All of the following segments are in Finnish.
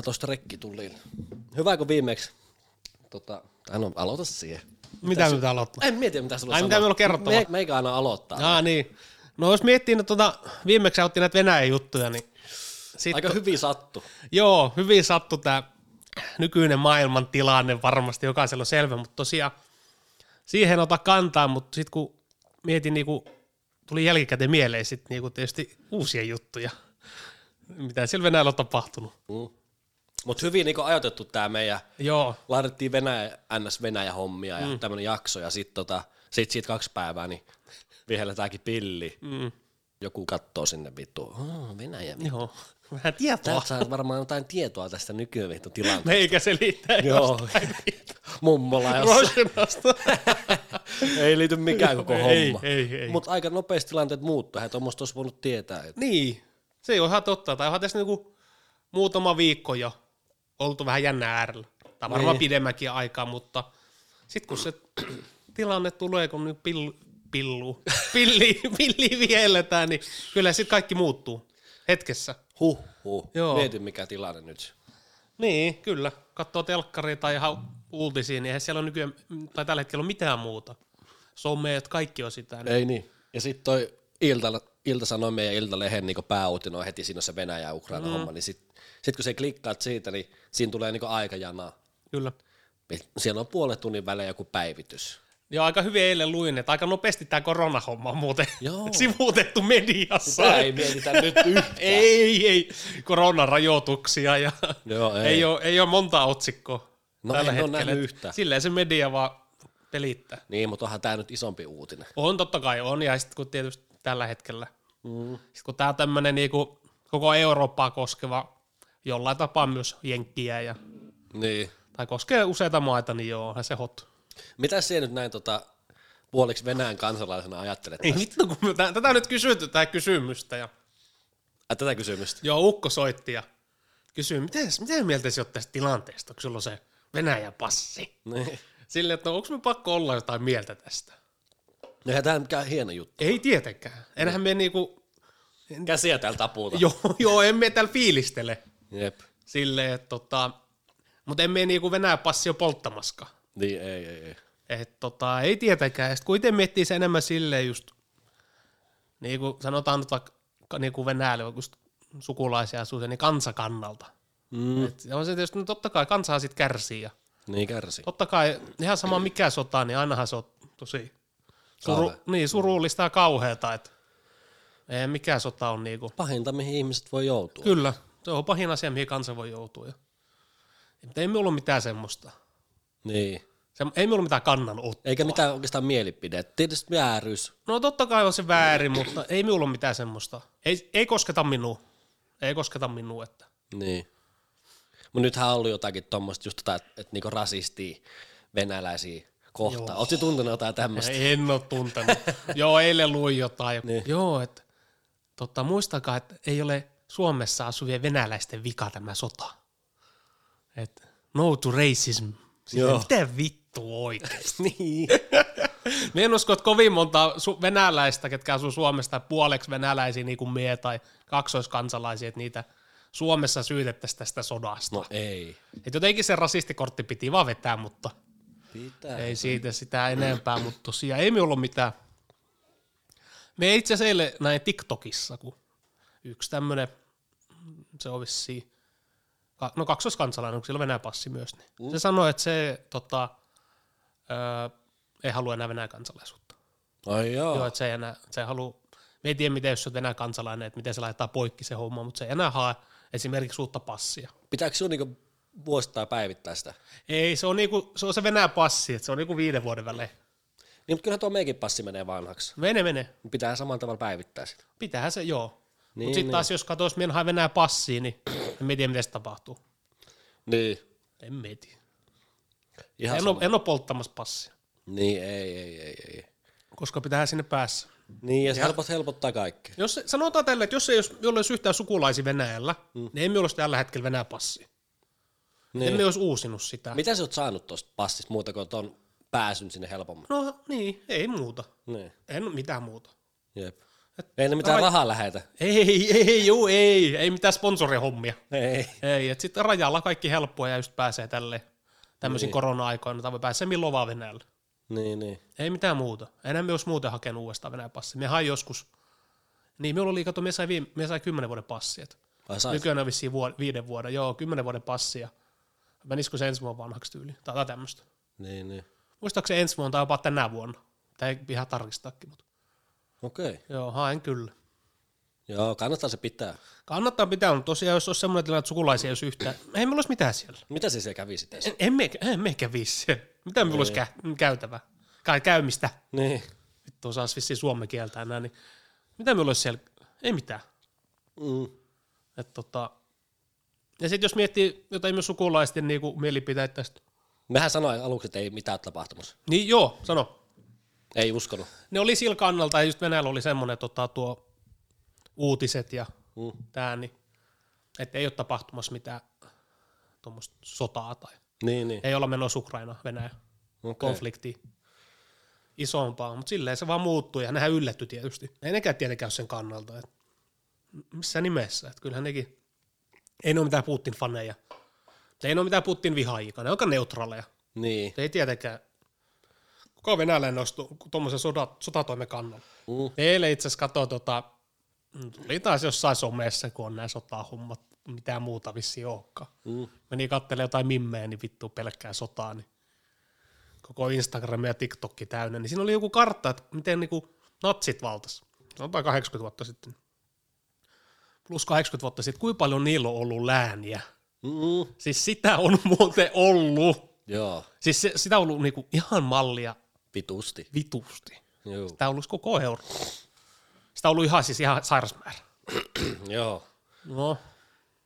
Laitetaan tuosta rekkitulliin. Hyvä kun viimeksi, tota, tai no aloita siihen. Mitä me pitää aloittaa? En mieti, mitä sulla Ai, mitä meillä on kerrottavaa? Me, meikä aina aloittaa. Ah, niin. No jos miettii, no, tota, viimeksi otti näitä Venäjän juttuja, niin sit, Aika hyvin sattu. Joo, hyvin sattu tämä nykyinen maailman tilanne varmasti, jokaisella on selvä, mutta tosiaan siihen en ota kantaa, mutta sitten kun mietin, niinku, tuli jälkikäteen mieleen sit niinku tietysti uusia juttuja, mitä siellä Venäjällä on tapahtunut. Mm. Mutta hyvin niinku ajoitettu tämä meidän, Joo, laitettiin Venäjä, NS Venäjä hommia ja mm. tämmönen jakso ja sitten tota, sit siitä kaksi päivää, niin vihelletäänkin pilli. mm, Joku kattoo sinne vittu. Oh, Venäjä vittu. joo. Vähän tietoa. Täältä saa varmaan jotain tietoa tästä nykyään vittu tilanteesta. Meikä selittää Joo. jostain. Mummola jossain. Roshenasta. ei liity mikään koko Ei, homma. ei, ei. Mutta aika nopeasti tilanteet muuttuu. Eihän tuommoista olisi voinut tietää. Et. Niin, se on ihan totta. Tai onhan tässä niinku muutama viikko jo oltu vähän jännä äärellä. Tai varmaan Niin. pidemmänkin aikaa, mutta sitten kun se tilanne tulee, kun nyt pillu, pillu, pilli, pilli vihelletään, niin kyllä sitten kaikki muuttuu hetkessä. Huh, huh. Joo. Mieti mikä tilanne nyt. Niin, kyllä. Katsoo telkkaria tai ihan uutisia, niin eihän siellä ole nykyään, tai tällä hetkellä ole mitään muuta. Someet, kaikki on sitä. Ei niin. Ja sitten toi Ilta, Ilta sanoi meidän Iltalehen niin pääuutinen on heti siinä on se Venäjä ja Ukraina mm. homma, niin sitten sit kun se klikkaat siitä, niin siinä tulee niin aikajana. Kyllä. Siellä on puolen tunnin välein joku päivitys. Ja aika hyvin eilen luin, että aika nopeasti tämä koronahomma on muuten Joo. sivuutettu mediassa. Sitä ei mietitä nyt yhtään. ei, ei, koronarajoituksia ja Joo, ei. ei, ole, ei ole monta otsikkoa No tällä hetkellä. yhtään. Silleen se media vaan pelittää. Niin, mutta onhan tämä nyt isompi uutinen. On totta kai on, ja sitten kun tietysti tällä hetkellä, Mm. sit kun tämä on tämmöinen niinku koko Eurooppaa koskeva, jollain tapaa myös Jenkkiä, ja, Niin. tai koskee useita maita, niin joo, se hot. Mitä sinä nyt näin tota, puoliksi Venäjän kansalaisena ajattelet Ei vittu, kun me tätä on nyt kysytty, tämä kysymystä, ja Ai, tätä kysymystä? Joo, Ukko soitti ja kysyi, miten, miten mieltä sä oot tästä tilanteesta, kun sulla on se Venäjän passi? Niin. Silleen, että no, onko me pakko olla jotain mieltä tästä? No eihän tämä mikään hieno juttu. Ei tietenkään. Enhän me niinku, Käsiä täällä taputa. joo, joo, emme täällä fiilistele Jep. silleen, että tota, mutta emme niinku Venäjän passi ole polttamaskaan. Niin, ei, ei, ei. Et tota, ei tietenkään. Ja sit kun itse miettii se enemmän silleen just, niin kuin sanotaan nyt vaikka niin kuin Venäjällä, kun sukulaisia asuu, niin kansakannalta. Mm. Et on se tietysti, no totta kai kansaa sit kärsii ja Niin kärsi. totta kai ihan sama mikä sota, niin ainahan se on tosi suru, Kauhea. niin, surullista ja kauheata, että mikä sota on niinku. Pahinta, mihin ihmiset voi joutua. Kyllä, se on pahin asia, mihin kansa voi joutua. Ja, mutta ei minulla ole mitään semmoista. Niin. Se, ei minulla ole mitään kannanottoa. Eikä mitään oikeastaan mielipide. Tietysti vääryys. No totta kai on se väärin, mutta ei minulla ole mitään semmoista. Ei, ei kosketa minua. Ei kosketa minua, että Niin. Mutta nythän on ollut jotakin tuommoista just tota, että, niinku rasistia venäläisiä kohtaan. Oletko tuntenut jotain tämmöistä? en ole tuntenut. Joo, eilen luin jotain. Niin. Joo, että totta, muistakaa, että ei ole Suomessa asuvien venäläisten vika tämä sota. Et, no to racism. Joo. Mitä vittu oikeesti? niin. Mä en usko, että kovin monta su- venäläistä, ketkä asuu Suomesta, puoleksi venäläisiä niin kuin mie tai kaksoiskansalaisia, että niitä Suomessa syytettäisiin tästä sodasta. No ei. Et jotenkin se rasistikortti piti vaan vetää, mutta Pitää. ei siitä sitä enempää, mutta tosiaan ei minulla ole mitään. Me itse asiassa eilen näin TikTokissa, kun yksi tämmönen, se on vissiin, ka- no kaksoiskansalainen, kun sillä on Venäjän passi myös, niin Mm. se sanoi, että se tota, öö, ei halua enää Venäjän kansalaisuutta. Ai joo. Joo, että se ei enää, se haluu, me ei tiedä, miten jos olet Venäjän kansalainen, että miten se laittaa poikki se homma, mutta se ei enää hae esimerkiksi uutta passia. Pitääkö sinun niinku vuosittain päivittää sitä? Ei, se on, niinku, se on se Venäjän passi, että se on niinku viiden vuoden välein. Niin, mutta kyllähän tuo meikin passi menee vanhaksi. Mene, mene. Pitää samalla tavalla päivittää sitä. Pitäähän se, joo. Niin, mutta sitten niin. taas, jos katsoisi, minä haen Venäjän passiin, niin en tiedä, miten se tapahtuu. Niin. En mieti. Ihan En ole, en ole polttamassa passia, Niin, ei, ei, ei, ei. koska pitää sinne päässä. Niin, ja se helpot, helpottaa kaikkea. Jos, sanotaan tälle, että jos ei olisi, jolla olisi yhtään sukulaisi Venäjällä, mm. niin emme olisi tällä hetkellä Venäjän passi. Niin. Emme olisi uusinut sitä. Mitä sä oot saanut tuosta passista muuta kuin ton pääsyn sinne helpommin? No niin, ei muuta. Niin. En mitään muuta. Jep. Ei ne mitään Ai- rahaa lähetä. Ei, ei, juu, ei, ei mitään sponsorihommia. Ei. Ei, että sitten rajalla kaikki helppoa ja just pääsee tälle tämmöisiin niin. korona-aikoina, tai pääsee milloin vaan Venäjälle. Niin, niin. Ei mitään muuta. Enää me olisi muuten hakenut uudestaan Venäjän passi. Me hain joskus, niin minulla oli, kato, me sai, viime, me sai kymmenen vuoden passi. Et Vai sais? nykyään on vissiin vuod- viiden vuoden, joo, kymmenen vuoden passi. Ja menisikö se ensi vuonna vanhaksi tyyli, tai tämmöistä. Niin, niin. Muistaakseni ensi vuonna tai jopa tänä vuonna. Tämä ei ihan tarkistaakin, mutta Okei. Okay. joo, haen kyllä. Joo, kannattaa se pitää. Kannattaa pitää, mutta tosiaan jos olisi semmoinen tilanne, että sukulaisia ei olisi yhtään, ei meillä olisi mitään siellä. Mitä se siellä kävi sitten? En, en, me, en me kävisi siellä. Mitä meillä olisi kä- käytävää? Kai käymistä. Niin. Vittu osaisi vissiin suomen kieltä enää, niin mitä meillä olisi siellä? Ei mitään. Mm. Et tota, ja sitten jos miettii jotain myös sukulaisten niinku mielipiteitä tästä, Mehän sanoin aluksi, että ei mitään tapahtumassa. niin joo, sano. Ei uskonut. Ne oli sillä kannalta, ja just Venäjällä oli semmoinen tota, tuo uutiset ja Mm. tää, niin, että ei ole tapahtumassa mitään tuommoista sotaa tai Niin, niin. ei olla menossa Ukraina, Venäjä, Okei. konflikti isompaa, mutta silleen se vaan muuttui ja nehän yllätty tietysti. Ei nekään tietenkään ole sen kannalta, että missä nimessä, että kyllähän nekin, ei ne ole mitään Putin-faneja, ei ne ole mitään Putin-vihaajia, ne on aika neutraaleja. Niin. Ei tietenkään, kuka venäläinen olisi tuommoisen sota, sotatoimen kannalla. Mm. Eilen itse asiassa katsoin, tota, tuli taas jossain somessa, kun on nämä sotahommat, mitään muuta vissiin olekaan. Mm. Meni katselemaan jotain mimmeä, niin vittu pelkkää sotaa, niin koko Instagram ja TikTokki täynnä, niin siinä oli joku kartta, että miten niinku natsit valtas. Sanotaan 80 vuotta sitten. Plus 80 vuotta sitten, kuinka paljon niillä on ollut lääniä. Mm. Siis sitä on muuten ollut. Joo. Siis se, sitä on ollut niinku ihan mallia Vitusti. vitusti. Joo. Sitä on ollut koko euro. Sitä on ollut ihan siis ihan sairas määrä. Joo. No,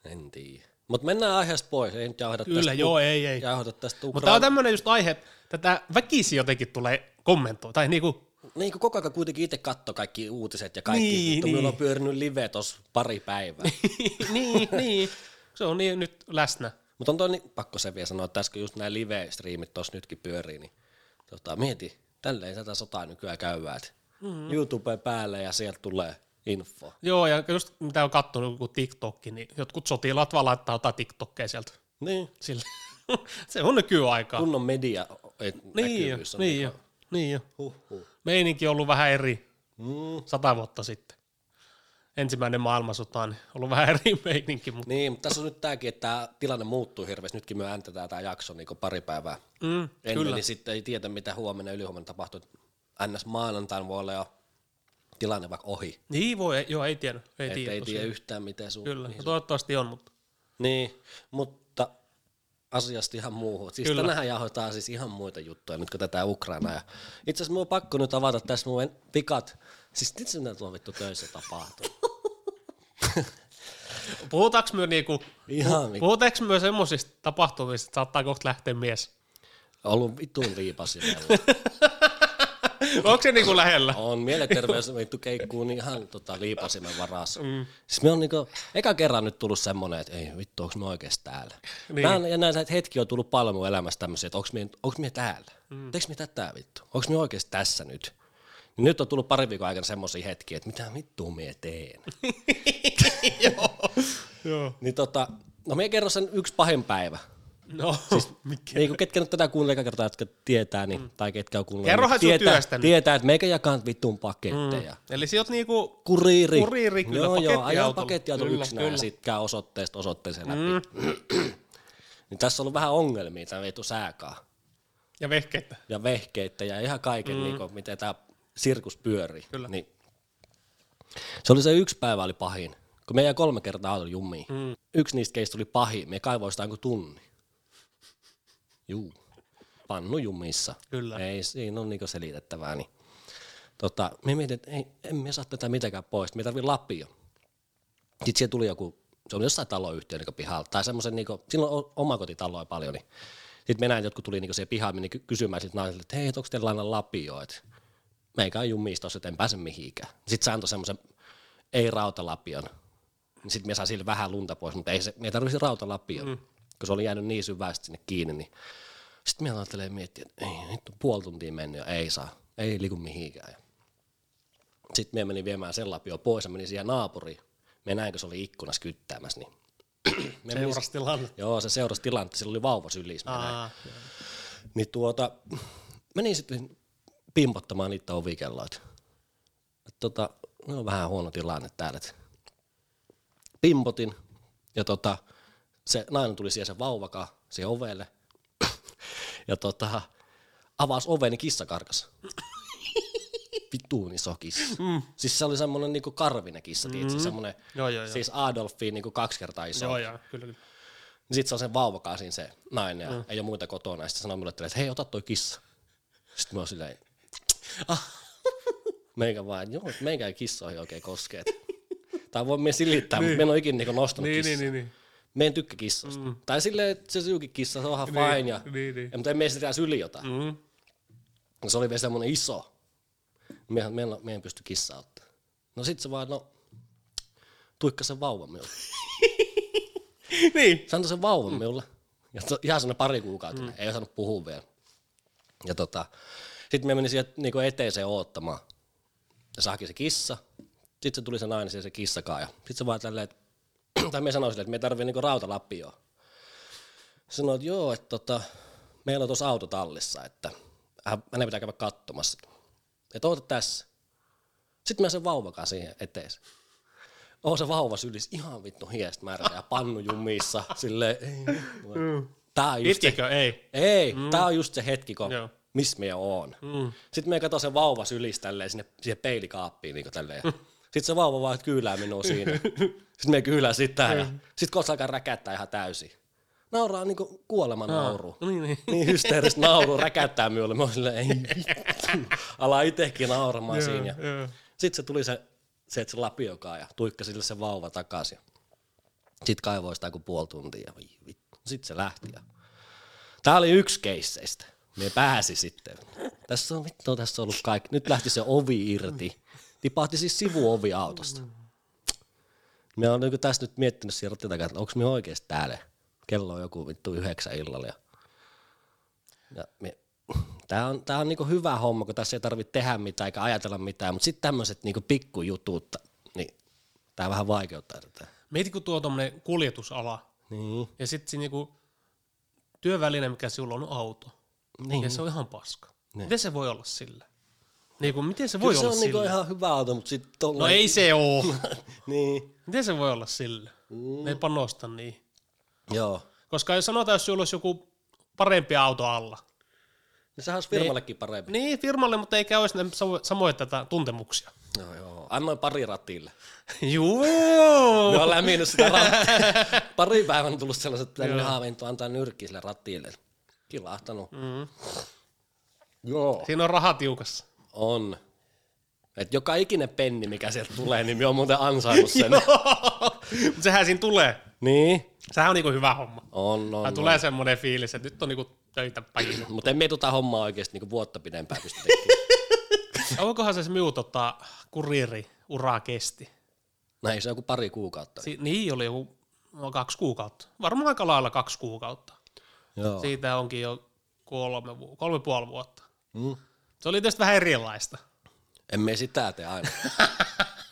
En tiedä. Mutta mennään aiheesta pois. Ei nyt jauhda kyllä, tästä, joo, ei, ei. jauhda tästä Mutta tämä on tämmöinen just aihe, että tätä väkisi jotenkin tulee kommentoida. Tai niinku, Niin kuin koko ajan kuitenkin itse katto kaikki uutiset ja kaikki. Niin, Vittu, niin. Minulla on pyörinyt live tos pari päivää. niin, niin. Se on niin nyt läsnä. Mutta on toi niin, pakko se vielä sanoa, että tässä kun just nämä live-striimit tuossa nytkin pyörii, niin tota, mieti, tälleen tätä sotaa nykyään käydään. Mm. YouTube päälle ja sieltä tulee info. Joo, ja just mitä on katsonut joku TikTokki, niin jotkut sotilaat vaan laittaa jotain TikTokkeja sieltä. Niin, Sille. se on nykyaikaa. kunnon media et, Niin jo, näkyvyys on niin jo, niin jo. Huhhuh. Meininki on ollut vähän eri Mm. sata vuotta sitten. Ensimmäinen maailmansota, niin ollut vähän eri meininki, mutta Niin, mutta tässä on nyt tämäkin, että tämä tilanne muuttuu hirveästi. Nytkin me ääntetään tämä jakso niin pari päivää mm, ennen, kyllä. niin sitten ei tiedä, mitä huomenna ja ylihuomenna tapahtuu. NS maanantaina voi olla jo tilanne vaikka ohi. Niin voi, joo, ei tiedä. Ei Et tiedä, ei tiedä yhtään, miten sun... Kyllä, mihin no, toivottavasti on, mutta Niin, mutta asiasta ihan muuhun. Siis Kyllä. tänähän jauhotaan siis ihan muita juttuja, nyt kun tätä Ukrainaa. Ja itse asiassa minun on pakko nyt avata tässä mun pikat. Siis nyt mitä tuolla vittu töissä tapahtuu. puhutaanko me niinku, Ihan vi- puhutaanko me semmoisista tapahtumista, että saattaa kohta lähteä mies? ollut vittuun liipasimella. Onko se niinku lähellä? on mielenterveys vittu keikkuu niin ihan tota, liipasimen varassa. Mm. Siis me on niinku, eka kerran nyt tullut semmonen, että ei vittu, onks me oikeesti täällä? Niin. Niin. ja näitä hetkiä on tullut paljon mun elämässä tämmöisiä, että onks me, onks me täällä? Mm. Teekö me tätä vittu? Onks me oikeesti tässä nyt? Niin nyt on tullut pari viikon aikana semmoisia hetkiä, että mitä vittua mie teen? Joo. Niin tota, no mie kerron sen yksi pahin päivä. No, siis, mikä? Niin kuin ketkä nyt tätä kuulee kertaa, jotka tietää, niin, mm. tai ketkä on kuullut, Kerrohan niin tietää, työstä tietää, että meikä jakaa vittuun paketteja. Mm. Eli sä oot niinku, Kuriiri. Kuriiri, kyllä, Joo, joo, ajan Kyllä, yksinään ja sitten käy osoitteesta osoitteeseen läpi. Mm. niin tässä on ollut vähän ongelmia tämä vittu sääkaa. ja vehkeitä. Ja vehkeitä ja ihan kaiken, mm. niin kuin, miten tämä sirkus pyörii. Kyllä. Niin. Se oli se yksi päivä oli pahin. Kun me jäi kolme kertaa auton jummiin. Mm. Yksi niistä keistä oli pahin. Me kaivoi sitä kuin tunni. Juu. Pannu jumissa. Kyllä. Ei siinä on niinku selitettävää. Niin. Tota, me mietin, että ei, en me saa tätä mitenkään pois. Me tarvii lapio. Sitten siellä tuli joku, se oli jossain taloyhtiön niin pihalla, tai semmoisen, niin silloin on omakotitaloja paljon, niin sitten me näin, että jotkut tuli niin siihen pihaan ky- kysymään siltä naiselta, että hei, onko teillä aina lapio, että meikä on jummiista, että en pääse mihinkään. Sitten se antoi semmoisen ei-rautalapion. Sitten me saa sille vähän lunta pois, mutta ei se, me ei tarvitsisi rautalapion, mm. kun se oli jäänyt niin syvästi sinne kiinni. Niin. Sitten me ajattelee miettiä, että ei, nyt on puoli tuntia mennyt ja ei saa, ei liiku mihinkään. Sitten me menin viemään sen lapio pois ja menin siihen naapuriin. Me näin, kun se oli ikkunassa kyttäämässä, niin Seurasi tilanne. Joo, se seurasi tilannetta, sillä oli vauva sylissä. Aa, Niin tuota, menin sitten pimpottamaan niitä ovikelloita. Et tota, no on vähän huono tilanne täällä. et Pimpotin ja tota, se nainen tuli siihen sen vauvakaan siihen ovelle. ja tota, avasi oven, niin kissa karkas. Vittuun iso kissa. Mm. Siis se oli semmonen niinku karvinen kissa, mm. semmonen, Joo, joo, joo. siis Adolfiin niinku kaksi kertaa iso. joo, joo, kyllä, kyllä. Niin sit se on sen vauvakaan siinä se nainen ja mm. ei ole muita kotona. Ja sitten sanoo mulle, että hei, ota toi kissa. Sitten mä oon silleen. meikä vaan, joo, meikä ei kissoihin oikein koskee. Tai voi me silittää, niin. mutta me en ole ikinä niinku nostanut Niin, kissaa. niin, niin, niin. Me en tykkää kissoista. Mm. Tai silleen, että se syykin kissa, se on ihan fine. Ja, niin, niin. ja, mutta en mene sitä syli jotain. Mm. Mm. Se oli vielä semmonen iso. Me, me, en, me en pysty kissaa ottaa. No sit se vaan, no, tuikka sen vauvan minulle. niin. Se antoi sen vauvan mm. minulle. Ja se, ihan sellainen pari kuukautta, mm. ei osannut puhua vielä. Ja tota, sitten me menin siihen niinku eteeseen oottamaan. Ja se haki se kissa. Sitten se tuli se nainen se kissakaan. Ja sitten se vaan tälleen, että, tai me sanoin sille, että me tarvii niinku rautalappioa. Sanoin, että joo, että tota, meillä on tuossa autotallissa, että hän- hänen pitää käydä katsomassa. Että oota tässä. Sitten mä sen vauvakaan siihen eteeseen. On se vauva sylis ihan vittu hiestä märkä ja pannu jumissa. Silleen, ei. Tää on just se, Itkikö? Ei. ei, mm. tää on just se hetki, kun, Joo. Missä me oon. Mm. Sitten me katsoin sen vauva sylis tälleen sinne, siihen peilikaappiin niin tälleen. Sitten se vauva vaan kyylää minua siinä. Sitten me kyylää sitä ja sitten kohta alkaa räkättää ihan täysin. Nauraa niinku kuolema nauru. Niin, niin. Niin hysteeristä nauru räkättää minulle. Mä oon silleen, ei vittu. Ala itekin nauramaan siinä. Ja Joo. sitten se tuli se, se, että se lapiokaa ja tuikka sille se vauva takaisin. Sitten kaivoi sitä kuin puoli tuntia. Sitten se lähti. Ja... Tämä oli yksi keisseistä. Me pääsi sitten. Tässä on vittu, tässä on ollut kaikki. Nyt lähti se ovi irti. Tipahti siis sivuovi autosta. Me on niin tässä nyt miettinyt ratin takaa, että onko me oikeasti täällä. Kello on joku vittu yhdeksän illalla. Ja, ja me, Tämä on, tää on niinku hyvä homma, kun tässä ei tarvitse tehdä mitään eikä ajatella mitään, mutta sitten tämmöiset niinku pikkujutut, niin tämä vähän vaikeuttaa tätä. Mieti, kun tuo tommonen kuljetusala, Niin, ja sitten niinku työväline, mikä sinulla on auto, niin. ja se on ihan paska. Niin. Miten se voi olla sillä? Niinku, miten se voi Kyllä se olla on niinku sillä? ihan hyvä auto, mutta sitten tuolla... No ei se oo. niin, miten se voi olla sillä? Mm. ei panosta niin. joo. Koska jos sanotaan, jos sulla olisi joku parempi auto alla. Ja sehän olisi firmallekin parempi. Niin, firmalle, mutta eikä olisi ne samoja tätä tuntemuksia. Joo, joo. Annoin pari ratille. Joo. Me on lämminnyt sitä rattia. pari päivän on tullut sellaiset, että haavintu antaa nyrkkiä sille rattille. Kilahtanut. Mm. Joo. Siinä on raha tiukassa. On. Et joka ikinen penni, mikä sieltä tulee, niin me on muuten ansainnut sen. Mutta sehän siinä tulee. niin, Sehän on niinku hyvä homma. on, Tai on. tulee semmoinen fiilis, että nyt on niinku töitä päin. Mutta emme tota hommaa oikeasti niinku vuotta pidempään pysty tekemään. Onkohan se se minun tota, kuriiri ura kesti? Näin se on joku pari kuukautta. Si- niin oli joku no, kaksi kuukautta. Varmaan aika lailla kaksi kuukautta. Joo. Siitä onkin jo kolme, kolme puoli vuotta. Mm. Se oli tietysti vähän erilaista. Emme sitä tee aina.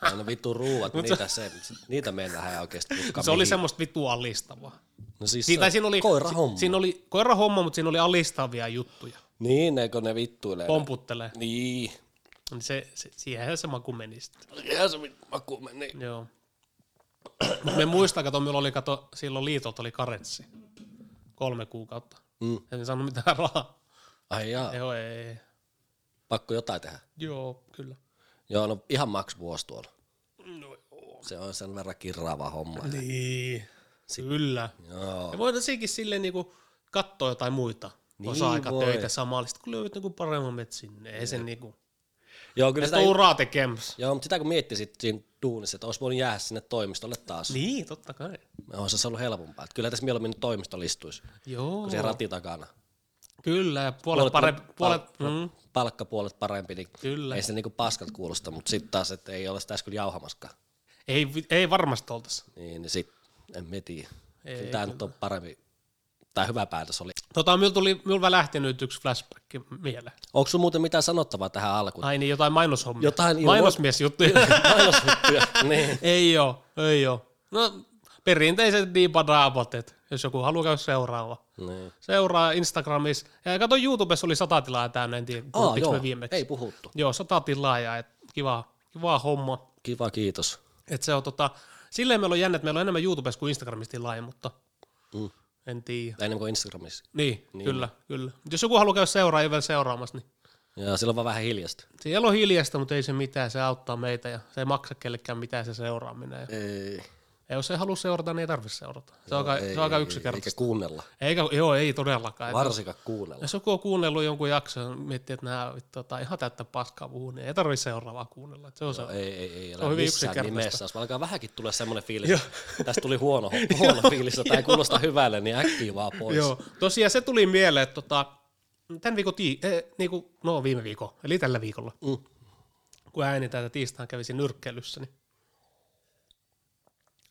Aina vittu ruuat, niitä, se, niitä me ei lähde oikeasti Se oli semmoista vittu alistavaa. No siis Siitä, se, siinä oli, koira si- homma. Siinä oli koira homma, mutta siinä oli alistavia juttuja. Niin, eikö ne vittuilee? Pomputtelee. Niin. Niin se, se, siihen se maku meni sitten. Se maku meni. Joo. Mut me muistaa, kato, meillä oli, kato, silloin liitolta oli karetsi. Kolme kuukautta. Mm. En saanut mitään rahaa. Ai jaa, Joo, ei. pakko jotain tehdä. Joo, kyllä. Joo, no ihan maks vuosi tuolla. No, joo. Se on sen verran kirraava homma. Niin. Kyllä. Joo. Ja voitaisiinkin silleen niinku katsoa jotain muita Niin osa-aikatöitä samalla, sit kun löydät niinku paremman metsin, ei se niinku, Joo, kyllä ei sitä, sitä uraa tekemässä. joo, mutta sitä kun miettii sit siinä duunissa, että olisi voinut jäädä sinne toimistolle taas. Niin. Totta kai. Olisi se ollut helpompaa. Että kyllä tässä mieluummin toimistolla istuisi, Joo, kun siellä ratin takana. kyllä, ja puolet, parempi, puolet, pal- mm, palkkapuolet parempi, niin Kyllä. ei se niinku paskat kuulosta, mutta sitten taas, että ei ole sitä kyllä jauhamaskaan. ei, ei varmasti oltaisi. Niin, niin sit, en mä tiedä. Ei, Kyllä tämä nyt on parempi, tai hyvä päätös oli. Tota, minulla tuli, minulla lähti nyt yksi flashback mieleen. Onko sun muuten mitään sanottavaa tähän alkuun? Ai niin, jotain mainoshommia. Jotain ilmo- Mainosmiesjuttuja. Mainosjuttuja. niin. ei oo, ei oo. No, perinteiset diipadaapot, että jos joku haluaa käydä seuraava. niin. Seuraa Instagramissa. Ja kato, YouTubessa oli sata tilaa täynnä, en tiedä, Aa, joo, me viimeksi. ei puhuttu. Joo, sata tilaa ja et, kiva, kiva homma. Kiva, kiitos. Et se on tota, silleen meillä on jännä, että meillä on enemmän YouTubessa kuin Instagramissa tilaa, mutta Mm. En tiedä. Enemmän kuin Instagramissa. Niin, niin, kyllä, kyllä. Mut jos joku haluaa käydä seuraa, ei vielä seuraamassa, niin Ja silloin vaan vähän hiljasta. siellä on hiljasta, mutta ei se mitään, se auttaa meitä ja se ei maksa kellekään mitään se seuraaminen. Ja, Ei. Ja jos ei halua seurata, niin ei tarvitse seurata. Se on aika, ei, se on aika yksinkertaista. Eikä kuunnella. Eikä, joo, ei todellakaan. Varsinkaan kuunnella. Jos joku on kuunnellut jonkun jakson, miettii, että nämä tota, ihan täyttä paskaa puhuu, niin ei tarvitse seuraavaa kuunnella. Se on se. Ei, ei, ei. on hyvin yksinkertaista. nimessä. Jos alkaa vähänkin tulla semmoinen fiilis, että tästä tuli huono, huono fiilis, tai ei kuulosta hyvälle, niin äkkiä vaan pois. Joo, tosiaan se tuli mieleen, että tota, tämän viikon, tii, eh, niinku, no viime viikon, eli tällä viikolla, Mm. kun ääni tätä tiistain kävisin nyrkkeilyssä, niin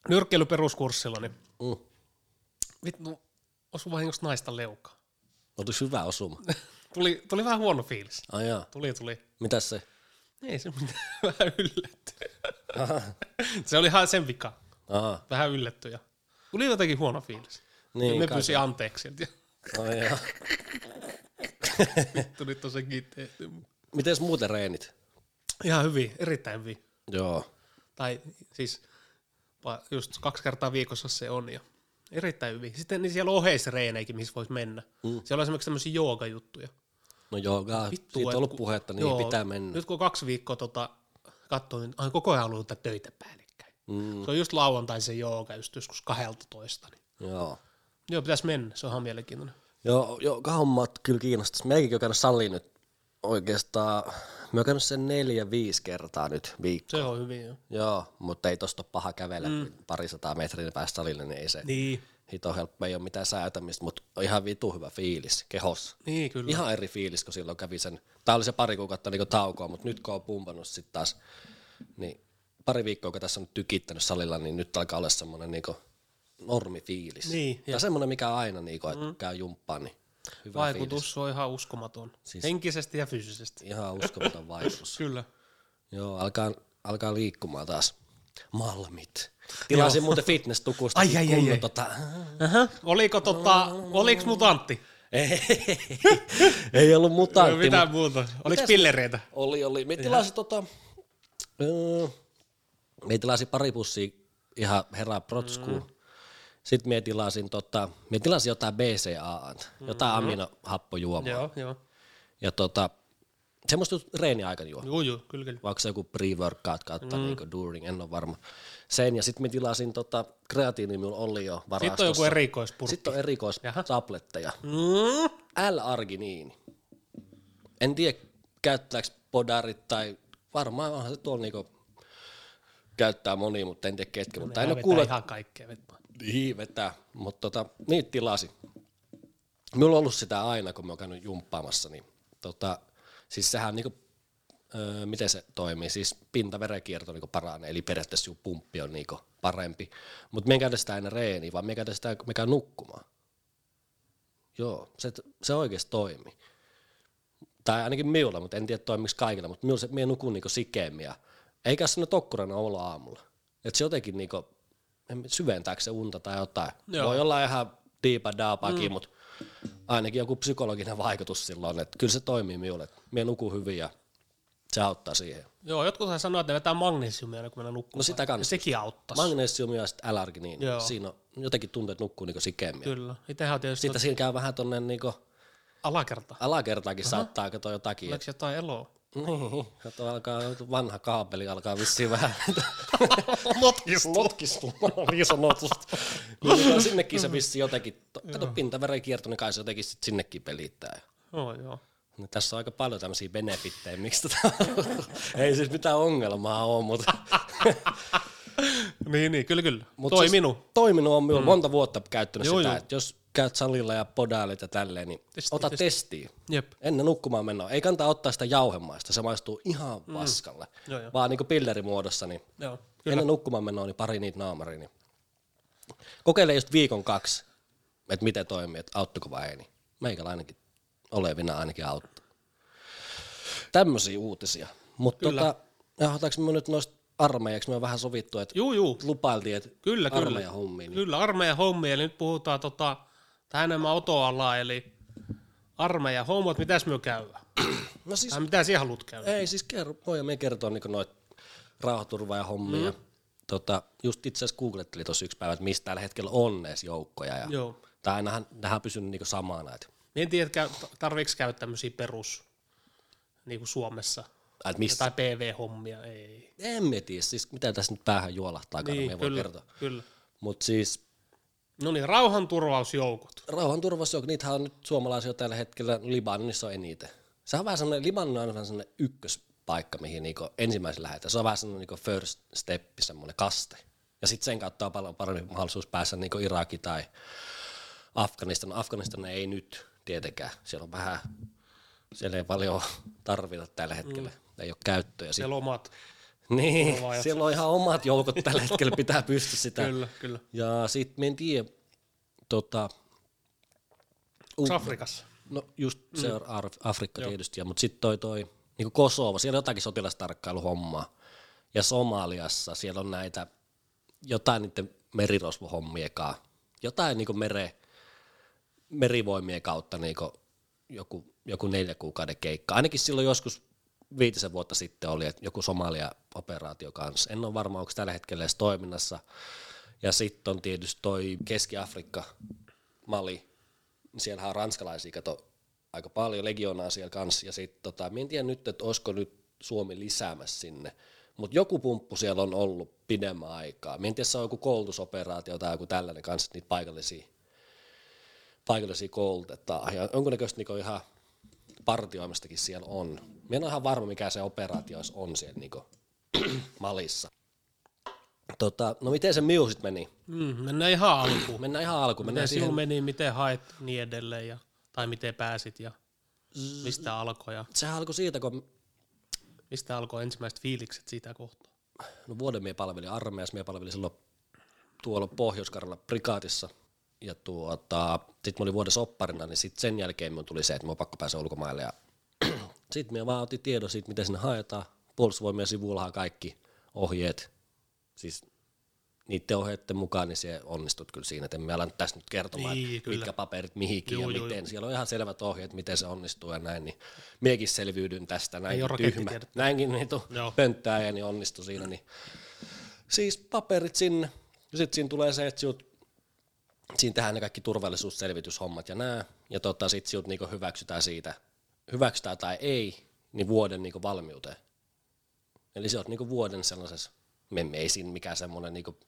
nyrkkeilyperuskurssilla, niin Mm. vittu, osu vahingossa naista leukaa. Otus hyvä osuma. Tuli, tuli vähän huono fiilis. Ai jaa. Tuli, tuli. Mitäs se? Ei se mitään, vähän yllätty. se oli ihan sen vika. Aha. Vähän yllätty ja tuli jotenkin huono fiilis. Niin, me pyysi anteeksi. Ai jaa. tuli tosiaankin tehty. Mites muuten reenit? Ihan hyvin, erittäin hyvin. Joo. Tai siis just kaksi kertaa viikossa se on ja erittäin hyvin. Sitten niin siellä on oheisreeneikin, missä voisi mennä. Mm. Siellä on esimerkiksi tämmöisiä joogajuttuja. No joo, gaa, Vittu, siitä on ollut puhetta, niin joo, pitää mennä. Nyt kun kaksi viikkoa tota, katsoin, niin ai koko ajan ollut töitä päällekkäin. Mm, Se on just lauantai se jooga, just joskus 12. Niin. joo. Joo, pitäisi mennä, se on ihan mielenkiintoinen. Joo, joo, hommat kyllä kiinnostaisi. Meikin on käynyt saliin nyt oikeastaan, mä oon käynyt sen neljä, viisi kertaa nyt viikko. Se on hyvin, joo. Joo, mutta ei tosta paha kävellä mm. parisataa metrin päästä salille, niin ei se Niin, hito helppo, ei ole mitään säätämistä, mutta on ihan vitu hyvä fiilis kehossa. niin kyllä. Ihan eri fiilis, kun silloin kävi sen, tää oli se pari kuukautta niin taukoa, mutta nyt kun on pumpannut sitten taas, niin pari viikkoa, kun tässä on nyt tykittänyt salilla, niin nyt alkaa olla semmoinen niin normifiilis. Niin, ja semmoinen, mikä aina, niin kuin, että käy jumppaan, niin hyvä fiilis. Vaikutus on ihan uskomaton. Siis-. Henkisesti ja fyysisesti. Ihan uskomaton vaikutus. Kyllä. Joo, alkaa, alkaa liikkumaan taas. Malmit. Tilasin muuten fitness-tukusta. Ai, ai, ai, ai. Tota, Aha. Oliko, tota, oliks mutantti? ei, ei ollut mutantti. Ei mitään muuta. Oliko Mitäs- pillereitä? Oli, oli. Me tilasin tota, öö, me tilasin pari pussia ihan herra protskuun. Mm. Sitten me tilasin, tota, me tilasin jotain BCA, jotain aminohappojuomaa. Joo, joo. Ja tota, semmoista just reeniaikana juo. Joo, joo, kyllä, kyllä. Vaikka se joku pre-workout kautta mm. niin during, en ole varma. Sen ja sitten me tilasin tota, kreatiini, minulla oli jo varastossa. Sitten on joku erikoispurkki. Sitten on erikoistabletteja. Mm. L-arginiini. En tiedä, käyttääkö podarit tai varmaan onhan se tuolla niinku käyttää moni, mutta en tiedä ketkä. Mutta en Nehän ole kuullut, ihan kaikkea vettä. niin vetää, mutta tota, niitä tilasi. Minulla on ollut sitä aina, kun mä oon käynyt jumppaamassa, niin tota, siis sehän niinku, öö, miten se toimii, siis pintaverenkierto niinku paranee, eli periaatteessa sun pumppi on niinku parempi, mutta me ei käydä sitä aina reeniä, vaan me käydä sitä, me käy nukkumaan. Joo, se, se oikeasti toimii. Tai ainakin minulla, mutta en tiedä toimiksi kaikilla, mutta minulla se, minä nukun niinku sikeemmin ja eikä sinne tokkurana olla aamulla. Et se jotenkin niinku, syventääkö se unta tai jotain. Joo. Voi olla ihan diipa daapakin, mm. mutta ainakin joku psykologinen vaikutus silloin, että kyllä se toimii minulle. Minä nukun hyvin ja se auttaa siihen. Joo, jotkut sanoo, että ne vetää magnesiumia kun mennään nukkumaan. No sitä kannattaa. sekin auttaisi. Magnesium ja sitten L-arginiini. Joo. Siinä on jotenkin tuntuu, että nukkuu niinku sikeemmin. Kyllä. Itsehän on tietysti Sitten siinä käy vähän tonne niinku alakerta. alakertaakin saattaa katsoa jotakin. Oliko jotain eloa? Niin, kato, alkaa, vanha kaapeli alkaa vissiin vähän Notkistuu. notkistumaan niin sanotusti. Niin, sinnekin se vissiin jotenkin, to- kato pintaveren kierto, niin kai se jotenkin sit sinnekin pelittää. Joo, joo. Niin tässä on aika paljon tämmöisiä benefittejä, miksi tota, ei siis mitään ongelmaa ole, mutta, Niin, niin, kyllä, kyllä. Mut Toiminut. Siis, toiminut on minulla mm. monta vuotta käyttänyt Joo, sitä, joo. että jos käyt salilla ja podailit ja tälleen, niin Testi, ota testi. testiin. Jep. Ennen nukkumaan menoa. Ei kannata ottaa sitä jauhemaista, se maistuu ihan paskalle. Joo, joo. Vaan niin pillerimuodossa, niin Joo. Kyllä. Ennen nukkumaan menoa, niin pari niitä naamaria. Niin. Kokeile just viikon kaksi, että miten toimii, että auttuko vai ei. Niin meikäläinenkin olevina ainakin auttaa. Tämmöisiä uutisia. Mutta tota, johtaanko me nyt noista armeijaksi, me on vähän sovittu, että Juu, juu. lupailtiin, että Kyllä, kyllä. armeijan hommiin. Niin. Kyllä, armeijan hommia. Eli nyt puhutaan tota, tähän enemmän otoalaa, eli armeijan hommat. Mitäs me käydään? No siis, Tai mitä sinä haluat käydä? ei siis kerro, voidaan me kertoa niin noita rauhaturva ja hommia. Mm. Tota, just itse asiassa googlettelin tuossa yksi päivä, että mistä tällä hetkellä on edes joukkoja. Ja, Joo. tai ainahan nämä on pysynyt niin samana. Että, En tiedä, tarviiko käydä tämmöisiä perus, niin kuin Suomessa, että missä, tai PV-hommia, ei. en mä tiedä, siis mitä tässä nyt päähän juolahtaa, niin, me voi kertoa. kyllä. Mutta siis No niin, rauhanturvausjoukot. rauhanturvassa, niitähän on nyt suomalaisia tällä hetkellä, Libanonissa on eniten. Se on vähän sellainen, Libanon on vähän sellainen ykköspaikka, mihin niinku ensimmäisen lähdetään. Se on vähän sellainen niinku first step, semmoinen kaste. Ja sitten sen kautta on paljon parempi mahdollisuus päästä niinku Iraki tai Afganistan. Afganistan ei nyt tietenkään. Siellä on vähän, siellä ei paljon tarvita tällä hetkellä. Mm. Ei ole käyttöä. Siellä omat. niin, siellä on ihan omat joukot tällä hetkellä, pitää pystyä sitä. Kyllä, kyllä. Ja sitten me en tiedä, tota, Onko Afrikassa? No just se on Ar- Afrikka tietysti, mutta sitten toi, toi niin Kosovo, siellä on jotakin sotilastarkkailuhommaa. Ja Somaliassa siellä on näitä, jotain niiden merirosvohommiekaan, jotain niin mere, merivoimien kautta niin joku, joku neljä kuukauden keikka. Ainakin silloin joskus viitisen vuotta sitten oli, että joku Somalia-operaatio kanssa. En ole varma, onko tällä hetkellä edes toiminnassa. Ja sitten on tietysti toi Keski-Afrikka, Mali, siellähän on ranskalaisia, kato, aika paljon legionaa siellä kanssa, ja sitten tota, en tiedä nyt, että olisiko nyt Suomi lisäämässä sinne, mutta joku pumppu siellä on ollut pidemmän aikaa. Mä en tiedä, se on joku koulutusoperaatio tai joku tällainen kanssa, niitä paikallisia, paikallisia koulutetaan, ja jonkunnäköistä niinku ihan partioimistakin siellä on. Mä en ole ihan varma, mikä se operaatio on siellä niinku Malissa. Tota, no miten se miu sit meni? Mm, mennään ihan alkuun. Mennään ihan alkuun. Miten Mennään sinulla siihen, meni, miten hait niin edelleen, ja, tai miten pääsit ja mistä alkoi ja sehän alkoi siitä, kun mistä alkoi ensimmäiset fiilikset siitä kohtaa. no vuoden mie palvelin armeijassa, mie palvelin silloin tuolla pohjois prikaatissa, ja tuota, sit mä olin vuoden sopparina, niin sit sen jälkeen mun tuli se, että mä pakko päästä ulkomaille, ja sit mä vaan otin tiedon siitä, miten sinne haetaan, puolustusvoimien sivuillahan kaikki ohjeet, siis niiden ohjeiden mukaan, niin se onnistut kyllä siinä, että en mä ala nyt tässä nyt kertomaan, Niin, että kyllä. mitkä paperit mihinkin Juu, ja juu, miten. Siellä on ihan selvät ohjeet, miten se onnistuu ja näin, niin miekin selviydyn tästä, näinkin ole tyhmä. Näinkin niin Joo. pönttää ja niin onnistui siinä. Niin. Siis paperit sinne, ja sitten siinä tulee se, että sinut, siinä tehdään ne kaikki turvallisuusselvityshommat ja nää, ja tota, sitten sinut niinku hyväksytään siitä, hyväksytään tai ei, niin vuoden niinku valmiuteen. Eli se on niinku vuoden sellaisessa, me ei siinä mikään semmoinen niinku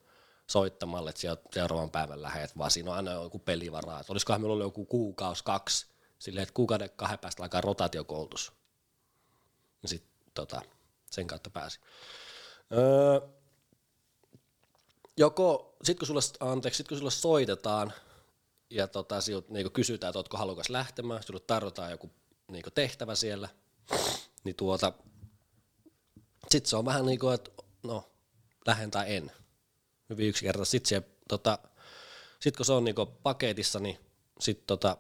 soittamalle, että sieltä seuraavan päivän lähet, vaan siinä on aina joku pelivaraa. Et olisikohan meillä ollut joku kuukausi, kaksi, silleen, että kuukauden kahden päästä alkaa rotaatiokoulutus. Ja sitten tota, sen kautta pääsi. Öö, joko, sit kun sulle, anteeksi, sit kun sulle soitetaan ja tota, sinut niinku kysytään, että ootko halukas lähtemään, sulle tarjotaan joku niinku tehtävä siellä, niin tuota, sitten se on vähän niin kuin, että no, lähden tai en. Hyvin yksinkertaisesti. Sitten se, tota, sit kun se on niinku paketissa, niin sitten tota,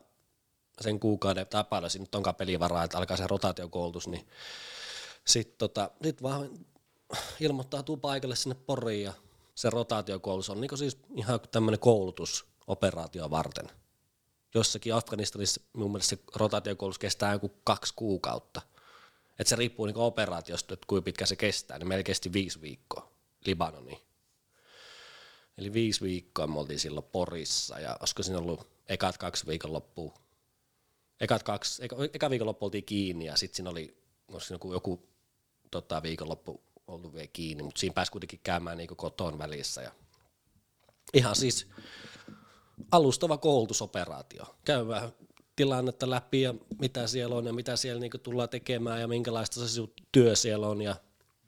sen kuukauden tai paljon siinä nyt onkaan pelivaraa, että alkaa se rotaatiokoulutus, niin sitten tota, sit vaan ilmoittautuu paikalle sinne Poriin ja se rotaatiokoulutus on niinku siis ihan tämmöinen koulutus operaatio varten. Jossakin Afganistanissa mun mielestä se rotaatiokoulutus kestää joku kaksi kuukautta. Et se riippuu niinku operaatiosta, että kuinka pitkä se kestää, niin meillä kesti viisi viikkoa Libanoniin. Eli viisi viikkoa me oltiin silloin Porissa ja olisiko siinä ollut ekat kaksi viikonloppua. Ekat kaksi, eka, eka viikonloppu oltiin kiinni ja sitten siinä oli siinä joku, joku tota, viikonloppu ollut vielä kiinni, mutta siinä pääsi kuitenkin käymään niinku koton välissä. Ja ihan siis alustava koulutusoperaatio. Käydään tilannetta läpi ja mitä siellä on ja mitä siellä niinku tullaan tekemään ja minkälaista se työ siellä on ja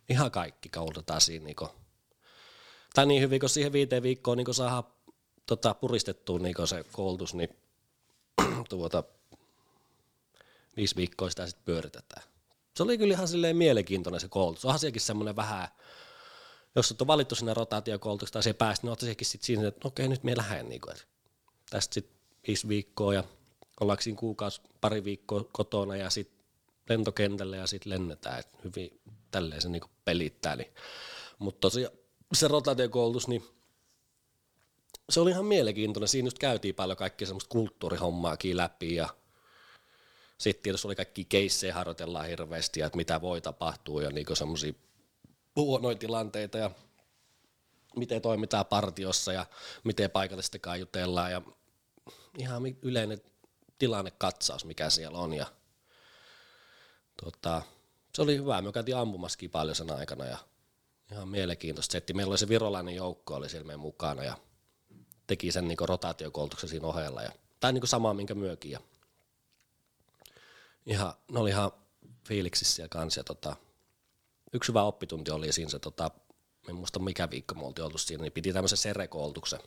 ihan kaikki koulutetaan siinä niinku tai niin hyvin, kun siihen viiteen viikkoon niin saadaan tota, puristettua niin se koulutus, niin tuota, viisi viikkoa sitä sitten pyöritetään. Se oli kyllä ihan silleen mielenkiintoinen se koulutus. Onhan sielläkin semmoinen vähän, jos olet valittu sinne rotaatiokoulutukseen tai siihen päästä, niin olet sielläkin sitten siinä, että okei, nyt me lähden. Niin kuin, tästä sitten viisi viikkoa ja ollaanko siinä kuukausi, pari viikkoa kotona ja sitten lentokentälle ja sitten lennetään. Et hyvin tälleen se niinku pelittää. Niin. Mutta tosiaan se rotaatiokoulutus, niin se oli ihan mielenkiintoinen. Siinä just käytiin paljon kaikkia semmoista kulttuurihommaakin läpi ja sitten tietysti oli kaikki keissejä harjoitellaan hirveästi ja että mitä voi tapahtua ja niinku semmoisia huonoja tilanteita ja miten toimitaan partiossa ja miten paikallisesti jutellaan ja ihan yleinen tilannekatsaus, mikä siellä on. Ja, tota, se oli hyvä. Me käytiin ampumaskin paljon sen aikana ja ihan mielenkiintoista setti. Meillä oli se virolainen joukko oli siellä meidän mukana ja teki sen niin rotaatiokoulutuksen siinä ohella. Ja, tai niin samaa, minkä myökin. Ja ihan, ne oli ihan fiiliksissä siellä kanssa. Ja tota, yksi hyvä oppitunti oli siinä se, tota, en muista mikä viikko me oltiin oltu siinä, niin piti tämmöisen serekoulutuksen.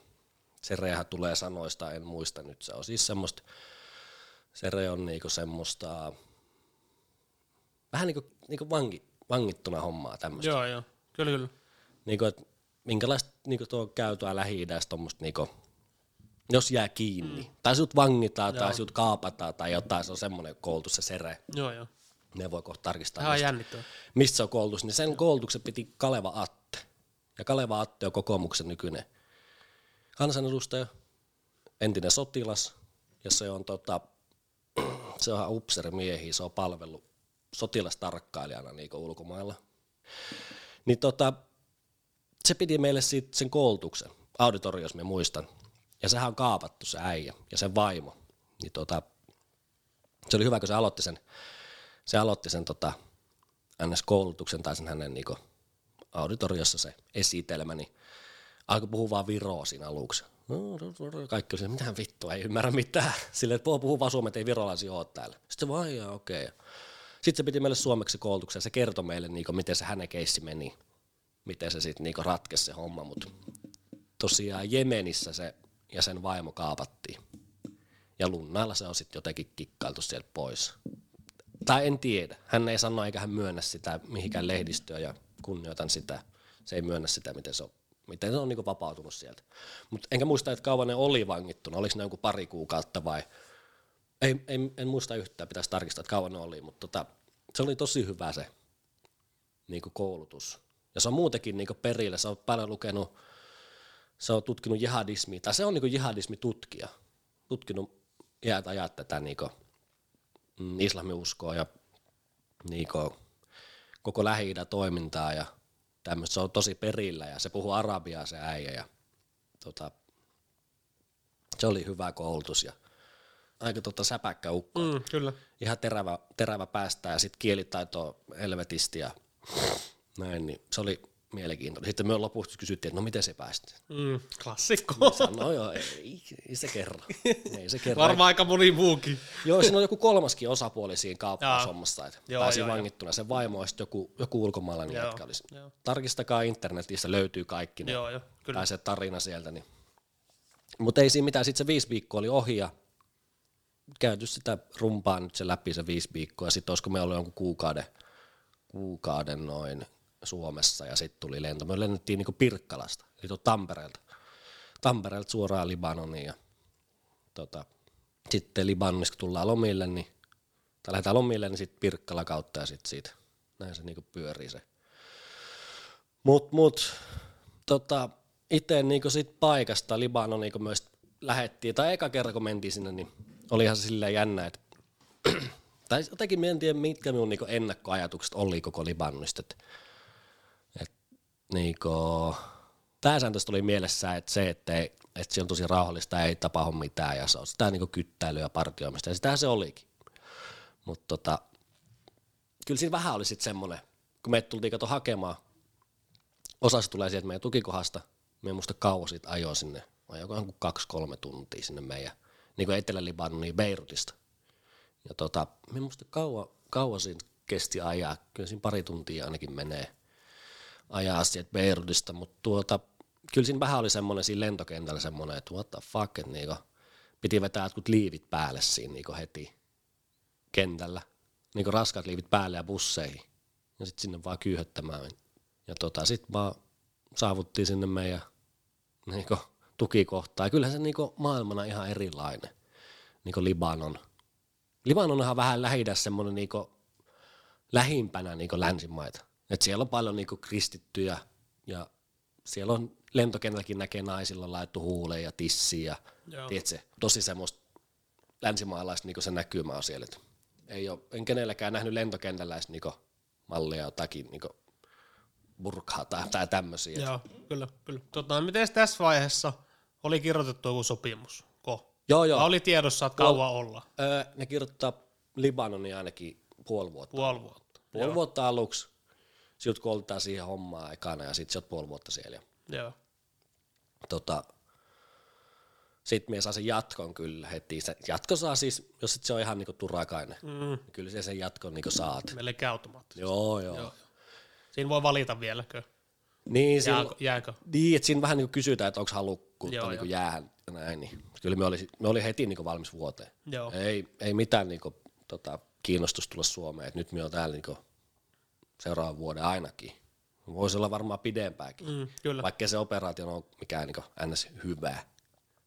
Serehän tulee sanoista, en muista nyt. Se on siis semmoista, sere on niinku semmoista, vähän niinku, niinku vangi, vangittuna hommaa tämmöistä. Joo, joo, kyllä, kyllä. Niinku, että minkälaista niinku tuo käytöä lähi-idässä tuommoista niinku, jos jää kiinni. Mm. Tai sut vangitaan joo. tai sut kaapataan tai jotain, se on semmoinen koulutus se sere. Joo, joo. Ne voi kohta tarkistaa. Ihan jännittävää. Mistä se on koulutus, niin sen koulutuksen piti Kaleva Atte. Ja Kaleva Atte on kokoomuksen nykyinen kansanedustaja, entinen sotilas, ja se on, tota, se on upserimiehi, se on palvellut sotilastarkkailijana niin ulkomailla. Niin tota, se piti meille siitä sen koulutuksen, auditoriossa me muistan, ja sehän on kaapattu se äijä ja sen vaimo. Niin tota, se oli hyvä, kun se aloitti sen, se aloitti sen tota, NS-koulutuksen tai sen hänen niinku, auditoriossa se esitelmä, niin alkoi puhua vaan viroa siinä aluksi. Kaikki oli mitään vittua, ei ymmärrä mitään. Silleen, että puhuu vaan suomen, ei virolaisia ole täällä. Sitten vaan, okei. Okay. Sitten se piti meille suomeksi koulutuksen, se kertoi meille, niin miten se hänen keissi meni, miten se sitten niin ratkesi se homma, mutta tosiaan Jemenissä se ja sen vaimo kaapattiin. Ja Lunnailla se on sitten jotenkin kikkailtu sieltä pois. Tai en tiedä. Hän ei sano eikä hän myönnä sitä mihinkään lehdistöön ja kunnioitan sitä. Se ei myönnä sitä, miten se on, miten se on niin vapautunut sieltä. Mutta enkä muista, että kauan ne oli vangittuna. Oliko ne joku pari kuukautta vai... Ei, ei, en muista yhtään, pitäisi tarkistaa, että kauan ne oli, mutta tota, se oli tosi hyvä se niin koulutus. Ja se on muutenkin niin perillä. Se on paljon lukenut se on tutkinut jihadismia, tai se on niin jihadismitutkija, tutkinut iät ajat tätä niin kuin, mm, islamiuskoa ja niin kuin, koko lähi toimintaa ja tämmöistä. Se on tosi perillä ja se puhuu arabiaa se äijä ja tota, se oli hyvä koulutus ja aika tota säpäkkä ukko. Mm, kyllä. Ihan terävä, terävä päästä ja sitten kielitaito helvetisti ja näin, niin se oli mielenkiintoinen. Sitten me lopuksi kysyttiin, että no miten se päästi. Mm, klassikko. No joo, ei, ei, se kerro. Ei se kerro. Varmaan aika moni muukin. Joo, siinä on joku kolmaskin osapuoli siinä kauppasommassa, että joo, pääsi joo, vangittuna. Se vaimo olisi joku, joku ulkomaalainen joo, jätkä olisi. Joo. Tarkistakaa internetistä, löytyy kaikki ne. Joo, joo, kyllä. Tai se tarina sieltä. Niin. Mutta ei siinä mitään, sitten se viisi viikkoa oli ohi ja käyty sitä rumpaa nyt se läpi se viisi viikkoa. Ja sitten olisiko me ollut jonkun kuukauden, kuukauden noin Suomessa ja sitten tuli lento. Me lennettiin niinku Pirkkalasta, eli Tampereelta. Tampereelta suoraan Libanoniin ja tota, sitten Libanonissa kun tullaan lomille, niin, tai lähdetään lomille, niin sitten Pirkkala kautta ja sitten siitä. Näin se niinku pyörii se. Mut, mut tota, itse niinku sit paikasta Libanon niinku myös lähettiin, tai eka kerran kun mentiin sinne, niin olihan se silleen jännä, että tai jotenkin en tiedä, mitkä minun niinku ennakkoajatukset oli koko Libanonista, että niinku, pääsääntöisesti oli mielessä, että se, että, ei, että se on tosi rauhallista, ei tapahdu mitään ja se on sitä niinku kyttäilyä ja partioimista. Ja sitähän se olikin. Mutta tota, kyllä siinä vähän oli sitten semmoinen, kun me tultiin kato hakemaan, osa se tulee sieltä meidän tukikohdasta, me muista kauan siitä ajoa sinne, ajoikohan kaksi-kolme tuntia sinne meidän niin kuin Etelä-Libanoniin Beirutista. Ja tota, me muista kauan, kauan siinä kesti ajaa, kyllä siinä pari tuntia ainakin menee ajaa sieltä Beirutista, mutta tuota, kyllä siinä vähän oli semmoinen siinä lentokentällä semmoinen, että what the fuck, että niinku, piti vetää jotkut liivit päälle siinä niinku heti kentällä, niinku raskaat liivit päälle ja busseihin, ja sitten sinne vaan kyyhöttämään. Ja tota, sitten vaan saavuttiin sinne meidän niinku, tukikohtaan. Ja kyllähän se niinku maailmana ihan erilainen. niinku Libanon. Libanon on vähän lähi semmoinen niinku lähimpänä niinku länsimaita. Et siellä on paljon niinku kristittyjä ja siellä on lentokentälläkin näkee naisilla laittu huuleen ja tissiin ja tiedätkö, tosi semmoista länsimaalaista niinku se näkymä on siellä. Et ei ole, en kenelläkään nähnyt lentokentällä edes niinku mallia jotakin niinku burkaa tai, tai tämmöisiä. Joo, kyllä, kyllä. Tota, miten tässä vaiheessa oli kirjoitettu joku sopimus? Ko? Joo, joo. Vai oli tiedossa, että kauan olla? Öö, ne kirjoittaa Libanonin ainakin puoli vuotta. Puoli vuotta. Puoli vuotta aluksi, sitten koulutetaan siihen hommaan aikana ja sitten sä oot puoli vuotta siellä. Joo. Tota, sitten mies saa sen jatkon kyllä heti. Se jatko saa siis, jos sit se on ihan niinku turakainen, Mm, niin kyllä se sen jatkon niinku saat. melkein automaattisesti. Joo, joo. Joo. Siinä voi valita vieläkö? Niin, siinä, Jääkö? jääkö? niin, että siinä vähän niinku kysytään, että onko halukkuutta Joo, niinku jäähän ja näin. Niin. Kyllä me oli, me oli heti niinku valmis vuoteen. Joo. Ei, ei mitään niinku, tota, kiinnostusta tulla Suomeen, että nyt me on täällä niinku seuraavan vuoden ainakin. Voisi olla varmaan pidempääkin, Mm, kyllä. vaikka se operaatio on mikään niinku ns. hyvää.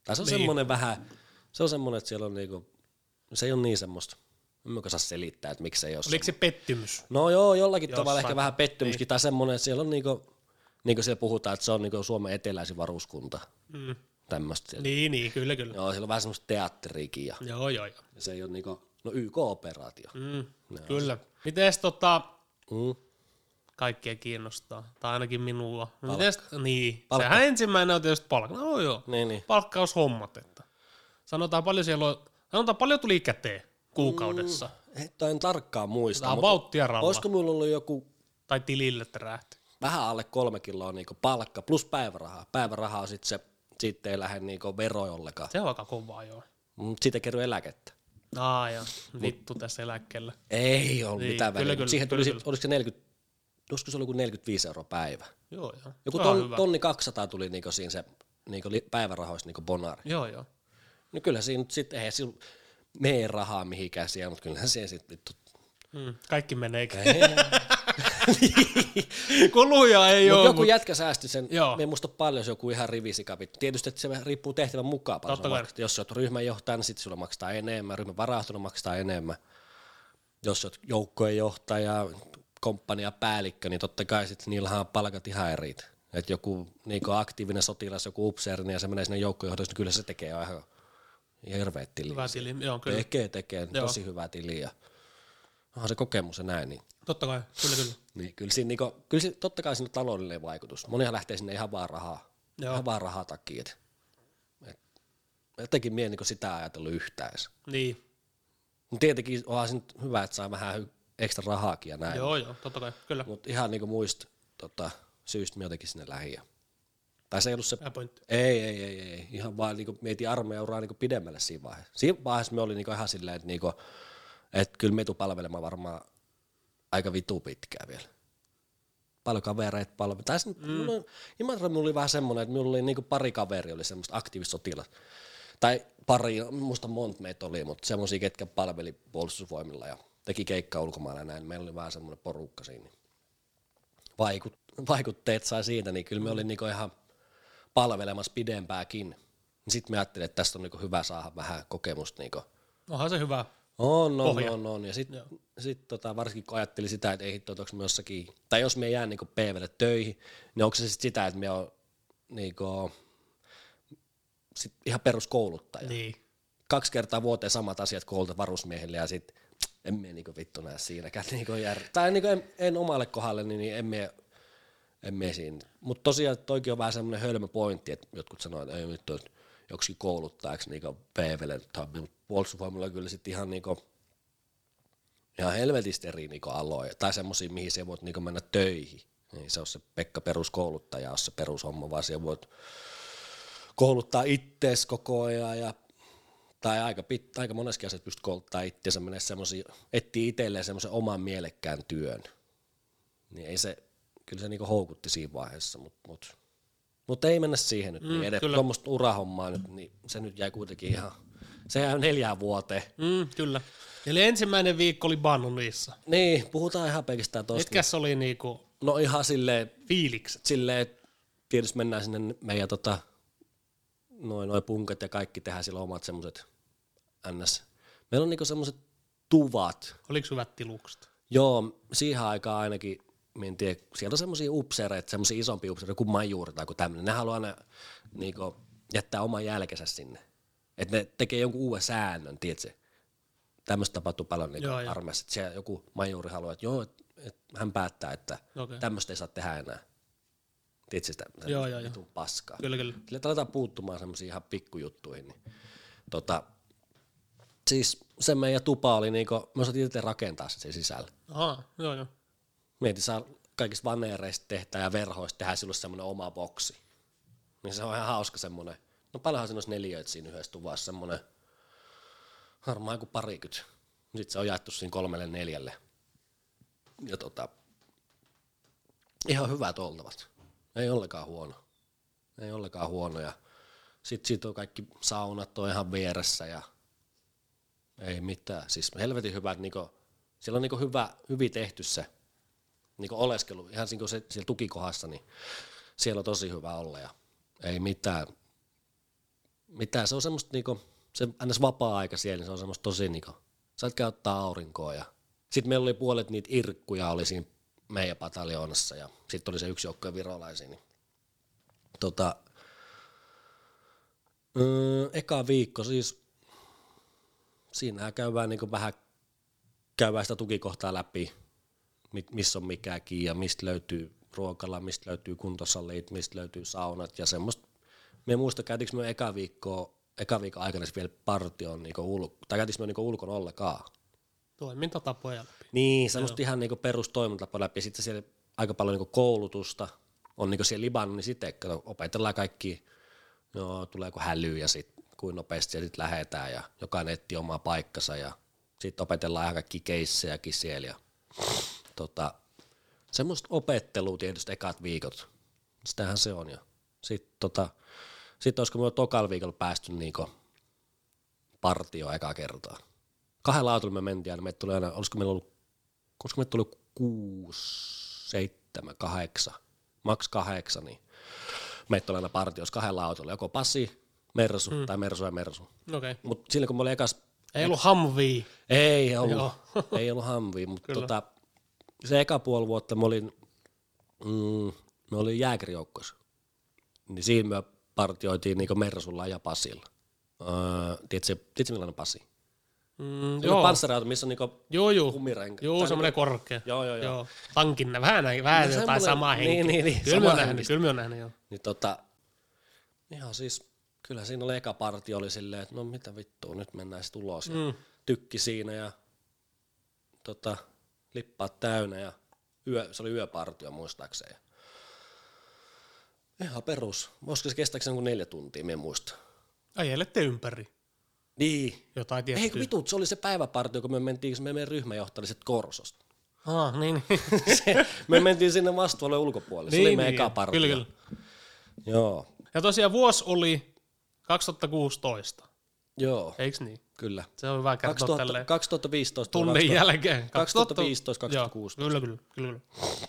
Tai se on Niin. semmoinen vähän, se on semmoinen, että siellä on niinku, se ei ole niin semmoista, en mä osaa selittää, että miksi se ei ole Oliko se pettymys? No joo, jollakin Jossain. tavalla ehkä vähän pettymyskin tai semmoinen, että siellä on niinku, niin kuin siellä puhutaan, että se on niinku Suomen eteläisin varuskunta, Mm. tämmöistä. Niin. Niin, niin, kyllä, kyllä. Joo, siellä on vähän semmoista teatteriikin ja Joo, joo, joo. se ei ole niinku, no YK-operaatio. Mm, kyllä. Mites tota, Mm. kaikkia kiinnostaa, tai ainakin minua. Mites, niin, Palkka. sehän ensimmäinen on tietysti palkka. No joo, Niin, niin. palkkaushommat. Että. Sanotaan paljon siellä on, sanotaan paljon tuli käteen kuukaudessa. Mm. Että en tarkkaan muista, Tämä on mutta vauttia ralla. olisiko mulla ollut joku Tai tilille terähti. vähän alle kolme kiloa niinku palkka plus päivärahaa. Päivärahaa sitten se, sitten ei lähde niinku veroja ollenkaan, Se on aika kovaa joo. mutta siitä kerry eläkettä. Aa ja vittu tässä eläkkeellä. Ei ollut Niin, mitään kyllä, väliä. kyllä, Siihen tuli, kyllä, sit, olisiko se 40, olisiko se ollut joku 45 euroa päivä. Joo joo. Joku ton, hyvä. tonni 200 tuli niinku siinä se niinku päivärahoista niinku bonari. Joo joo. No kyllä siinä sitten, eihän sillä mene rahaa mihinkään siellä, mutta kyllähän siihen sitten vittu. Mm, kaikki menee. Kuluja ei Mut ole. joku jätkä säästi sen, Joo. me muista paljon, jos joku ihan rivisika vittu. Tietysti että se riippuu tehtävän mukaan. Totta kai. maksetaan. Jos sä oot ryhmänjohtaja, niin sitten sulla maksetaan enemmän, ryhmän varahtunut maksetaan enemmän. Jos sä oot joukkojen johtaja, komppania päällikkö, niin totta kai sitten niillähän on palkat ihan eri. Että joku niin aktiivinen sotilas, joku upseeri, niin ja se menee sinne joukkojohtoon, niin kyllä se tekee ihan hirveet tiliä. Hyvä tili, joo kyllä. Tekee, tekee, Joo. tosi hyvää tiliä. Onhan se kokemus ja näin, niin, Totta kai, kyllä kyllä. niin kyllä, siinä, niinku, kyllä siinä, totta kai siinä on taloudellinen vaikutus. Monihan lähtee sinne ihan vaan rahaa, Joo. ihan vaan rahaa takia. Et, et, jotenkin mie en niinku sitä ajatellut yhtään. Niin, Mut tietenkin onhan se nyt hyvä, että saa vähän hy- ekstra rahaakin ja näin. joo joo, totta kai, kyllä. Mutta ihan niinku muista tota, syystä me jotenkin sinne lähin. ja- Tai se ei ollut se. Ei, ei, ei, ei. Ihan vaan niinku mietin armeijauraa niinku pidemmälle siinä vaiheessa. Siinä vaiheessa me oli niinku ihan silleen, että niinku, et kyllä me tuu palvelemaan varmaan aika vitu pitkään vielä. Paljon kavereita palvelemaan. Tai mm. mulla, Imatra mulla oli vähän semmoinen, että minulla oli niinku pari kaveri oli semmoista aktiivisotilas. Tai pari, muista monta meitä oli, mutta semmoisia, ketkä palveli puolustusvoimilla ja teki keikkaa ulkomailla ja näin. Meillä oli vähän semmoinen porukka siinä. Vaikut, vaikutteet sai siitä, niin kyllä me oli niinku ihan palvelemassa pidempääkin. Sitten me ajattelin, että tästä on niinku hyvä saada vähän kokemusta. Niinku. Onhan se hyvä. On, on, Pohja. on, on. Ja sitten sit tota, varsinkin kun ajattelin sitä, että ei hitto, että me jossakin, tai jos me jää niinku PVlle töihin, niin onko se sitten sitä, että me on niinku, sit ihan peruskouluttaja. Niin. Kaksi kertaa vuoteen samat asiat koulta varusmiehille ja sitten en mene niinku vittu näe siinäkään. Niinku jär... Tai niinku en, en, omalle kohdalle, niin, niin en mene en mene siinä. Mutta tosiaan toikin on vähän semmoinen hölmö pointti, että jotkut sanoo, että ei nyt ole joksikin kouluttajaksi niinku PVlle, mutta puolustusvoimilla kyllä sitten ihan niinku, ihan helvetistä eri niinku aloja, tai semmoisia, mihin se voit niinku mennä töihin. Niin se on se Pekka peruskouluttaja, on se perushomma, vaan siellä voit kouluttaa ittees koko ajan ja tai aika, pit, aika moneskin asiat pystyt kouluttaa itseänsä, menee semmoisia, etsii itselleen semmoisen oman mielekkään työn. Niin ei se, kyllä se niinku houkutti siinä vaiheessa, mutta mut, mut ei mennä siihen nyt. Mm, niin edes tuommoista urahommaa nyt, niin se nyt jäi kuitenkin ihan, se jäi neljään vuoteen. Mm, kyllä. Eli ensimmäinen viikko oli Bannonissa. Niin, puhutaan ihan pelkästään tosta. Mitkäs oli niinku No ihan silleen, fiilikset? silleen, tietysti mennään sinne meidän tota, noin noi punkat ja kaikki tehdään sillä omat semmoiset ns. Meillä on niinku semmoiset tuvat. Oliko hyvät tilukset? Joo, siihen aikaan ainakin, mä en tiedä, siellä on semmoisia upseereita, semmoisia isompia upseereita kuin majuri tai kuin tämmöinen. Ne haluaa aina niinku, jättää oman jälkensä sinne. Että ne tekee jonkun uuden säännön, tiedätkö? Tämmöistä tapahtuu paljon niin armeijassa, että siellä joku majuri haluaa, että joo, että et hän päättää, että Okei. tämmöistä ei saa tehdä enää. Tiedätkö sitä? Joo, joo, joo. paskaa. Kyllä, kyllä. Sille että aletaan puuttumaan semmoisiin ihan pikkujuttuihin. Niin, tota, siis se meidän tupa oli niinku, me osattiin itse rakentaa se sisällä. Aha, joo, joo. Mietin, saa kaikista vaneereista tehdä ja verhoista tehdä sille semmoinen oma boksi. Niin se on ihan hauska semmoinen. No paljonhan siinä olisi neljöitä siinä yhdessä tuvassa, semmoinen varmaan joku parikymmentä. Sitten se on jaettu siinä kolmelle neljälle. Ja tota, ihan hyvät oltavat. Ei ollenkaan huono. Ei ollenkaan huono. Ja sitten siitä on kaikki saunat on ihan vieressä ja ei mitään. Siis helvetin hyvät, niinku, siellä on niinku hyvä, hyvin tehty se niinku oleskelu, ihan niinku se, siellä tukikohdassa, niin siellä on tosi hyvä olla ja ei mitään, mitään. Se on semmoista niinku, se ns. vapaa-aika siellä, niin se on semmoista tosi niinku, saat käyttää aurinkoa ja sitten meillä oli puolet niitä irkkuja oli siinä meidän pataljoonassa ja sitten oli se yksi joukkue virolaisia, niin tota, öö, eka viikko siis, siinähän käydään niinku vähän, käydään sitä tukikohtaa läpi, missä on mikäkin ja mistä löytyy ruokala, mistä löytyy kuntosalit, mistä löytyy saunat ja semmoista. Me muista, käytiinkö me eka viikkoa, eka viikon aikana vielä partioon niinku ul- tai käytiinkö me niinku ulkon ollenkaan. Toimintatapoja läpi. Niin, semmoista ihan niinku perustoimintatapa läpi. Sitten siellä aika paljon niinku koulutusta on niinku siellä Libanonissa itse, kato, opetellaan kaikki, joo, tuleeko hälyä ja sitten kuin nopeasti ja sitten lähetään ja jokainen etsii omaa paikkansa ja sitten opetellaan ihan kaikki keissejäkin siellä ja tota, semmoista opettelua tietysti ekat viikot. Sitähän se on. Ja sitten tota, sit olisiko me tokalla viikolla päästy niinku partioon eka kertaa. Kahdella autolla me mentiin aina, meitä tuli aina, olisiko meillä ollut, koska meitä tuli kuusi, seitsemän, kahdeksan, maks kahdeksan, niin meitä tuli aina partiossa kahdella autolla, joko Pasi, Mersu mm. tai Mersu ja Mersu. Okay. Mutta silloin kun mä olin ekas Ei ollut Humvee. ei ollut, Joo. ei ollut hamvia, mutta tota, se eka puoli vuotta mä olin, mm, mä olin jääkärijoukkoissa. Niin siinä me partioitiin niinku Mersulla ja Pasilla. Öö, tiedätkö, tiedätkö millainen Pasi? Mm, Joo. joo. Panssariauto, missä on niinku Joo, joo. kumirenka. Joo, semmoinen korkea. Joo, joo, joo. joo. Tankinne, vähän, näin, vähän No jotain samaa henkeä. niin, niin, niin, Kyllä mä oon nähnyt, kyllä mä oon nähnyt, joo. Niin tota, ihan siis, kyllä siinä oli eka partio oli silleen, että no mitä vittua, nyt mennään sitten ulos. Ja Mm. tykki siinä ja tota, lippaat täynnä ja yö, se oli yöpartio muistaakseni. Ihan perus. Olisiko se kestääkö se neljä tuntia, me en muista. Ajelette ympäri Niin. jotain Ei tiettyä. kun vitut, se oli se päiväpartio, kun me mentiin, kun me meidän ryhmäjohtaja oli sieltä Korsosta. Ah, niin. Se, me mentiin sinne vastuulle ulkopuolelle. Se oli meidän eka partio. Kyllä, kyllä. Joo, Ja tosiaan vuosi oli 2016, joo, eiks niin? kyllä. Se on hyvä kertoa 2000, tälleen 2015 tunnin 2000 jälkeen. 2015, 2000 2016. Joo, kyllä, kyllä, kyllä, kyllä.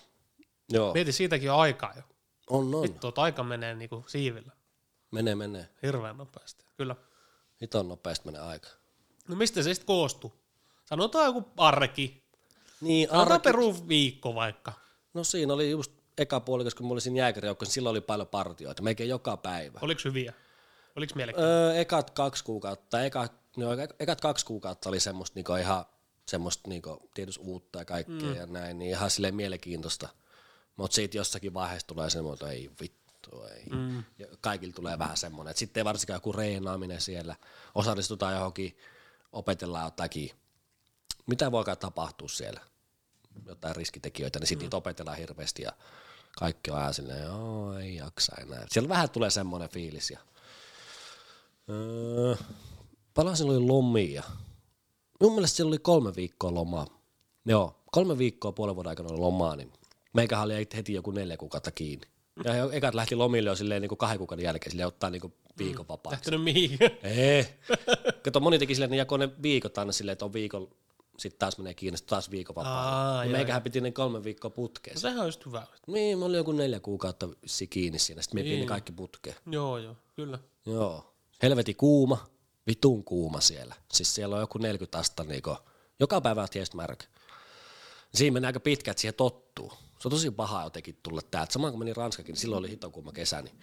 Joo, Mieti, siitäkin on aikaa jo. on, on. Vittu, että aika menee niinku siivillä. Menee, menee. Hirveän nopeasti. Kyllä. Hiton nopeasti menee aika. No mistä se sitten koostuu? Sanotaan joku arki. Niin, Sanotaan arki, peru viikko vaikka. no siinä oli just eka puolikas, kun mä olin siinä jääkärijoukkoissa, niin silloin oli paljon partioita, melkein joka päivä. Oliko hyviä? Oliko mielenkiintoisia? Öö, ekat kaksi kuukautta, eka, no, eka- ekat kaksi kuukautta oli semmoista niinku ihan semmoista niinku, tietysti uutta ja kaikkea mm. ja näin, niin ihan silleen mielenkiintoista. Mutta siitä jossakin vaiheessa tulee semmoinen, että ei vittu, ei. Mm. Ja kaikilla tulee vähän semmoinen, että sitten ei varsinkaan joku reenaaminen siellä, osallistutaan johonkin, opetellaan jotakin, mitä voikaan tapahtua siellä, jotain riskitekijöitä, niin sitten mm. niitä opetellaan hirveästi ja kaikki on aina silleen, joo, ei jaksa enää. Siellä vähän tulee semmoinen fiilis ja Öö, paljon siellä oli lomia? Mun mielestä siellä oli kolme viikkoa lomaa. Joo, kolme viikkoa puolen vuoden aikana oli lomaa, niin meikähän oli heti joku neljä kuukautta kiinni. Ja he ekat lähti lomille jo silleen niin kuin kahden kuukauden jälkeen, sille ottaa niin kuin viikon vapaa. Lähtenyt mihin? Ei. Kato, moni teki silleen, että ne jakoi ne viikot aina silleen, että on viikon, sitten taas menee kiinni, sit taas viikon vapaa. Niin meikähän piti ne kolme viikkoa putkeen. No sehän just hyvä. Niin, mä olin joku neljä kuukautta kiinni siinä, sitten me pidin ne Niin. kaikki putkeen. Joo, joo, kyllä. Joo. Helveti kuuma. vitun kuuma siellä. Siis siellä on joku 40 astetta niinku, joka päivä on ties märkä. Siinä menee aika pitkä, että siihen tottuu. Se on tosi paha jotenkin tulla täältä. Samoin kun meni Ranskakin, niin silloin oli hito kuuma kesä, niin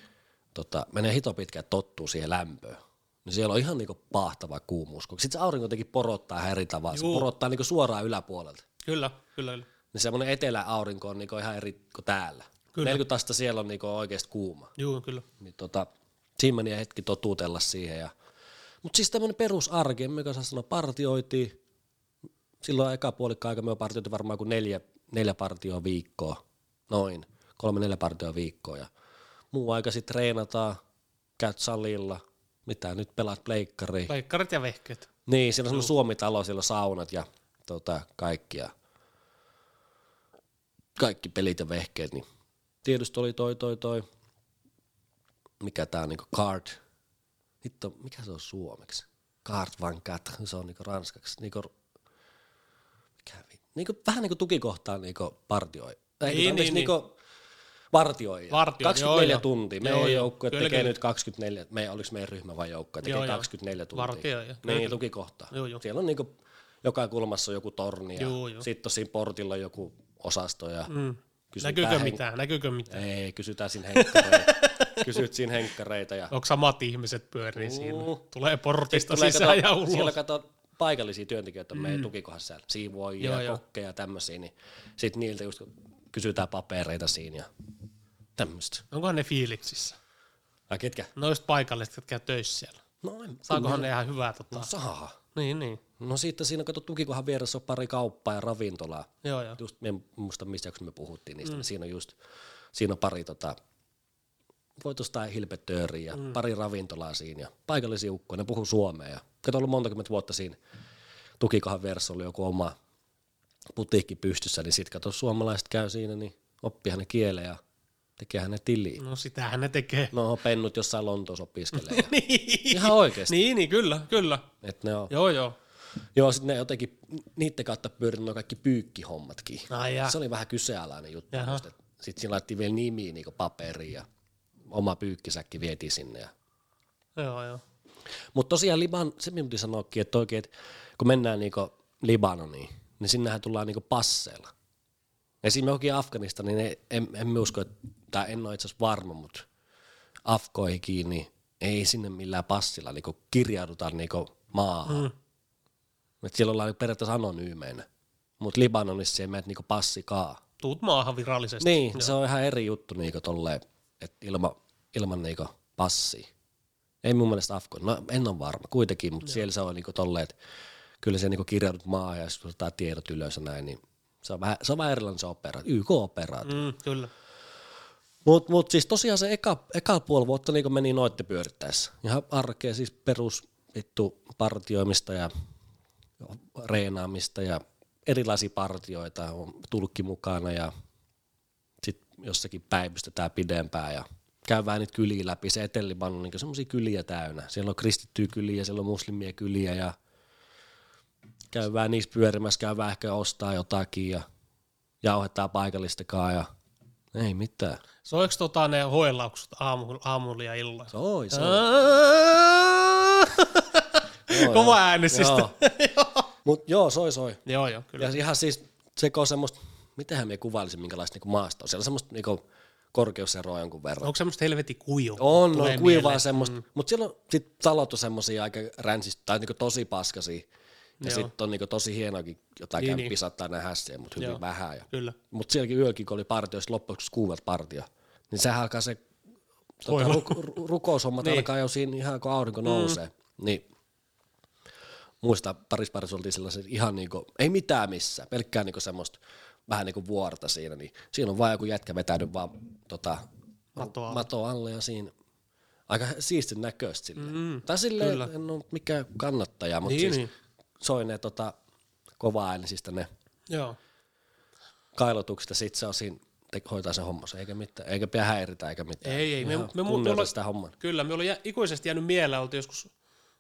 tota, menee hito pitkä, että tottuu siihen lämpöön. Niin siellä on ihan niinku pahtava kuumuus. Sitten se aurinko jotenkin porottaa ihan eri tavalla. Se porottaa niinku suoraan yläpuolelta. Kyllä, kyllä, kyllä. Niin semmoinen eteläaurinko on niinku ihan eri kuin täällä. Kyllä. 40 astetta siellä on niinku oikeasti kuuma. Joo, kyllä. Niin tota, siinä meni hetki totuutella siihen. Ja... Mutta siis tämmöinen perusarki, en mä saa sanoa, partioitiin. Silloin eka puolikka aika me partioitiin varmaan kuin neljä, neljä partioa viikkoa, noin, kolme neljä partioa viikkoa. Ja muu aika sitten treenataan, käyt salilla, mitä nyt pelaat pleikkariin. Leikkarit ja vehkeet. Niin, siellä on semmoinen suomitalo, siellä on saunat ja tota, kaikki, ja kaikki pelit ja vehkeet, niin tietysti oli toi, toi, toi, mikä tää on niinku card, hitto, mikä se on suomeksi? Card van cat, se on niinku ranskaksi, niinku, mikä vi, niinku, vähän niinku tukikohtaa niinku partioi. Ei, Niin, niin, niin, niinku, vartioija. Vartio, 24 joo, joo. tuntia. Meidän Joo, joo. joukkue tekee kyllä. nyt 24, me, oliko meidän ryhmä vai joukkue, tekee Joo, joo. 24 tuntia. Vartioija, Niin, tukikohta. Joo, joo. Siellä on niinku, joka kulmassa on joku torni ja Joo, joo. sitten on siinä portilla joku osasto ja Mm. Näkyykö hen- mitään? Näkyykö mitään? Ei, kysytään siinä henkkareita. Kysyt siinä henkkareita ja Onko samat ihmiset pyörii siinä? Tulee portista Tulee sisään kato- ja ulos. Siellä kato paikallisia työntekijöitä on meidän tukikohdassa siellä, siivoojia, Joo, ja kokkeja ja tämmöisiä, niin sitten niiltä just kysytään papereita siinä ja tämmöistä. Onkohan ne fiiliksissä? Ai ketkä? Noista paikalliset, jotka käy töissä siellä. No, en, Saakohan ne ihan hyvää tota? no saa. Niin, niin. No sitten siinä kato tukikohan vieressä on pari kauppaa ja ravintolaa. Joo, joo. Just, me en muista mistä me puhuttiin niistä, mm. siinä on just, siinä on pari tota, voitosta hilpetööriä ja mm. pari ravintolaa siinä ja paikallisia ukkoja, ne puhuu suomea ja kato ollut monta kymmentä vuotta siinä tukikohan vieressä oli joku oma putiikki pystyssä, niin sitten kato suomalaiset käy siinä, niin oppii hänen kielen ja tekee hänen tiliin. No sitähän ne tekee. No pennut jossain Lontoossa opiskelee. Ja, niin. ihan oikeesti. Niin, niin, kyllä, kyllä. Et ne on, Joo, joo. joo, sitten ne jotenkin, niiden kautta pyörinyt nuo kaikki pyykkihommatkin. Ai. Se oli vähän kyseenalainen juttu. Sitten siinä laitettiin vielä nimi niin paperiin ja oma pyykkisäkki vietiin sinne. Ja. Joo, joo. Mutta tosiaan Liban, se minun piti sanoakin, että oikein, että kun mennään niin Libanoniin, niin sinnehän tullaan niin passeilla. Esimerkiksi Afganistaniin, niin en, en usko, että, tai en ole itse asiassa varma, mutta Afkoihin, niin ei sinne millään passilla niin kirjauduta niin maahan. Mm. Et siellä ollaan periaatteessa anonyymeinä. Mutta Libanonissa ei mene niin passikaa. Tuut maahan virallisesti. Niin, Joo. se on ihan eri juttu niinku tolleen, että ilma, ilman niinku passia. Ei mun mielestä Afgon, no en ole varma kuitenkin, mutta siellä se on niinku tolleen, että kyllä se niinku kirjaudut maahan ja sitten otetaan tiedot ylös ja näin, niin se on vähän, se on vähän erilainen se operaatio, YK-operaatio. Mm. Kyllä. Mutta mut siis tosiaan se eka, eka puoli vuotta niinku meni noitte pyörittäessä. Ihan arkea siis perus vittu partioimista ja reenaamista ja erilaisia partioita, on tulkki mukana ja jossakin päivystetään pidempään ja käydään niitä kyliä läpi. Se Etelliban on niin semmoisia kyliä täynnä. Siellä on kristittyjä kyliä, siellä on muslimia kyliä ja käydään niissä pyörimässä, käydään ehkä ostaa jotakin ja jauhetaan paikallistakaan ja ei mitään. Soiko tota ne hoilaukset aamu, aamulla ja illalla? Soi, soi. Joo, Kova joo. äänisistä. Joo. Mut joo, soi soi. joo, joo, kyllä. Ja ihan siis seko semmoista, mitenhän me kuvailisin minkälaista niinku maasta on. Siellä on semmoista niinku korkeuseroa jonkun verran. Onko semmoista helvetin kuiva? On, Tulee on kuivaa mieleen. semmoista, mm. mutta siellä on sit talot on semmosia aika ränsistä tai niinku tosi paskasia. Ja sitten on niinku tosi hienoakin jotain Niin, niin, niin. kämpisat tai nähässiä, mutta hyvin Joo. vähän. Ja. Kyllä. Mutta sielläkin yölläkin, kun oli partioissa loppuksi kuuvat partio, niin sehän alkaa se tota, ruk, ru- rukoushommat Niin. alkaa jo siinä ihan kun aurinko nousee. Mm. Niin muista paris parissa oltiin sellaiset ihan niinku, ei mitään missään, pelkkää niinku semmoista vähän niinku vuorta siinä, niin siinä on vaan joku jätkä vetänyt vaan tota, Mato alle. mato alle ja siinä aika siistin näköistä silleen. Mm, tai silleen, kyllä. en ole mikään kannattaja, mutta Niin, siis niin. soi ne tota, kova äänisistä ne Joo. kailotukset ja sit se on siinä te- hoitaa se hommansa, eikä mitään, eikä pidä häiritä eikä mitään. Ei, ei. Me, Ihan me, me, kunnioita mulla, sitä homman. kyllä, me ollaan ikuisesti jäänyt mieleen, oltiin joskus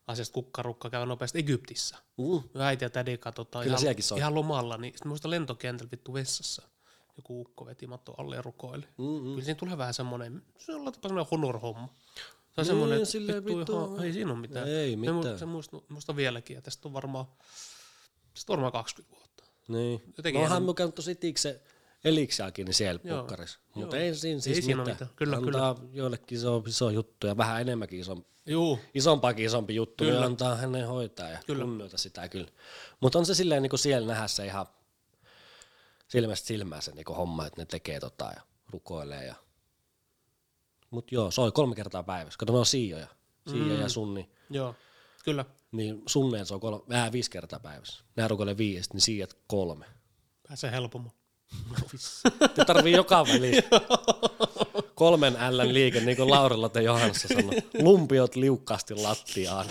asiasta kukkarukka käy nopeasti Egyptissä. Mm. Me äiti ja tädi katsotaan Kyllä ihan, ihan lomalla, niin sitten muista lentokentällä vittu vessassa. Joku ukko veti matto alle ja rukoili. Mm-hmm. Kyllä siinä tulee vähän semmoinen, se on tapaa semmoinen honor-homma. Se on semmoinen, että vittu, vittu, ihan, ei siinä ole mitään. ei Se, mitään. mu- se muista, muista vieläkin, ja tästä on varmaan, tästä on varmaan 20 vuotta. Niin. Jotenkin no me käynyt tosi tikse eliksiäkin niin siellä Joo, pukkarissa. Mutta ei siinä siis Ei siinä mitään. mitään. Kyllä, antaa joillekin iso, iso juttu ja vähän enemmänkin iso, Juu, isompakin isompi juttu, kyllä. Kyllä. niin antaa hänen hoitaa ja kyllä. Kyllä. kunnioita sitä kyllä. Mutta on se silleen niin kuin siellä nähdä se ihan silmästä silmään se niin kuin homma, että ne tekee tota ja rukoilee. Ja... Mutta joo, soi kolme kertaa päivässä. Kato, ne on siijoja. Siijo mm. ja sunni. joo, kyllä. Niin sunneen se on kolme, vähän viisi kertaa päivässä. Nää rukoilee viidestä, niin siijat kolme. Pääsee helpommin. Te tarvii joka välissä. Kolmen Ln liike, niin kuin Laurilla te Johanssa sanoi. Lumpiot liukkaasti lattiaan.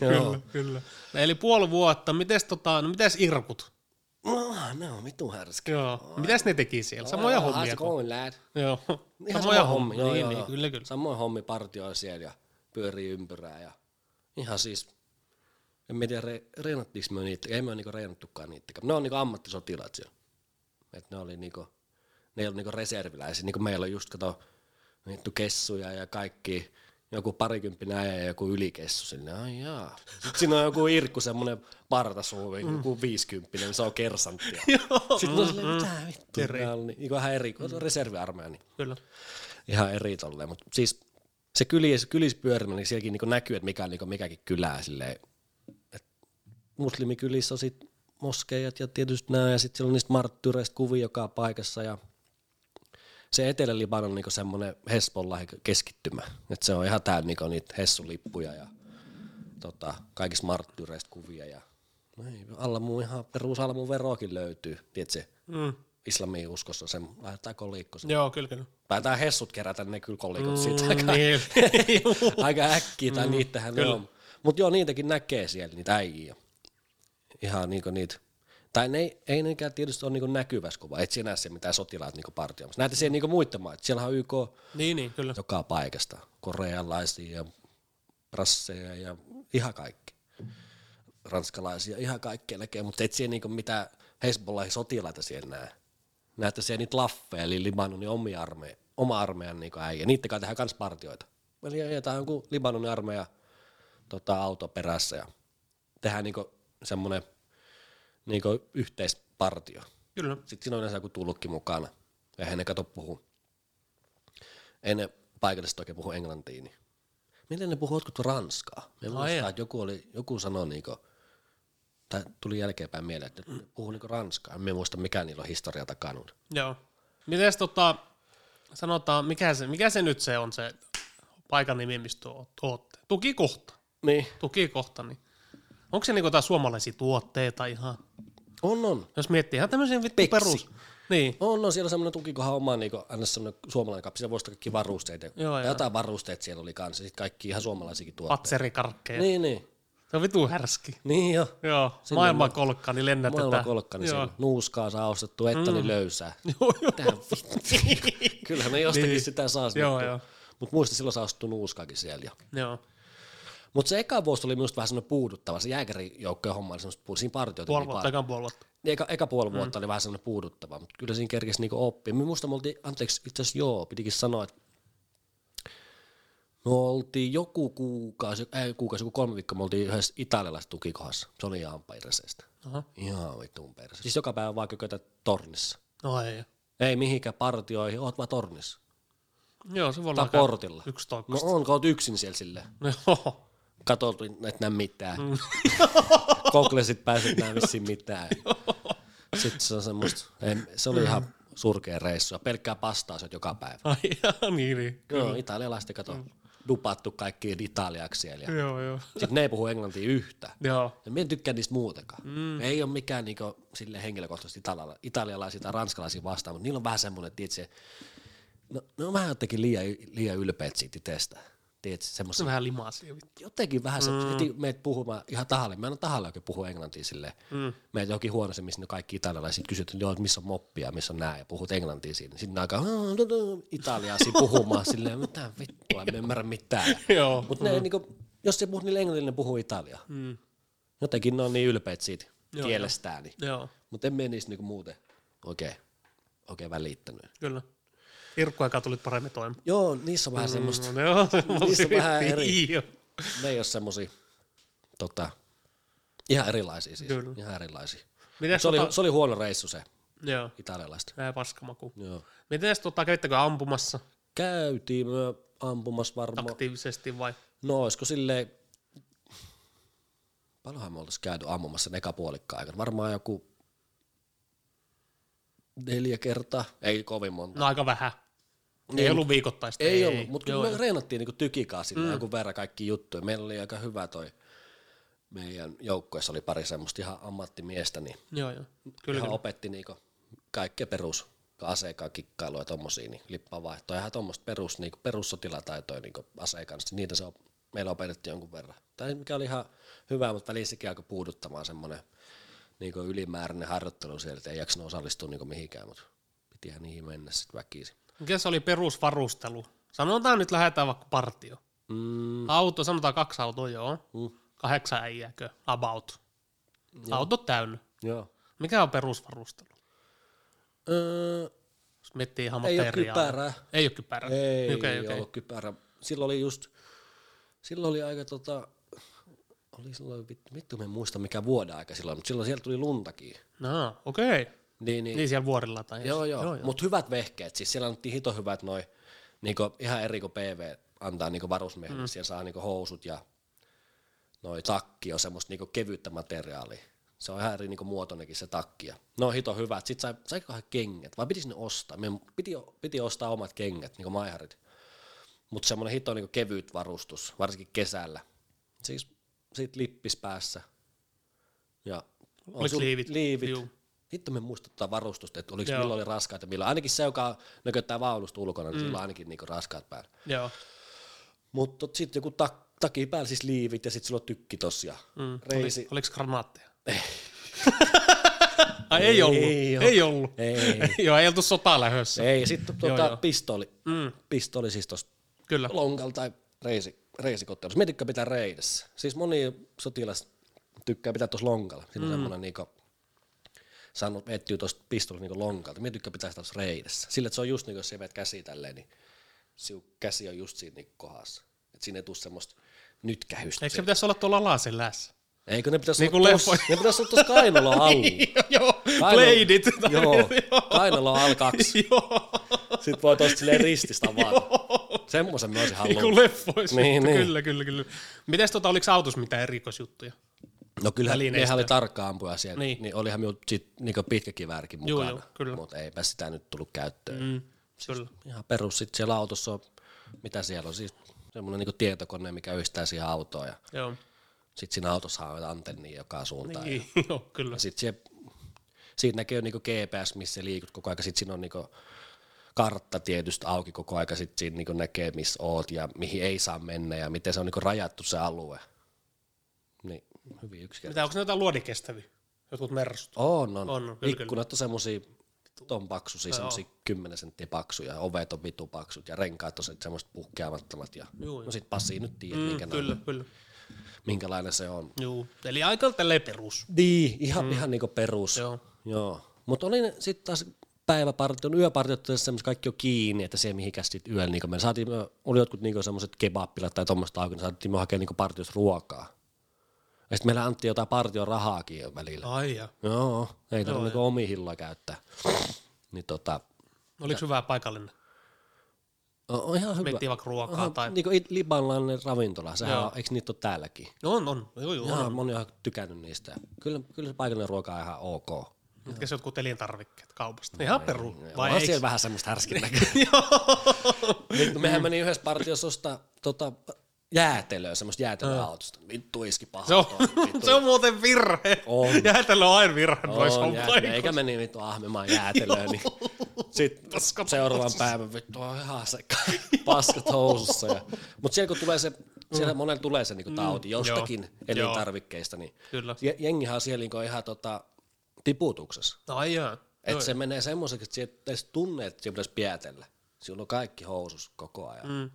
Kyllä, kyllä. No, eli puoli vuotta, mites, tota, no, mites irkut? No, ne on vitu härski. Joo, mitäs ne teki siellä? Samoja hommia. Going, lad? Joo, Ihan samoja hommia. Joo, niin, joo, niin, joo. kyllä, kyllä. Samoin hommi partioi siellä ja pyörii ympyrää. Ja ihan siis, en mä tiedä, re, reenattiinko me niitä, ei me ole niinku reenattukaan niitä. Ne on niinku ammattisotilaat siellä. Et ne oli niinku, ne ei ollut niinku reserviläisiä, niinku meillä on just kato, vittu kessuja ja kaikki, joku parikymppinen äijä ja joku ylikessu sinne, ai jaa. Sitten siinä on joku Irkku, semmonen partasuu, Mm. joku viisikymppinen, se on kersanttia. Sitten on silleen, mitä vittu, Eri. On niin, vähän eri, mm. reserviarmeija, niin kyllä. ihan eri tolleen, mutta siis se kylis, kylispyörimä, niin sielläkin niinku näkyy, että mikä on niinku mikäkin kylää silleen, muslimikylissä on sit moskeijat ja tietysti nämä, ja sitten siellä on niistä marttyreistä kuvia joka paikassa, ja se Etelä-Libanon on niinku semmoinen Hezbollah keskittymä, että se on ihan täynnä niinku niitä Hessulippuja ja tota, kaikista marttyreistä kuvia, ja no ei, alla muu ihan perus alla mun veroakin löytyy, tiedätkö, Mm. islamiin uskossa sen, laitetaan kolikko Joo, kyllä, kyllä. Päätään hessut kerätä ne kyllä kolikot mm, siitä aika, niin. Aika äkkiä, tai mm, niitähän ne on. Mutta joo, niitäkin näkee siellä, niitä äijiä. Ihan niinku niitä. Tai ne ei, ei nekään tietysti ole niinku näkyvässä kuva, et sinä se mitään sotilaat niinku partioimassa. Näitä siellä niinku muiden maat. Siellä on YK niin, niin, kyllä. joka paikasta. Korealaisia ja brasseja ja ihan kaikki. Ranskalaisia, ihan kaikkea näkee, mutta et siellä niinku mitään Hezbollahin sotilaita siellä näe. Näette siellä niitä laffeja, eli Libanonin omia armeija, oma armeijan niinku äijä. Niiden kanssa tehdään kans partioita. Eli ajetaan Libanonin armeija tota, auto perässä ja tehdään niinku semmoinen niinku yhteispartio. Kyllä. Sitten siinä on yleensä joku tullutkin mukana. Eihän ne kato puhu. Ei ne paikallisesti oikein puhu englantia. Niin. Miten ne puhuu jotkut ranskaa? Me muistaa, että joku, oli, joku sanoi niinku, tai tuli jälkeenpäin mieleen, että ne puhuu niinku ranskaa. Me muista mikä niillä on historia takana. Joo. Mites tota, sanotaan, mikä se, mikä se nyt se on se paikan nimi, mistä ootte? Tukikohta. Niin. Tukikohta, niin. Onko se niinku jotain suomalaisia tuotteita ihan? On, on. Jos miettii ihan tämmöisiä vittu Peksi. perus. Niin. On, on siellä semmoinen tukikohan oma, niin aina semmoinen suomalainen kappi, siellä voisi kaikki varusteet. Ja Joo, ja joo. jotain varusteet siellä oli kanssa, sitten kaikki ihan suomalaisiakin tuotteita. Patserikarkkeja. Niin. Niin, niin. Se on vitu härski. Niin jo. Joo, Sinne maailman ma- kolkka, niin lennätetään. Maailman kolkka, niin Joo. siellä nuuskaa saa ostettu, että niin löysää. Joo, joo. Tähän Kyllähän ne jostakin Niin. sitä saa Joo, joo. Mutta muista silloin saa ostettu nuuskaakin siellä. jo. Joo. Mutta se eka vuosi oli minusta vähän semmoinen puuduttava. Se jääkärijoukkojen homma oli semmoista, siinä partioita Puoli vuotta, ekan puoli vuotta. Niin Eka, eka puoli vuotta mm. oli vähän semmoinen puuduttava, mutta kyllä siinä kerkesi niinku oppia. Me muista me oltiin, anteeksi, itse asiassa joo, pitikin sanoa, että me oltiin joku kuukausi, ei kuukausi, joku kolme viikkoa, me oltiin yhdessä italialaisessa tukikohdassa. Se oli ihan perseestä. Aha. Ihan vittuun perseestä. Siis joka päivä vaikka kötä tornissa. No ei. Ei mihinkään partioihin, oot vaan tornissa. Joo, se voi olla Tai portilla. yksi No toikkosta. on, kun oot yksin siellä silleen. No, joo. Katoltu, et näe mitään. Mm. Koklesit pääset näe vissiin mitään. Sitten se on semmoista, se oli ihan surkea reissu. Ja pelkkää pastaa syöt joka päivä. Ai, jaa, niin, niin. Joo, italialaiset kato, dupattu kaikkiin italiaksi siellä. Ja Joo, joo. sitten ne ei puhu englantia yhtään. Joo. Ja minä en tykkää niistä muutenkaan. Mm. Ei ole mikään niinku, sille henkilökohtaisesti italiala, italialaisia tai ranskalaisia vastaan, mutta niillä on vähän semmoinen, että se, no, ne on vähän jotenkin liian, liian ylpeät siitä itsestään. Tiedätkö, Se semmoisia on vähän limasia. jotenkin vähän se, mm. heti meet puhumaan ihan tahalle. Mä en ole tahalle oikein puhu englantia silleen. Mm. Meet johonkin huoneeseen, missä ne kaikki italialaiset kysyt, että joo, että missä on moppia, missä on nää, ja puhut englantia siinä. Sitten ne alkaa italiaa siinä puhumaan silleen, mitä vittua, en ymmärrä mitään. Joo. Mutta ne niinku, jos se puhut niille englannille, ne puhuu italiaa. Mm. Jotenkin ne on niin ylpeät siitä Joo, kielestään. Niin. Joo, Mutta en mene niistä niinku muuten oikein, oikein välittänyt. kyllä. Irkkuaikaa tulit paremmin toimeen. Joo, niissä on vähän semmoista, No, joo, Niissä on vähän eri. Joo. ne ei ole semmosia, tota, ihan erilaisia siis, Kyllä. ihan erilaisia. Mites Se oli, tota, se oli huono reissu se joo, italialaista. nää paskamaku. Joo. Miten tota, kävittekö ampumassa Käytiin me ampumassa varmaan. aktiivisesti vai? No olisiko silleen, paljonhan me oltaisiin käyty ammumassa sen eka puolikkaan aikana. Varmaan joku neljä kertaa, ei kovin monta. No aika vähän. Niin, Ei ollut viikoittaista. Ei, ollut, mutta kyllä me reenattiin niinku tykikaa sillä mm. joku verran kaikki juttuja. Meillä oli aika hyvä toi, meidän joukkueessa oli pari semmoista ihan ammattimiestä, niin Joo, joo. Kyllä, ihan kyllä. opetti niinku kaikkea perus aseekaan kikkailua ja tommosia, niin lippavaihtoa. Ihan tuommoista perus, niinku, perussotilataitoja niinku aseen kanssa. Niitä se on, meillä opetettiin jonkun verran. Tai mikä oli ihan hyvä, mutta välissäkin alkoi puuduttamaan semmoinen niinku ylimääräinen harjoittelu sieltä, että ei jaksanut osallistua niinku mihinkään, mutta pitihän niihin mennä sitten väkisin. Mikä se oli perusvarustelu? Sanotaan nyt lähdetään vaikka partio. Mm, Auto, sanotaan kaksi autoa, joo. mm, Kahdeksan äijääkö? About. Auto täynnä. joo. Mikä on perusvarustelu? Öö, Jos miettii ihan ei ole kypärää. Ei ole kypärää. Ei okay, okei. ollut kypärä. Silloin oli just, silloin oli aika tota, oli silloin, vittu, vittu me en muista mikä vuoden aika silloin, mutta silloin siellä tuli luntakin. No, okei. Okay. Niin, niin, Niin siellä vuorilla tai joo, jos- joo, joo, mutta hyvät vehkeet, siis siellä annettiin hito hyvät noin, niinku, ihan eri kuin PV antaa niinku varusmiehille, mm. siellä saa niinku housut ja noi takki on semmoista niinku kevyttä materiaalia. Se on ihan eri niinku muotoinenkin se takki. Ja ne on hito hyvät. Sitten sai, saikohan kengät, vai piti ne ostaa? Meidän piti, piti ostaa omat kengät, niinku maiharit. Mutta semmoinen hito niinku kevyt varustus, varsinkin kesällä. Siis sit lippis päässä. Ja on Oliko liivit? liivit. Juu. Hitto me muistuttaa varustusta, että oliko Joo. milloin oli raskaat ja milloin. Ainakin se, joka nököttää vaunusta ulkona, niin mm. sillä on ainakin niinku raskaat päällä. Joo. Mutta sitten joku tak, taki päällä, siis liivit ja sitten sulla on tykki tossa. Mm. Reisi. Oli, oliko granaatteja? Ai ei ollut. Ei oo. Ei ollut. Ei. Joo, ei oltu sotaa lähdössä. Ei, sitten tuota, joo. pistoli. Mm, Pistoli siis tuossa kyllä. lonkalla tai reisi, reisikottelussa. Mietitkö pitää reidessä? Siis moni sotilas tykkää pitää tuossa lonkalla. Siinä on semmoinen niinku, saanut ettyy tuosta pistolista niinku lonkalta. Mietitkö pitää sitä tuossa reidessä? Sillä, että se on just niin kuin jos sä veet käsi tälleen, niin siu, käsi on just siinä niinku kohdassa. Että siinä ei tule semmoista nytkähystä. Eikö se pitäisi olla tuolla alasen lässä? Eikö ne pitäisi Niin olla leffoissa. ne pitäisi olla tuossa kainaloa alla. joo, Kainalo- bladeit. Joo, kainalo on L2. Joo, Sitten voi tosta silleen rististä avata. Semmoisen mä olisin niin kuin halunnut. leffoissa. Niin, niin. Kyllä, kyllä, kyllä. Mites tota, oliko autossa mitään erikoisjuttuja? No kyllä nehän oli tarkka ampuja siellä, Niin. niin, niin olihan minun sit niinku pitkä kiväärikin Joo, mukana, joo, kyllä. mutta eipä sitä nyt tullut käyttöön. Mm, kyllä. Ihan perus sit siellä autossa on, mitä siellä on, siis semmoinen niinku tietokone, mikä yhdistää siihen autoon ja Joo, sitten siinä autossa on antennia joka suuntaan. Ja, niin, joo, kyllä. ja sitten siellä, siitä näkee niinku GPS, missä liikut koko aika, sitten siinä on niinku kartta tietysti auki koko aika, sitten siinä niinku näkee, missä oot ja mihin ei saa mennä ja miten se on niinku rajattu se alue. Niin, hyvin yksinkertaisesti. Mitä, onko ne jotain luodikestäviä? Jotkut mersut? On, on. On, kyllä, Ikkunat on semmosia ton paksuisia, semmosia 10 senttiä paksuja, ovet on vitu paksut ja renkaat on se- semmoiset puhkeamattomat. Ja, Juu, no sit Pasi nyt tiedät, Mm, minkälainen, kyllä, kyllä. minkälainen se on. Joo, eli aika tälleen perus. Niin, ihan, mm. ihan niinku perus. Joo. Joo. Mutta oli sitten taas päiväpartion, yöpartiot, semmoiset kaikki on kiinni, että se mihin sit yöllä, niin me saatiin, oli jotkut niinku semmoiset kebappilat tai tuommoista auki, niin saatiin me hakea niinku partiosta ruokaa. Ja sitten meillä annettiin jotain partion rahaakin jo välillä. Ai ja. Joo, ei tarvitse niinku omia hilloja käyttää. niin tota, Oliko hyvä paikallinen? on, on ihan hyvä. Miettii vaikka ruokaa Aha, tai... Niinku it- libanlainen ravintola, sehän Joo. on, eikö niitä ole täälläkin? No on, on. Joo, joo. Ihan on. moni on tykännyt niistä. Kyllä, kyllä se paikallinen ruoka on ihan ok. Mitkä se jotkut elintarvikkeet kaupasta? Ihan peru. Vai on eikö? siellä vähän semmoista härskin näköä. Kun mehän meni yhdessä partiossa ostaa tota, jäätelöä, semmoista jäätelöautosta. Vittu iski paha. Se on, vittu. se on muuten virhe. On. Jäätelö on aina virhe noissa on, jää, paikoissa. eikä meni vittu ahmimaan jäätelöä, niin sitten seuraavan päivän vittu on ihan se paskat housussa. Ja, mutta siellä kun tulee se, siellä monella tulee se niinku tauti jostakin joo. elintarvikkeista, niin Kyllä. je- jengihan on siellä niinku ihan tota, tiputuksessa. Ai jaa. Että se menee semmoiseksi, että sä et edes tunne, että siellä pitäisi piätellä. Siellä on kaikki housus koko ajan. Mm.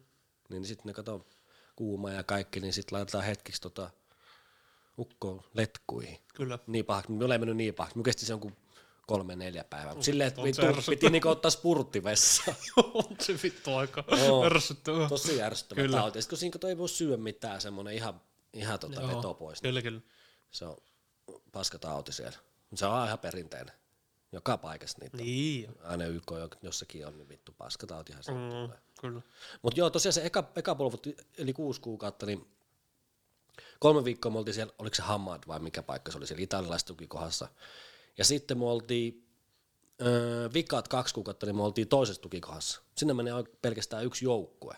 Niin sitten ne kato kuuma ja kaikki, niin sitten laitetaan hetkeksi tota ukkoon letkuihin. Kyllä. Niin pahaksi, minulla ei mennyt niin pahaksi. Minun kesti se jonkun kolme neljä päivää. Mutta silleen, että on vittu, ärsyttävää. piti niinku ottaa spurtti vessaan. on se vittu aika Joo. ärsyttävää. Tosi ärsyttävä Kyllä. tauti. Sitten kun siinä ei voi syödä mitään, semmoinen ihan, ihan tota Joo, veto pois. Niin Kyllä, kyllä. se on paska tauti siellä. Mut Se on ihan perinteinen. Joka paikassa niitä. on. Niin, Aina YK jossakin on, niin vittu paska tautihan se mm. mm, kyllä. Mutta joo, tosiaan se eka, eka polvutti, eli kuusi kuukautta, niin kolme viikkoa me oltiin siellä, oliko se Hamad vai mikä paikka se oli siellä italialaistukikohdassa. Ja sitten me oltiin öö, vikaat kaksi kuukautta, niin me oltiin toisessa tukikohdassa. Sinne menee pelkästään yksi joukkue.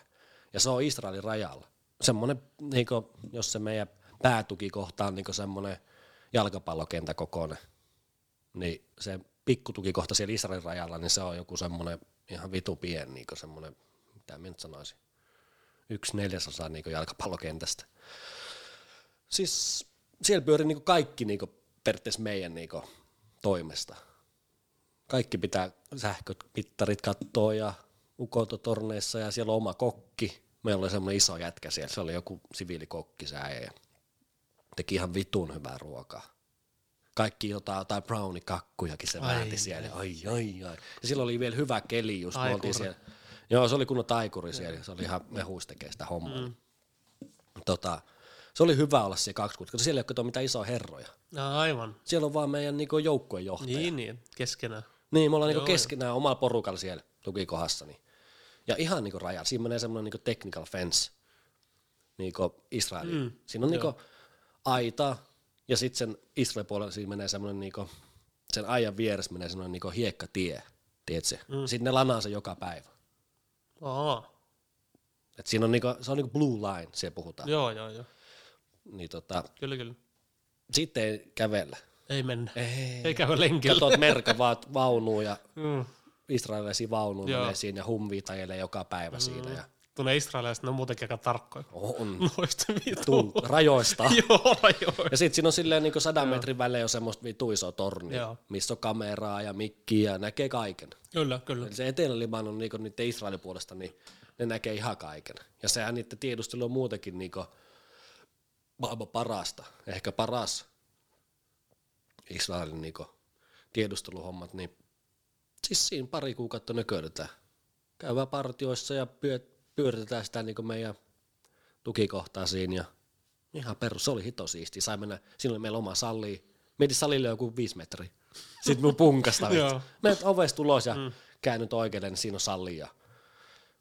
Ja se on Israelin rajalla. Semmoinen, niinku, jos se meidän päätukikohta on niinku semmoinen jalkapallokenttä kokoinen, niin se pikkutukikohta siellä Israelin rajalla, niin se on joku semmoinen ihan vitu pieni, niinku semmoinen, mitä minä nyt sanoisin, yksi neljäsosa niinku jalkapallokentästä. Siis siellä pyörii niinku kaikki niinku periaatteessa meidän niinku toimesta. Kaikki pitää sähkömittarit katsoa ja ukototorneissa ja siellä on oma kokki. Meillä oli semmoinen iso jätkä siellä, se oli joku siviilikokki se ja teki ihan vitun hyvää ruokaa. Kaikki jotain, jotain brownie-kakkujakin se Ai, väänti siellä. Ai, ai, ai. Ja silloin oli vielä hyvä keli just, me oltiin Taikuri. siellä. Joo, se oli kunnon taikuri siellä, se oli ihan mehuis tekee sitä hommaa. Mm. Tota, se oli hyvä olla siellä kaksi kuukautta, koska siellä ei ole kato mitään isoja herroja. No, aivan. Siellä on vaan meidän niinku joukkuejohtaja. Niin, niin, keskenään. Niin, me ollaan niinku Joo, keskenään omalla porukalla siellä tukikohdassa. Niin. Ja ihan niinku rajalla. Siinä menee semmoinen niinku technical fence niinku Israeliin. Mm, siinä on niinku aita ja sitten sen Israelin puolella siinä menee semmoinen niinku, sen ajan vieressä menee semmoinen niinku hiekkatie, tiedätkö? Mm. Sitten ne lanaa se joka päivä. Aa, Et siinä on niinku, se on niinku blue line, siellä puhutaan. joo, joo, joo. Niin tota, Kyllä, kyllä. sitten ei kävellä. Ei mennä. Ei. Ei käy lenkillä. Katsot merka vaan vaunuun ja Mm. israelilaisia vaunuun menee siinä ja humvii tajelee joka päivä mm. siinä. Ja Tuonne israelilaiset, ne on muutenkin aika tarkkoja. on Noista vitu. rajoista. Joo, joo. Ja sitten siinä on silleen niin sadan metrin välein on semmoista vitu iso torni, Joo. missä on kameraa ja mikkiä ja näkee kaiken. Kyllä, kyllä. Eli se Etelä-Libanon niin niiden Israelin puolesta, niin ne näkee ihan kaiken. Ja sehän niiden tiedustelu on muutenkin niin maailman parasta, ehkä paras Israelin niin tiedusteluhommat, niin siis siinä pari kuukautta nököydetään. Käydään partioissa ja pyö, pyöritetään sitä niin meidän tukikohtaa siinä ja ihan perus, se oli hito siisti. Sai mennä, siinä oli meillä oma salli. Mieti salille joku viisi metriä. Sitten mun punkasta. Menet ovesta ulos ja mm. käännyt oikealle, niin siinä on salli ja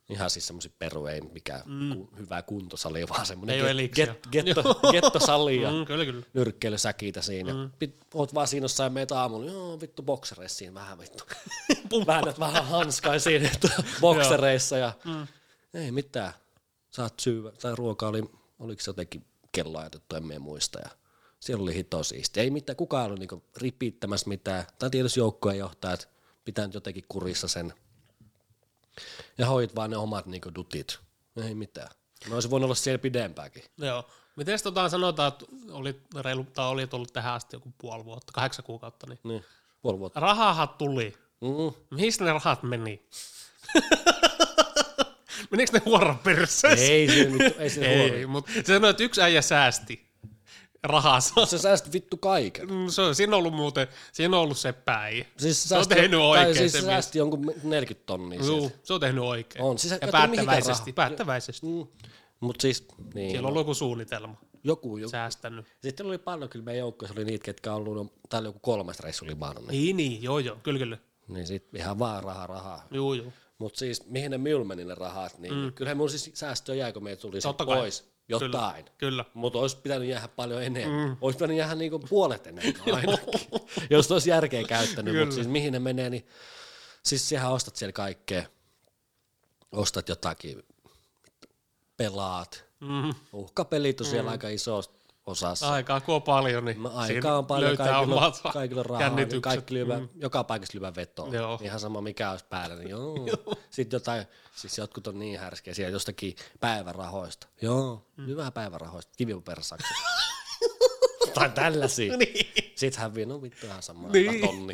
ihan siis semmoisia peru, ei mikään mm. ku, hyvä kuntosali, vaan semmoinen eliksiä. get, getto, gettosali ja Mm, kyllä, kyllä. siinä. Mm. Pit, oot vaan siinä jossain meitä aamulla, joo vittu boksereissa siinä vähän vittu. Väännät vähän hanskai siinä että boksereissa ja mm. Ei mitään. Saat syyvä, tai ruoka oli, oliko se jotenkin kello ajatettu, en muista. Ja siellä oli hito siisti. Ei mitään, kukaan ollut niinku ripittämässä mitään. Tai tietysti joukkojen johtajat pitää nyt jotenkin kurissa sen. Ja hoit vaan ne omat niinku dutit. Ei mitään. No olisi voinut olla siellä pidempäänkin. Joo. Miten tota sanotaan, että oli, reilu, tai oli tullut tähän asti joku puoli vuotta, kahdeksan kuukautta, niin Niin, puoli vuotta. rahahan tuli. Mm. Mihin ne rahat meni? Menikö ne huoran perseessä? Ei se ei se Ei, mutta se sanoi, että yksi äijä säästi rahansa. Se säästi vittu kaiken. Mm, Se on, siinä on ollut muuten, siinä on ollut se päi. Siis se on säästi- tehnyt tai oikein siis se se säästi jonkun 40 tonnia Juu, sieltä. se on tehnyt oikein. On, siis ja päättäväisesti, rahaa. päättäväisesti. Mm. Mut siis, niin, Siellä on ollut joku suunnitelma joku, joku. säästänyt. Sitten oli paljon kyllä meidän joukkoissa oli niitä, ketkä on ollut, no, täällä joku kolmesta reissu Libanoniin. Niin, niin, joo, joo, kyllä, kyllä. Niin sit ihan vaan rahaa, rahaa. Juu, juu. Mut siis mihin ne ne rahat, niin mm. kyllähän mun siis säästöä jäi, kun meitä tuli Totta kai. pois. Jotain. Kyllä. Mutta olisi pitänyt jäädä paljon enemmän. Mm. Olisi pitänyt jäädä niinku puolet enemmän ainakin, jos olisi järkeä käyttänyt. Kyllä. Mutta siis mihin ne menee, niin siis sähän ostat siellä kaikkea. Ostat jotakin, pelaat. Mm. Uhkapelit on siellä aika iso osassa. Aikaa kun on paljon, niin Aikaa on paljon, kaikilla, omat kaikilla on rahaa, niin kaikki lyövä, mm. joka paikassa lyövä vetoa. Joo. Ihan sama mikä olisi päällä, niin joo. Sitten jotain, siis jotkut on niin härskejä siellä jostakin päivärahoista. Joo, mm. hyvää päivärahoista, kivipapersakset. tai tällaisia. Niin. Sitten hävii, no vittu ihan sama, Niin. niin. tonni.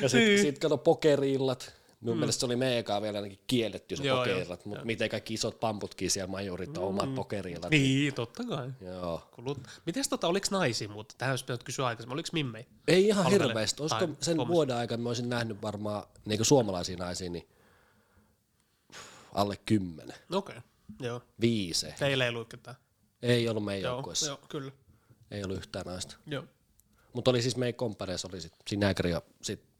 ja sitten sit kato pokeriillat, Mun mm. mielestä se oli meekaa vielä ainakin kielletty se Joo, pokerilat, mutta miten kaikki isot pamputkin siellä majorit on omat pokerilat. Niin, totta kai. Joo. Kulut. Mites tota, oliko naisia mutta Tähän olisi pitänyt kysyä aikaisemmin. Oliko mimmei? Ei ihan Palvele- hirveästi. Olisiko sen komissa. vuoden aikana mä olisin nähnyt varmaan niin suomalaisia naisia, niin alle kymmenen, Okei, okay. joo. viise. Teillä ei ollut ketään. Ei ollut meidän Joo, joukkueessa. joo, kyllä. Ei ollut yhtään naista. Joo. Mutta oli siis meidän komppaneissa oli sit Sinäkri ja sit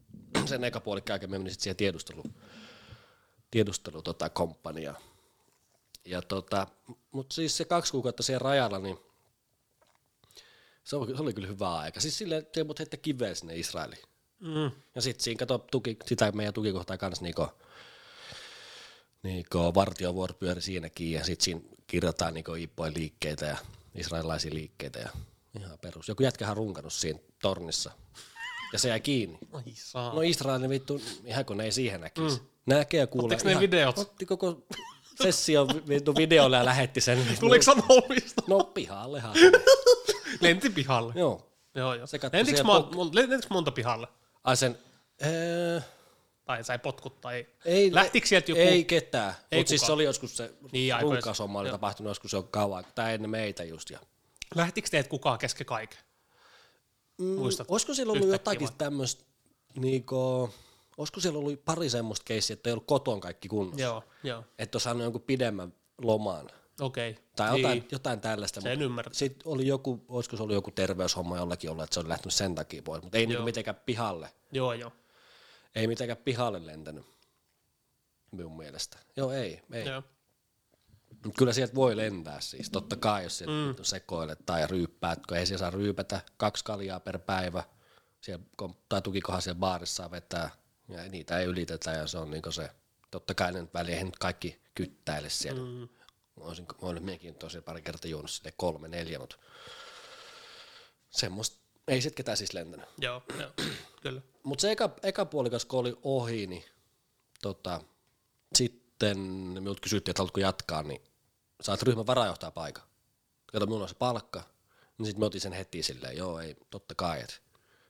sen eka puolikka jälkeen me menin sit siihen tiedustelu, tiedustelu tota komppania. Ja tota, mut siis se kaksi kuukautta siellä rajalla, niin se oli, se oli kyllä hyvä aika. Siis silleen, että mut heittää kiveä sinne Israeliin. Mm. Ja sitten siinä kato tuki, sitä meidän tukikohtaa kanssa niinku, niinku vartiovuoro pyöri siinäkin ja sitten siinä kirjoitetaan niinku Iippojen liikkeitä ja israelilaisia liikkeitä ja ihan perus. Joku jätkähän runkannut siinä tornissa ja se jäi kiinni. Ai saa. No Israelin vittu, ihan kun ne ei siihen näkisi. Mm. Näkee ja kuulee. Ottiko ne videot? Otti koko sessio vittu videolle ja lähetti sen. Tuliko sanomista? No pihallehan. Lenti pihalle. Joo. Joo, joo. Se Lentikö, mon, mon, lentikö monta pihalle? Ai sen, öö, Tai sai potkut tai... Ei, Lähtikö sieltä joku... Ei ketään, mutta siis se oli joskus se Niin, runkausomma oli tapahtunut joskus jo kauan, tai ennen meitä just. Ja. Lähtikö teet kukaan kesken kaiken? Mm, Muistat olisiko siellä ollut jotakin tämmöistä, niinku, olisiko siellä ollut pari semmoista keissiä, että ei ollut koton kaikki kunnossa. Joo, joo. Että olisi saanut jonkun pidemmän loman. Okei. Okay. Tai jotain, jotain tällaista. Sen ymmärrän. Sitten oli joku, olisiko se ollut joku terveyshomma jollakin ollut, että se oli lähtenyt sen takia pois, mutta ei niinku mitenkään pihalle. Joo, joo. Ei mitenkään pihalle lentänyt, minun mielestä. Joo, ei, ei. joo. Kyllä sieltä voi lentää siis, totta kai, jos sieltä mm. sekoilet tai ryyppäät, kun ei siellä saa ryypätä kaksi kaljaa per päivä, siellä, tai tukikohan siellä baarissa saa vetää, ja niitä ei ylitetä, ja se on niinku se, totta kai ne väliin, eihän nyt kaikki kyttäile siellä. Mm. Olisin, mä olen minäkin tosiaan pari kertaa juonut sille kolme, neljä, mutta semmoista, ei sit ketään siis lentänyt. Joo, joo. Kyllä. Mutta se eka, eka puolikas, kun oli ohi, niin tota, sitten minulta kysyttiin, että haluatko jatkaa, niin saat ryhmän varajohtaja paikan. Kato, minulla on se palkka. Niin sitten me otin sen heti silleen, joo, ei, totta kai, että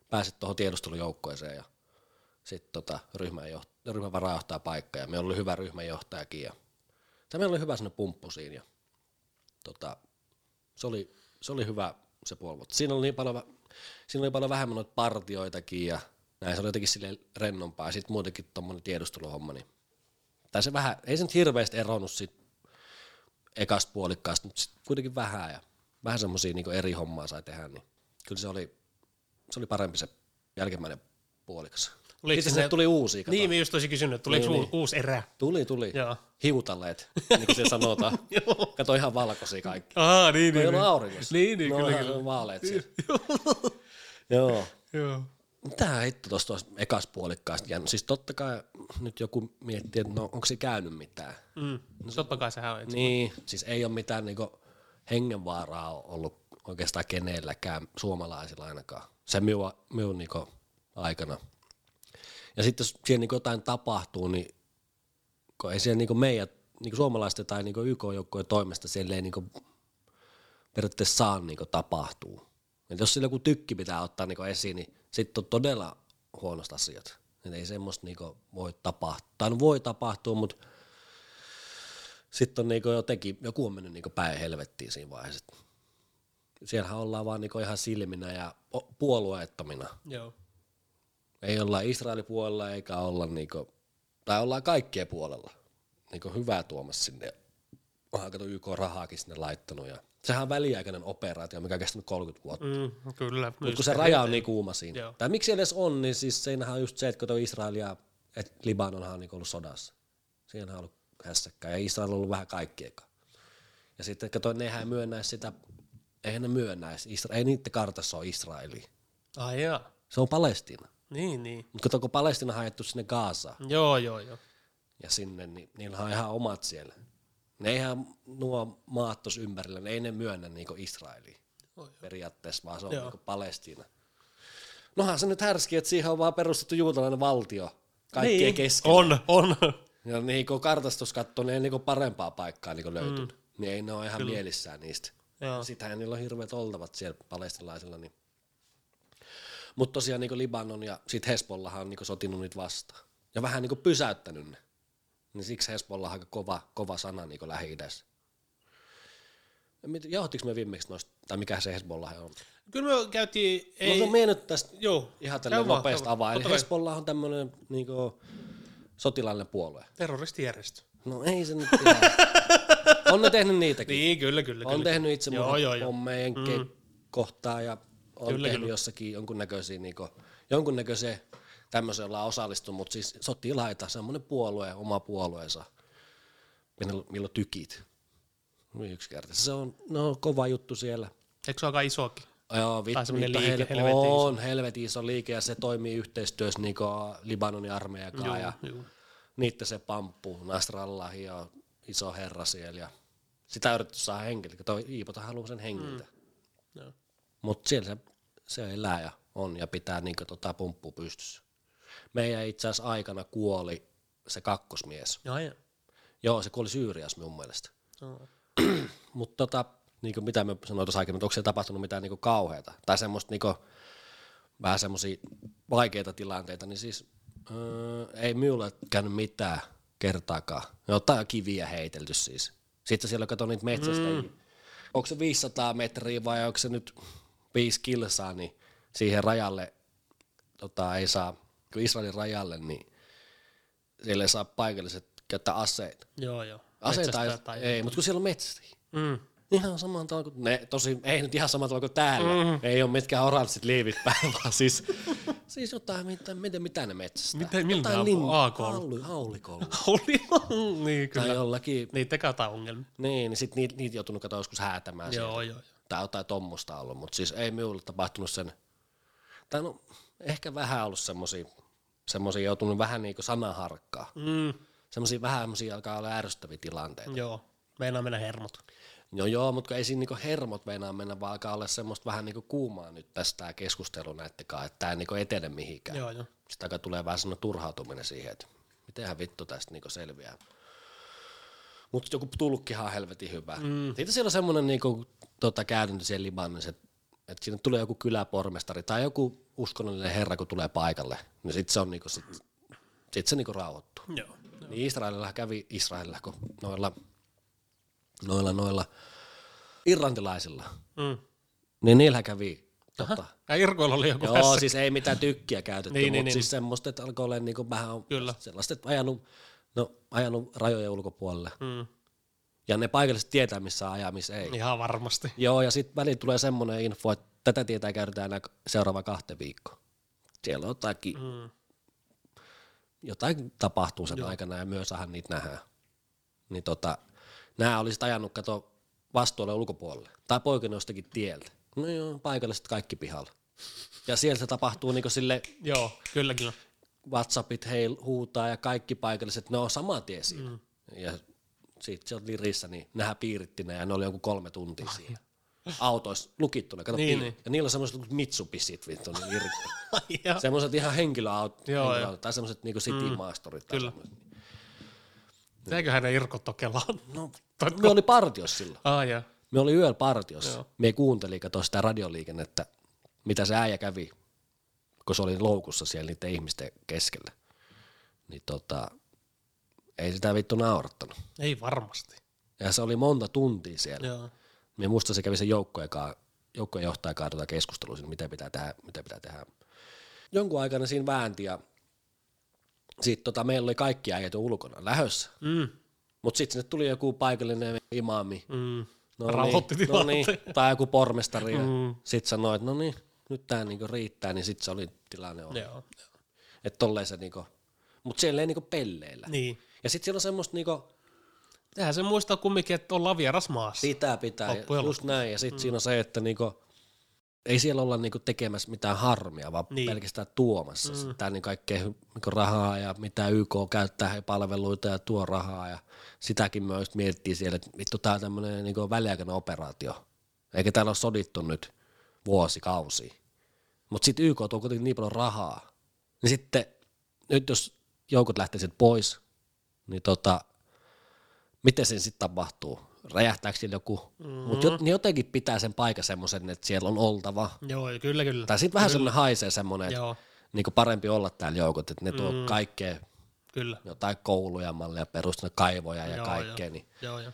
pääset tuohon tiedustelujoukkoeseen ja sitten tota, ryhmän, joht- ryhmän varajohtaja paikka ja meillä oli hyvä ryhmänjohtajakin ja tai meillä oli hyvä sellainen pumppu siinä ja tota, se, oli, se oli hyvä se puoli, mutta siinä oli niin paljon, siinä oli paljon vähemmän noita partioitakin ja näin se oli jotenkin silleen rennompaa ja sitten muutenkin tuommoinen tiedusteluhomma, niin tai se vähän, ei se nyt hirveästi eronnut siitä ekasta puolikkaasta, mutta kuitenkin vähän ja vähän semmoisia niin eri hommaa sai tehdä, niin kyllä se oli, se oli parempi se jälkimmäinen puolikas. Oliko Itse se- tuli uusia, kato. Niin, mä just olisin kysynyt, että tuliko Niin, niin, uusi erä? Tuli, tuli. Joo. Hiutaleet, niin kuin se sanotaan. Kato ihan valkoisia kaikki. Aa, niin, Ne ei niin. ollut auringossa. Niin, niin, ne kyllä, on ihan kyllä. vaaleet siellä. Joo. Joo. Mitähän hitto tuosta ekas puolikkaasta jäänyt? Siis totta kai nyt joku miettii, että no onko se käynyt mitään. Mm. No, totta kai sehän on. Niin. Niin, siis ei ole mitään niinku hengenvaaraa ollut oikeastaan kenelläkään suomalaisilla ainakaan. Se minun, minun niinku aikana. Ja sitten jos siellä niinku jotain tapahtuu, niin kun ei siellä niinku meidän niinku suomalaisten tai niinku YK-joukkojen toimesta siellä ei niinku periaatteessa saa niinku tapahtua. Et jos sillä joku tykki pitää ottaa niinku esiin, niin sitten on todella huonost asiat. Et ei semmoista niinku voi tapahtua. Tai no voi tapahtua, mutta sitten on niinku jotenkin, joku on mennyt niinku päin helvettiin siinä vaiheessa. Siellähän ollaan vaan niinku ihan silminä ja puolueettomina. Joo. Ei olla Israelin puolella eikä olla niinku, tai ollaan kaikkien puolella. Niinku hyvää tuomassa sinne. Onhan kato YK rahaakin sinne laittanut. Ja sehän on väliaikainen operaatio, mikä on kestänyt 30 vuotta. Mm, kyllä. Mutta kun se raja on niin kuuma siinä. Joo. Tai miksi edes on, niin siis siinähän on just se, että kun Israel ja et Libanonhan on niin ollut sodassa. Siinähän on ollut hässäkkää ja Israel on ollut vähän kaikkieka. Ja sitten kato, nehän myönnäisi sitä, eihän ne myönnäisi, Isra- ei niiden kartassa ole Israeli. Ai jaa. Se on Palestiina. Niin, niin. Mutta kato, kun Palestiina on haettu sinne Gaasaan Joo, joo, joo. ja sinne, niin niillä on ihan omat siellä. Ne eihän nuo maat tuossa ympärillä, ne ei ne myönnä niinku Israeliin Oi, periaatteessa, vaan se on Joo. niinku Palestiina. Nohan se nyt härski, että siihen on vaan perustettu juutalainen valtio kaikkien niin. kesken. On, on. Ja niin kun kartastus katsoo, niin ei niinku parempaa paikkaa niinku löytynyt. Mm. Niin ei ne ole ihan Kyllä. mielissään niistä. Joo. Sittenhän niillä on hirveät oltavat siellä palestinalaisilla. Niin. Mutta tosiaan niinku Libanon ja sitten Hezbollahan on niinku sotinut niitä vastaan. ja vähän niin pysäyttänyt ne. Niin siksi Hezbollah on aika kova, kova sana niin Lähi-idässä. Jauhottiko me viimeksi noista, tai mikä se Hezbollah on? Kyllä me käytiin... Ei, no, no mie nyt tästä joo, ihan vaan, nopeasti avaa. Eli. Hezbollah on tämmöinen niin sotilaallinen puolue. terroristijärjestö. No ei se nyt ihan. on ne tehnyt niitäkin. Niin, kyllä, kyllä. on kyllä. tehnyt itse Joo, joo, joo. pommeja Mm. kohtaan ja on Kyllä, tehnyt kyllä. jossakin jonkunnäköisiä, niin jonkunnäköisiä tämmöisen ollaan osallistunut, mutta siis sotilaita, semmoinen puolue, oma puolueensa, on tykit. Niin yksinkertaisesti. Se on, no, kova juttu siellä. Eikö se ole aika isokin? Joo, vittu, on liike, hel- helvetin iso. on helvetin iso liike ja se toimii yhteistyössä niin Libanonin armeijan kanssa ja joo. niitä se pamppu, Nasrallahi on iso herra siellä ja sitä on yritetty saada hengiltä, kun toi Iipota haluaa sen hengiltä. Mm. Mutta siellä se, se elää ja on ja pitää niin tota pumppu pystyssä. Meidän itse asiassa aikana kuoli se kakkosmies. Joo, joo. Joo, se kuoli Syyriassa mun mielestä. Joo. Mutta tota, niin mitä me sanoin tuossa aikaisemmin, että onko siellä tapahtunut mitään niin kauheata tai semmoista niin vähän semmoisia vaikeita tilanteita, niin siis öö, ei minulle käynyt mitään kertaakaan. Jotain kiviä heitelty siis. Sitten siellä katsoi niitä metsästäjiä. Mm. Onko se 500 metriä vai onko se nyt 5 kilsaa, niin siihen rajalle tota, ei saa, kun Israelin rajalle, niin siellä ei saa paikalliset käyttää aseita. Joo, joo. Aseita ei, tai- ei mutta kun siellä on metsästäjiä. Mm. Ihan samalla tavalla kuin, ne, tosi, ei nyt ihan samalla tavalla kuin täällä. Mm. Ei ole mitkään oranssit liivit päällä, vaan siis, siis jotain, mitä, miten, mitä ne metsästää. Miten- millä ne jotain? AK-lla? hauli, haulikolla. Niin tai kyllä. jollakin, Niitä kataa ongelmia. niin, niin sit niitä, niitä joutunut katsoa joskus häätämään. Joo, sieltä. joo, joo. Tai jotain tommosta ollut, mutta siis ei minulle tapahtunut sen, tai no ehkä vähän ollut semmosia, semmosia joutunut vähän niinku sanaharkkaa. Mm. Semmosia vähän semmosia alkaa olla ärsyttäviä tilanteita. Joo. Meinaa mennä hermot. No joo, mutta ei siinä niinku hermot meinaa mennä, vaan alkaa olla semmoista vähän niinku kuumaa nyt tästä keskustelu näitten kanssa, että tämä ei niinku etene mihinkään. Joo, joo. Sitä aikaa tulee vähän semmoinen turhautuminen siihen, että mitenhän vittu tästä niinku selviää. Mutta joku tulkkihan on helvetin hyvä. Mm. Siitä siellä on semmoinen niinku, tota, käytäntö siellä Libanonissa, että et sinne tulee joku kyläpormestari tai joku uskonnollinen herra, kun tulee paikalle, niin sitten se on niinku, sit, sit se niinku rauhoittuu. Joo. Niin Israelilla kävi Israelilla, kun noilla, noilla, noilla irlantilaisilla, Mm. niin niillä kävi tota, Ja Irkoilla oli joku Joo, siis ei mitään tykkiä käytetty, Niin, niin, niin, mutta niin. siis semmoista, että alkoi olla niinku vähän Kyllä. sellaista, että ajanut, no, ajanut rajojen ulkopuolelle. Mm. Ja ne paikalliset tietää, missä ajaa, missä ei. Ihan varmasti. Joo, ja sitten väliin tulee semmoinen info, että tätä tietää käytetään enää seuraava kahteen viikkoon. Siellä on jotakin, Mm. jotain tapahtuu sen aikana ja myös saadaan niitä nähdään. Niin tota, nämä olisit ajanut kato vastuulle ulkopuolelle. Tai poikinut jostakin tieltä. No joo, paikalliset kaikki pihalla. Ja siellä se tapahtuu niinku sille Joo, kyllä, kyllä. Whatsappit hei, huutaa ja kaikki paikalliset, ne on saman tien siinä. Mm. Ja sitten se oli rissä, niin nehän piiritti ne ja ne oli joku kolme tuntia siinä. Autoissa lukittuna, kato Niin, niin, niin. Ja niillä on semmoiset Mitsubisit vittu, niin irti. Semmoiset ihan henkilöautot, Joo, henkilöautot tai semmoiset niinku city maastorit. tai Kyllä. semmoset. Teeköhän ne Irko Tokelaan? No, me oli partios silloin. Ah, joo. Me oli yöllä partiossa. Joo. Me kuuntelin, kato sitä radioliikennettä, mitä se äijä kävi, kun se oli loukussa siellä niiden ihmisten keskellä. Niin tota, ei sitä vittu naurattanut. Ei varmasti. Ja se oli monta tuntia siellä. Joo. Minä muista se kävi sen joukkojen, kanssa tota keskustelua siinä, mitä pitää tehdä, mitä pitää tehdä. Jonkun aikana siinä väänti ja sitten tota, meillä oli kaikki äijät ulkona lähössä. Mm. Mutta sitten sinne tuli joku paikallinen imaami. Mm. No Rauhoitti niin, no niin, tai joku pormestari ja Mm. sitten sanoi, että no niin, nyt tämä niinku riittää, niin sitten se oli tilanne on. Joo. Että tolleen se niinku, mutta siellä ei niinku pelleillä. Niin. Ja sitten siellä on semmoista niinku, Tehän se muistaa kumminkin, että ollaan vieras maassa. pitää pitää, Loppujen just näin. Ja sitten mm. siinä on se, että niinku, ei siellä olla niinku tekemässä mitään harmia, vaan Niin. pelkästään tuomassa mm. sitä niin kaikkea niinku rahaa ja mitä YK käyttää he palveluita ja tuo rahaa ja sitäkin myös miettii siellä, että vittu tää on tämmöinen niinku väliaikainen operaatio. Eikä täällä ole sodittu nyt vuosikausia. Mutta sitten YK tuo kuitenkin niin paljon rahaa. Niin sitten nyt jos joukot lähtee pois, niin tota, miten sen sitten tapahtuu? Räjähtääkö siellä joku? Mm-hmm. Mutta jotenkin pitää sen paikan semmoisen, että siellä on oltava. Joo, kyllä, kyllä. Tai sitten vähän semmoinen haisee semmoinen, että niinku parempi olla täällä joukot, että ne tuo mm. kaikkea Kyllä. jotain kouluja malleja, perustunut kaivoja ja Joo, kaikkea, joo. niin Joo, joo.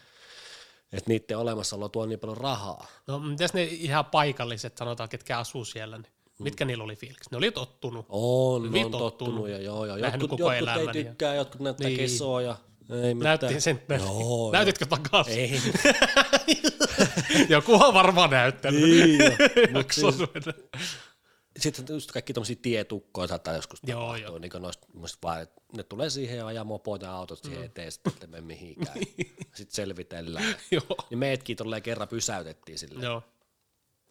että niiden olemassaolo tuo niin paljon rahaa. No mitäs ne ihan paikalliset, sanotaan, ketkä asuu siellä, niin mitkä niillä oli fiilikset? Ne oli tottunut. On, Hyvin on tottunut. tottunut ja joo, joo. Jotkut, jotkut ei elämän ja- tykkää, jotkut näyttää Niin. kesoa ja ei mitään. Näytti sen. Joo, Näytitkö takaisin? Ei, Joku on varmaan näyttänyt. niin jo. Mut siis, sitten just kaikki tommosia tietukkoja saattaa joskus Joo, tapahtua, joo. niin kuin noista, muista vaan, että ne tulee siihen ja ajaa mopot ja autot siihen eteen, sitten mene mihinkään. sitten selvitellään. Joo. Niin meidätkin tolleen kerran pysäytettiin silleen. Joo.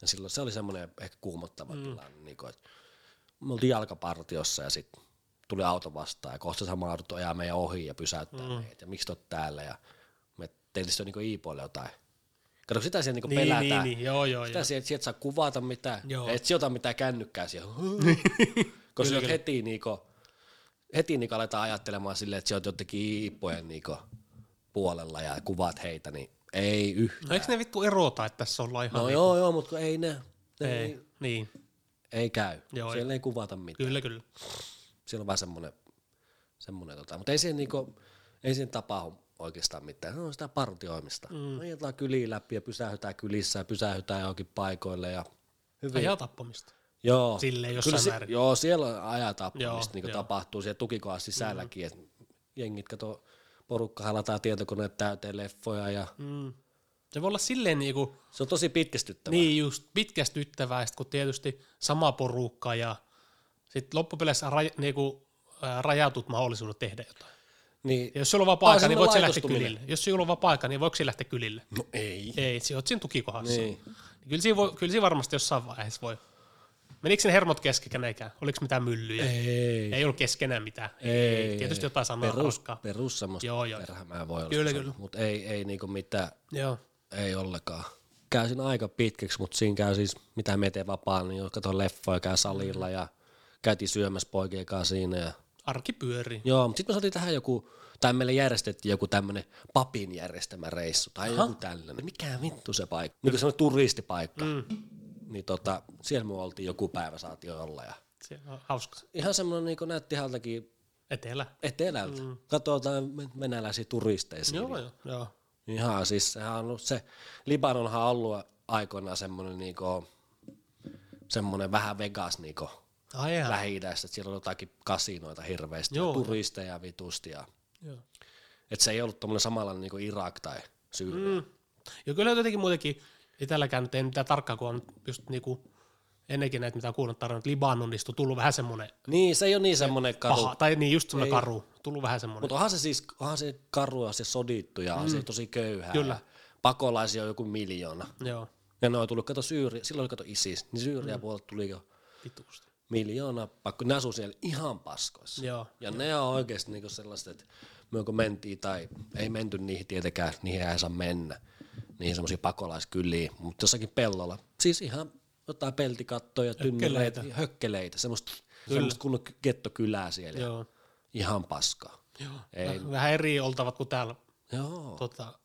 Ja silloin se oli semmoinen ehkä kuumottava mm. tilanne, niin kuin, että me oltiin jalkapartiossa ja sitten tuli auto vastaan ja kohta sama auto ajaa meidän ohi ja pysäyttää mm. meitä. Ja miksi te täällä ja me teille se on niin Iipoille jotain. Kato, sitä siellä niin Niin, pelätään. niin, niin, joo, joo, Sitä joo. sieltä, sieltä saa kuvata mitään, Joo. et ota mitään kännykkää siellä. Koska jos heti, niinku, heti niinku aletaan ajattelemaan silleen, että sieltä jotenkin Iipojen niinku puolella ja kuvaat heitä, niin ei yhtään. No eikö ne vittu erota, että tässä ollaan ihan... No niin- joo, joo, mutta ei ne, ne ei. Ei, niin, ei käy. Joo, Siellä ei kuvata mitään. kyllä, kyllä. Siellä on vaan semmoinen, semmoinen tota, mutta ei siihen, niinku, ei siihen tapahdu oikeastaan mitään. Se on sitä partioimista. Mm. Ajetaan kyliin läpi ja pysähytään kylissä ja pysähytään johonkin paikoille ja hyvin. Ajaa tappamista. Joo. Silleen Kyllä jossain se, määrin. Joo, siellä on ajatappamista Joo, niin tapahtuu siellä tukikohan sisälläkin, mm. että jengit kato, porukka halataan tietokoneet täyteen leffoja ja Mm. Se voi olla silleen niinku, se on tosi pitkästyttävää. niin just pitkästyttävää, sit kun tietysti sama porukka ja sitten loppupeleissä raj, niinku, ää, rajatut mahdollisuudet tehdä jotain. niin Ja jos sulla on Ah, vapaa-aika, niin voit sä lähteä kylille. Jos sulla on vapaa-aika, niin voiko sä lähteä kylille? no ei. Ei, sä oot siinä tukikohdassa. Niin. Kyllä, siinä voi, kyllä siinä varmasti jossain vaiheessa voi. Menikö ne hermot kesken kenekään? Oliko mitään myllyjä? Ei. Ei ollut keskenään mitään. Ei, Tietysti ei. jotain sanaa perus, hauskaa. perus semmoista Joo, joo. perhämää voi olla. Kyllä, kyllä. Mutta ei, ei niinku mitään, Joo. ei ollenkaan. Käy siinä aika pitkäksi, mutta siinä käy siis, mitä me eteen vapaan, niin katsoin leffoja, käy salilla ja käytiin syömässä poikien kanssa siinä. Ja... Arki pyörii. Joo, mutta sitten me saatiin tähän joku, tai meille järjestettiin joku tämmöinen papin järjestämä reissu, tai joku tällainen. Mikä vittu se paikka? Niin kuin turistipaikka. Mm. Niin tota, siellä me oltiin joku päivä saatiin olla ja Se on hauska. ihan semmoinen niin näytti haltakin Etelä. etelältä. Mm. Katsotaan venäläisiä turisteja siinä. Joo, joo. joo. Ihan siis sehän on ollut se, Libanonhan on ollut aikoinaan semmoinen niinku, semmoinen vähän Vegas niinku Ai jaa. lähi että siellä on jotakin kasinoita hirveästi Joo. ja turisteja vitusti. Ja, Joo. et se ei ollut tommonen samanlainen niinku Irak tai Syyria. Mm. Ja kyllä jotenkin muutenkin itselläkään nyt ei mitään tarkkaa, kun on just niinku ennenkin näitä, mitä kuullut tarinoita, Libanonista on tullut vähän semmoinen Niin, se ei ole niin semmoinen karu. paha, tai niin just semmoinen karu, tullut vähän semmoinen. Mutta onhan se siis, onhan se karu ja se sodittu ja on se tosi köyhää. Kyllä. Pakolaisia on joku miljoona. Joo, Ja ne on tullut, kato Syyria, silloin oli kato ISIS, niin Syyrian mm. puolelta tuli jo vitusti. Miljoona pakko. Ne asuu siellä ihan paskoissa. Joo. Ja ne on oikeasti niinku sellaiset, että me kun mentiin tai ei menty niihin tietenkään, niihin ei saa mennä, niihin semmoisiin pakolaiskyliin, mutta jossakin pellolla. Siis ihan jotain peltikattoja, tynnyleitä, hökkeleitä, semmoista, semmoista kunnon gettokylää siellä. Joo. Ihan paskaa. Joo. Ei, Vähän eri oltavat kuin täällä. joo, Tota,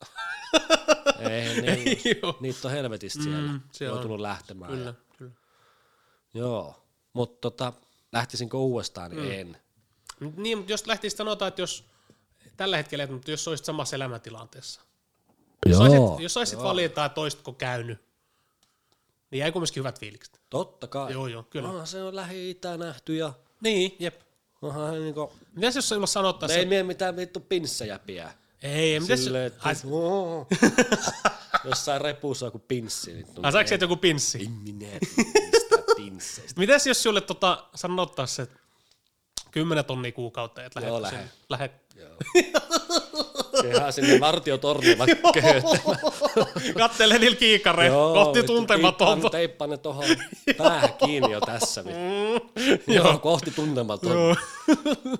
ei, niin, Joo. niitä on helvetistä siellä. Mm, se on. joutunut lähtemään. kyllä, Ja, kyllä. joo, mutta tota, lähtisinkö uudestaan, niin mm. en. Niin, mutta jos lähtisi sanotaan, että jos tällä hetkellä, mutta jos olisit samassa elämäntilanteessa, jos saisit, jos saisit valita, että olisitko käynyt, niin jäi kumminkin hyvät fiilikset. Totta kai. Joo, joo, kyllä. Onhan se on lähi-itä nähty ja Niin, jep. onhan se niinku, Mitäs jos sinulla sanottaisiin, ei mie mitään vittu pinssejä pidä. ei, ei mitäs, Silleen, että ai, jossain repussa on joku pinssi. Niin ai saako sieltä joku pinssi? en minä mistään pinsseistä. Mitäs jos sulle tota, sanottaisiin, että 10 tonnia kuukautta, että lähet, lähden. lähet. Joo. Sehän sinne vartiotornilla köhöttämään. Kattelee niillä kiikareilla kohti tuntematonta. Teippaan, ne tohon päähän kiinni jo tässä. vittu. Joo, kohti tuntematonta.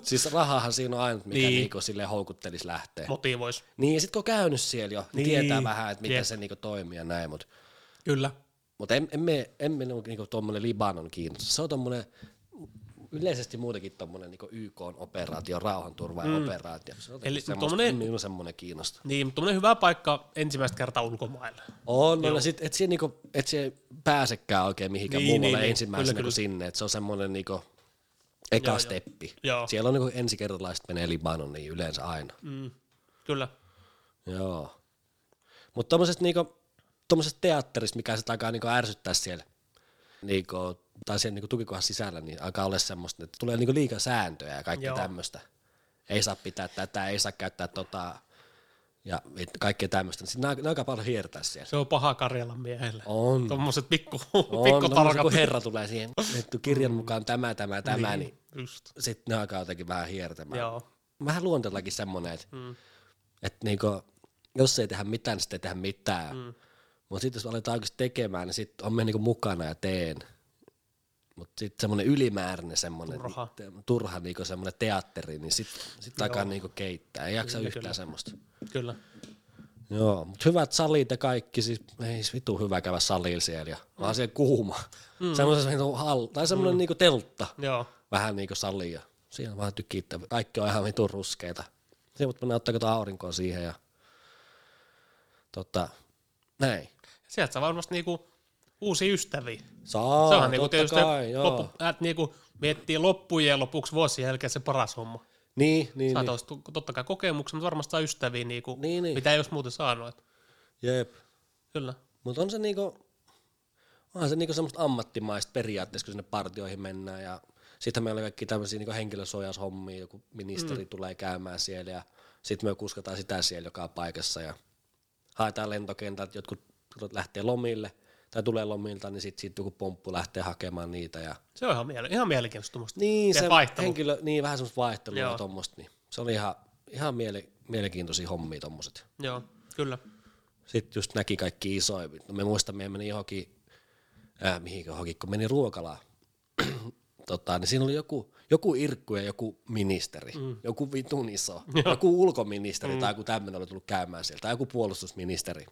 Siis rahahan siinä on ainut, mikä Niin. niin. niinku sille houkuttelisi lähteä. Motivois. Niin, ja sit kun on käynyt siellä jo, niin Niin. tietää vähän, että miten Jep. se niinku toimii ja näin, mutta Kyllä. Mut en, en, me, en me niinku tuommoinen Libanon kiinnosta. Se on tommonen, yleisesti muutenkin tommonen niinku YK-operaatio, rauhanturvaajan mm. operaatio. Se on Eli semmoista, tommonen- en minun semmonen kiinnosta. Niin, mutta tämmöinen hyvä paikka ensimmäistä kertaa ulkomaille. On, no, sit, et se, niinku, et se pääsekään oikein mihinkään Niin, muualle niin, niin, ensimmäisenä Kyllä, kuin kyllä. sinne, että se on semmoinen niinku, eka Joo, steppi. Joo. Siellä on niin ensikertalaiset menee Libanoniin yleensä aina. Mm, kyllä. Joo. Mutta tuommoisesta niinku, tommosesta teatterista, mikä sitä alkaa niinku ärsyttää siellä, niinku, tai siellä niinku tukikohdassa sisällä, niin alkaa olla semmoista, että tulee niinku liikaa sääntöjä ja kaikkea tämmöistä. Ei saa pitää tätä, ei saa käyttää tota, ja et- kaikkea tämmöistä. Sitten ne, ne alkaa paljon hiertää siellä. Se on paha Karjalan miehelle. On. Tuommoiset pikku, On, pikku tommoset, kun herra tulee siihen, että kirjan mukaan tämä, tämä, tämä, niin, Just. sitten ne alkaa jotenkin vähän hiertämään. Joo. Vähän luonteellakin semmoinen, että Mm. että niinku, jos ei tehdä mitään, niin sitten ei tehdä mitään. Mm. Mutta sitten jos aletaan oikeasti tekemään, niin sitten on me niinku mukana ja teen. Mutta sitten semmoinen ylimääräinen semmoinen Turha. te- turha niinku semmoinen teatteri, niin sitten sit alkaa niinku keittää. Ei jaksa Kyllä, yhtään kyllä. semmoista. Kyllä. Joo, mutta hyvät salit ja kaikki, siis ei vitu hyvä käydä salilla siellä ja mm. vaan siellä kuuma. Mm. Semmoisessa niinku hall, tai semmoinen mm. niinku teltta, Joo. vähän niinku sali ja siinä vaan tykittää. Kaikki on ihan vitun ruskeita. Siinä voit mennä ottaa kato aurinkoa siihen ja tota, näin. Sieltä saa varmasti niinku uusia ystäviä. Saa, Se onhan niinku tietysti kai, joo. loppu, että niinku miettii loppujen lopuksi vuosien jälkeen se paras homma. Niin, niin, Saa niin. totta kai kokemuksen, mutta varmasti saa ystäviä, niinku, Niin, niin. mitä ei olisi muuten saanut. Et, Jep. kyllä. Mutta on se niinku, onhan se niinku semmoista ammattimaista periaatteessa, kun sinne partioihin mennään ja sitten meillä on kaikki tämmöisiä niinku henkilösuojaushommia, joku ministeri mm. tulee käymään siellä ja sitten me kuskataan sitä siellä joka paikassa ja haetaan lentokentältä, jotkut lähtee lomille tai tulee lomilta, niin sitten sit joku pomppu lähtee hakemaan niitä ja Se on ihan, miele- ihan mielenkiintoista tuommoista. niin, se vaihtelu. henkilö, niin vähän semmoista vaihtelua Joo. ja tommoista, niin se oli ihan, ihan miele, mielenkiintoisia hommia tommoset. Joo, kyllä. Sitten just näki kaikki isoja. No me muistan, me meni johonkin, äh, mihin johonkin, kun meni ruokalaan. tota, niin siinä oli joku, joku irkku ja joku ministeri, mm. joku vitun iso, joku ulkoministeri mm. tai joku tämmöinen oli tullut käymään sieltä, tai joku puolustusministeri.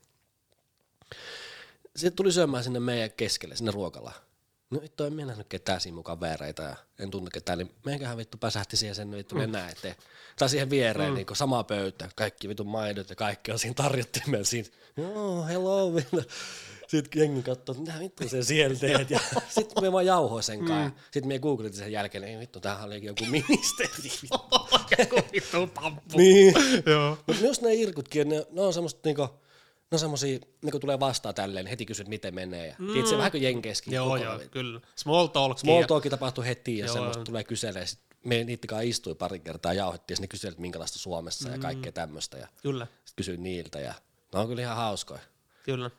Sitten tuli syömään sinne meidän keskelle, sinne ruokalaan. No vittu, en minä nähnyt ketään siinä mukaan vereitä ja en tunne ketään, niin meidänköhän vittu päsähti siihen sen vittu mennään eteen. Tai siihen viereen, mm. niin sama pöytä, kaikki vittu maidot ja kaikki on siinä tarjottimella siinä. Joo, hello, Ville. Sitten jengi katsoo, että mitä vittu se siellä teet. Ja sitten me vaan jauhoin sen kanssa. Mm. Sitten me googletin sen jälkeen, ei vittu, tämähän oli joku ministeri. Joku vittu pamppu. niin. Joo. Mutta myös ne irkutkin, ne, ne on semmoista niinku, ne on semmosia, niinku tulee vastaan tälleen, heti kysyt miten menee. Ja, mm. Tiedätkö, vähän kuin jenkeiskin. Joo, joo, kyllä. Small talk. Small talki tapahtui heti ja Joo. semmoista tulee kyselee. Me niiden kanssa istui pari kertaa ja jauhettiin ja ne kyselivät minkälaista Suomessa mm. ja kaikkea tämmöistä. Ja Kyllä, sitten kysyin niiltä ja ne on kyllä ihan hauskoja. kyllä.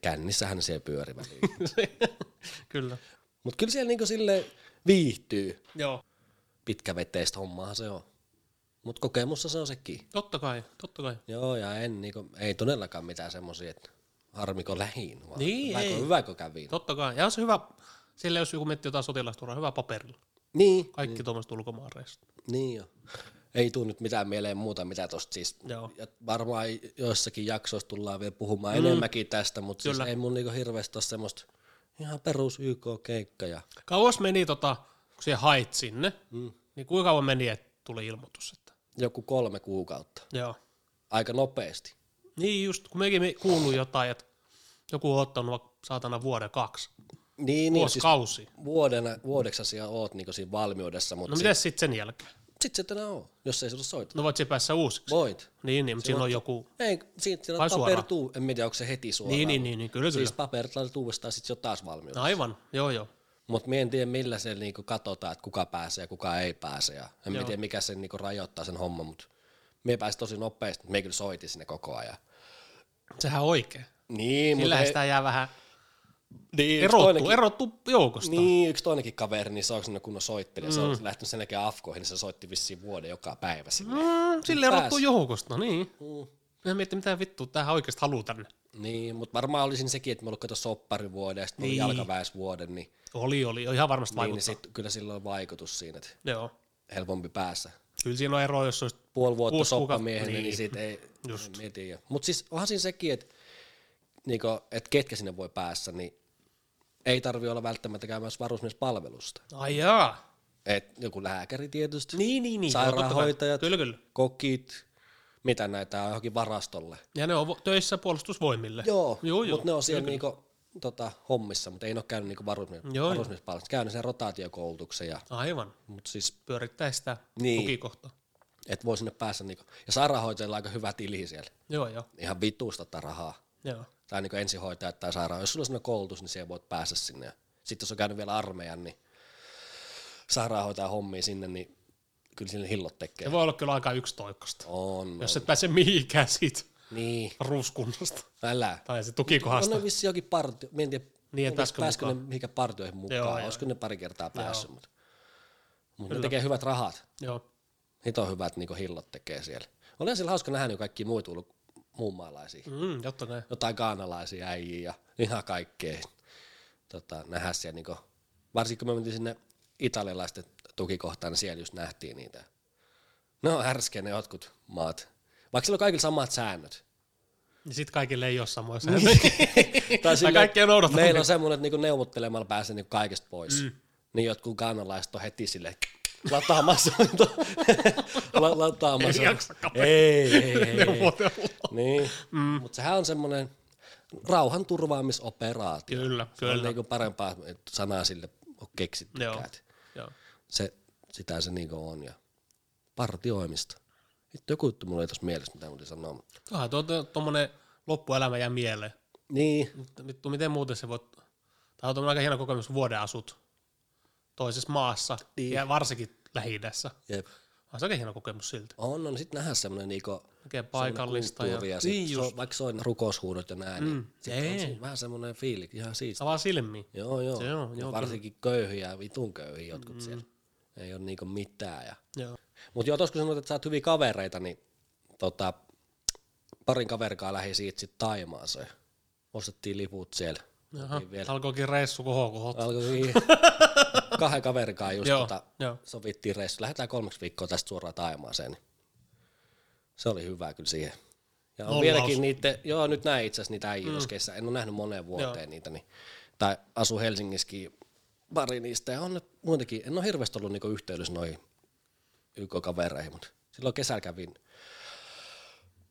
Kännissähän siellä pyöri väliin. kyllä. Mutta kyllä siellä niinku sille viihtyy. Joo. Pitkäveteistä hommaahan se on. Mutta kokemussa se on sekin. Totta kai, totta kai. Joo, ja en, niinku, ei todellakaan mitään semmosia, että harmiko lähin, vaan Niin, hyväkö, ei. hyväkö kävin. Totta kai. Ja on se hyvä, sille jos joku miettii jotain sotilasturaa, hyvä paperilla. Niin, Kaikki mm. tuommoiset ulkomaanreissut. niin jo. Ei tuu nyt mitään mieleen muuta, mitä tosta siis. Joo. Ja varmaan joissakin jaksoissa tullaan vielä puhumaan mm. enemmänkin tästä, mutta siis ei mun niinku hirveästi ole semmoista ihan perus YK-keikka. Ja, Kauas meni, tota, kun siihen hait sinne, mm. niin kuinka kauan meni, että tuli ilmoitus? Joku kolme kuukautta. Joo. Aika nopeasti. Niin just, kun mekin me kuuluu jotain, että joku on ottanut saatana vuoden kaksi. Niin, niin siis Vuosikausi. vuodena, vuodeksi siellä oot niinku siinä valmiudessa, mutta No sit, miten sitten sen jälkeen? sit se enää on, jos ei sulla soita. No voit se päässä uusiksi. Voit. Niin, niin, mutta siinä on joku... Ei, siinä Vai on paperituu, en tiedä onko se heti suoraan. Niin, niin, niin, niin kyllä, kyllä. Siis paperit laitat uudestaan, sit se on taas valmiudessa. Aivan, joo, joo. Mutta me en tiedä millä se niinku katsotaan, että kuka pääsee ja kuka ei pääse. Ja en Joo. tiedä mikä se niinku rajoittaa sen homman, mutta me pääsi tosi nopeasti, mutta me kyllä soitin sinne koko ajan. Sehän on oikein. Niin, mutta Sillähän ei- sitä jää vähän niin, yksi erottuu, toinenkin, erottuu joukosta. niin, yksi toinenkin kaveri, niin se on sinne kunnon soittelija. Mm. Se on lähtenyt sen jälkeen afkoihin, niin se soitti vissiin vuoden joka päivä sinne. Mm, sille Pääs. erottuu joukosta, no niin. Mm. Mä mietin, mitä vittua, tähän oikeasti haluaa tänne. Niin, mutta varmaan olisin sekin, että me ollut kato sopparivuoden ja sitten niin. Jalkaväesvuoden, niin, Oli, oli, ihan varmasti niin, niin sit, kyllä sillä on vaikutus siinä, että Joo. helpompi päässä. Kyllä siinä on ero, jos olisi puoli vuotta soppamiehenä, niin, niin. siitä ei, Just. en tiedä. Mutta siis onhan siinä sekin, että niinku, et ketkä sinne voi päässä, niin ei tarvi olla välttämättä käymässä varusmiespalvelusta. Ai jaa. Et joku lääkäri tietysti, Niin, niin, niin. sairaanhoitajat, Kyllä, kyllä. kokit, mitä näitä on johonkin varastolle. Ja ne on vo- töissä puolustusvoimille. Joo, joo, joo. mutta ne on siellä Kyllä, niinku, tota, hommissa, mutta ei ole käynyt niinku varusmiespalveluksessa. Käynyt sen rotaatiokoulutuksen, ja, Aivan. mutta siis Pyörittää sitä Niin. tukikohtaa. et voi sinne päästä. Niinku, ja sairaanhoitajilla on aika hyvä tili siellä. Joo, joo. Ihan vituusta tätä rahaa. joo. Tai niinku ensihoitajat tai sairaan. Jos sulla on sellainen koulutus, niin siellä voit päästä sinne. Sitten jos on käynyt vielä armeijan, niin sairaanhoitajan hommia sinne, niin kyllä sinne hillot tekee. Se voi olla kyllä aika yksitoikkosta. On, Jos on. et pääse mihinkään siitä Niin, ruuskunnasta. älä. Tai se On tukikohdasta. ne vissi jokin partio. Mä en tiedä, Niin, en pääskö pääskö ne mukaan. mihinkä partioihin mukaan. Joo, Joo, joo. Olisiko ne pari kertaa päässyt, mutta, mutta ne tekee hyvät rahat. Joo. Niitä on hyvät niin hillot tekee siellä. Oli siellä hauska nähdä niin kaikki muita ulko- muun maalaisia. Mm, totta kai. Jotain kaanalaisia äijiä ja ihan kaikkea. Tota, nähdä siellä, niin kuin, varsinkin kun me mentiin sinne italialaisten tukikohtaan, niin siellä just nähtiin niitä. Ne on härskeä ne jotkut maat. Vaikka siellä on kaikilla samat säännöt. Ja sit kaikille ei ole samoja Niin. sääntöjä. tai silleen, kaikki on noudattanut Meillä on semmoinen, että niinku neuvottelemalla pääsee niinku kaikesta pois. Mm. Niin jotkut kanalaiset on heti silleen lataamassa. La- lataamassa. Ei jaksa ei, ei, ei, ei. Niin, mm. mutta sehän on semmoinen rauhan turvaamisoperaatio. Kyllä, Se on kyllä. niinku parempaa sanaa sille on keksittykään. Joo. Joo. Se, sitä se niinku on. Ja partioimista. Vittu, joku juttu mulla ei tuossa mielessä, mitä mä sanoa. Tuohan tuo tuommoinen loppuelämä jää mieleen. Niin, Mutta vittu, miten muuten se voit... Tämä on aika hieno kokemus, kun vuoden asut toisessa maassa Niin. ja varsinkin lähi jep. On se aika hieno kokemus silti. On, on. Sitten nähdään semmoinen niinku, paikallista. Ja, ja sit niin so, just. vaikka soin rukoushuudot ja näin, mm. niin sit Ei. on siinä vähän semmoinen fiili, ihan siisti. Avaa silmiä. Joo, joo. Se on, ja joo, varsinkin köyhiä, vitun köyhiä jotkut mm. siellä. Ei ole niinku mitään. Ja... Joo. Mutta joo, tuossa kun sanoit, että sä oot hyviä kavereita, niin tota, parin kaverikaa lähi siitä sit Taimaaseen. Ostettiin liput siellä. Jaha, vielä. alkoikin reissu kohokohot. Alkoi kahden kaverikaan just Joo, tota, sovittiin reissu. Lähdetään kolmeksi viikkoa tästä suoraan Taimaaseen. Niin se oli hyvä kyllä siihen. Ja on vieläkin niitä, joo nyt näin itse asiassa niitä äijä mm. en ole nähnyt moneen vuoteen Joo. niitä, niin, tai asu Helsingissäkin pari niistä, ja on nyt muutenkin, en ole hirveästi ollut niinku yhteydessä noihin YK-kavereihin, mutta silloin kesällä kävin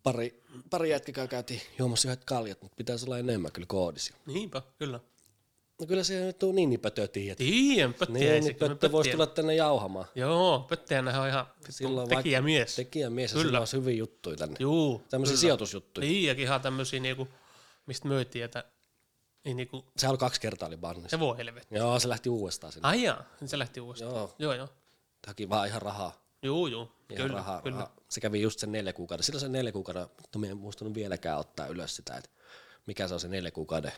pari, pari jätkää käytiin juomassa yhdet kaljat, mutta pitäisi olla enemmän kyllä koodisia. Niinpä, kyllä. No kyllä se nyt on niin niin pötö tiedät. Tiedän, pöttiä Niin, niin pöttö voisi tulla tänne jauhamaan. Joo, pöttiänähän on ihan Silloin tekijämies. Tekijämies ja Kyllä. sillä olisi hyviä juttuja tänne. Juu, Tämmöisiä sijoitusjuttuja. Niin, ihan tämmöisiä niinku, mistä myytiin, että niin niinku, Se oli kaksi kertaa oli bannissa. se voi helvetti. Joo, se lähti uudestaan sinne. Ai jaa, niin se lähti uudestaan. Joo, Joo, joo. haki vaan ihan rahaa. Juu, juu. Ihan Kyllä, rahaa, kyllä. rahaa. Se kävi just sen neljä kuukauden. Silloin se neljä kuukauden, mutta minä en muistanut vieläkään ottaa ylös sitä, että mikä se on se neljä kuukauden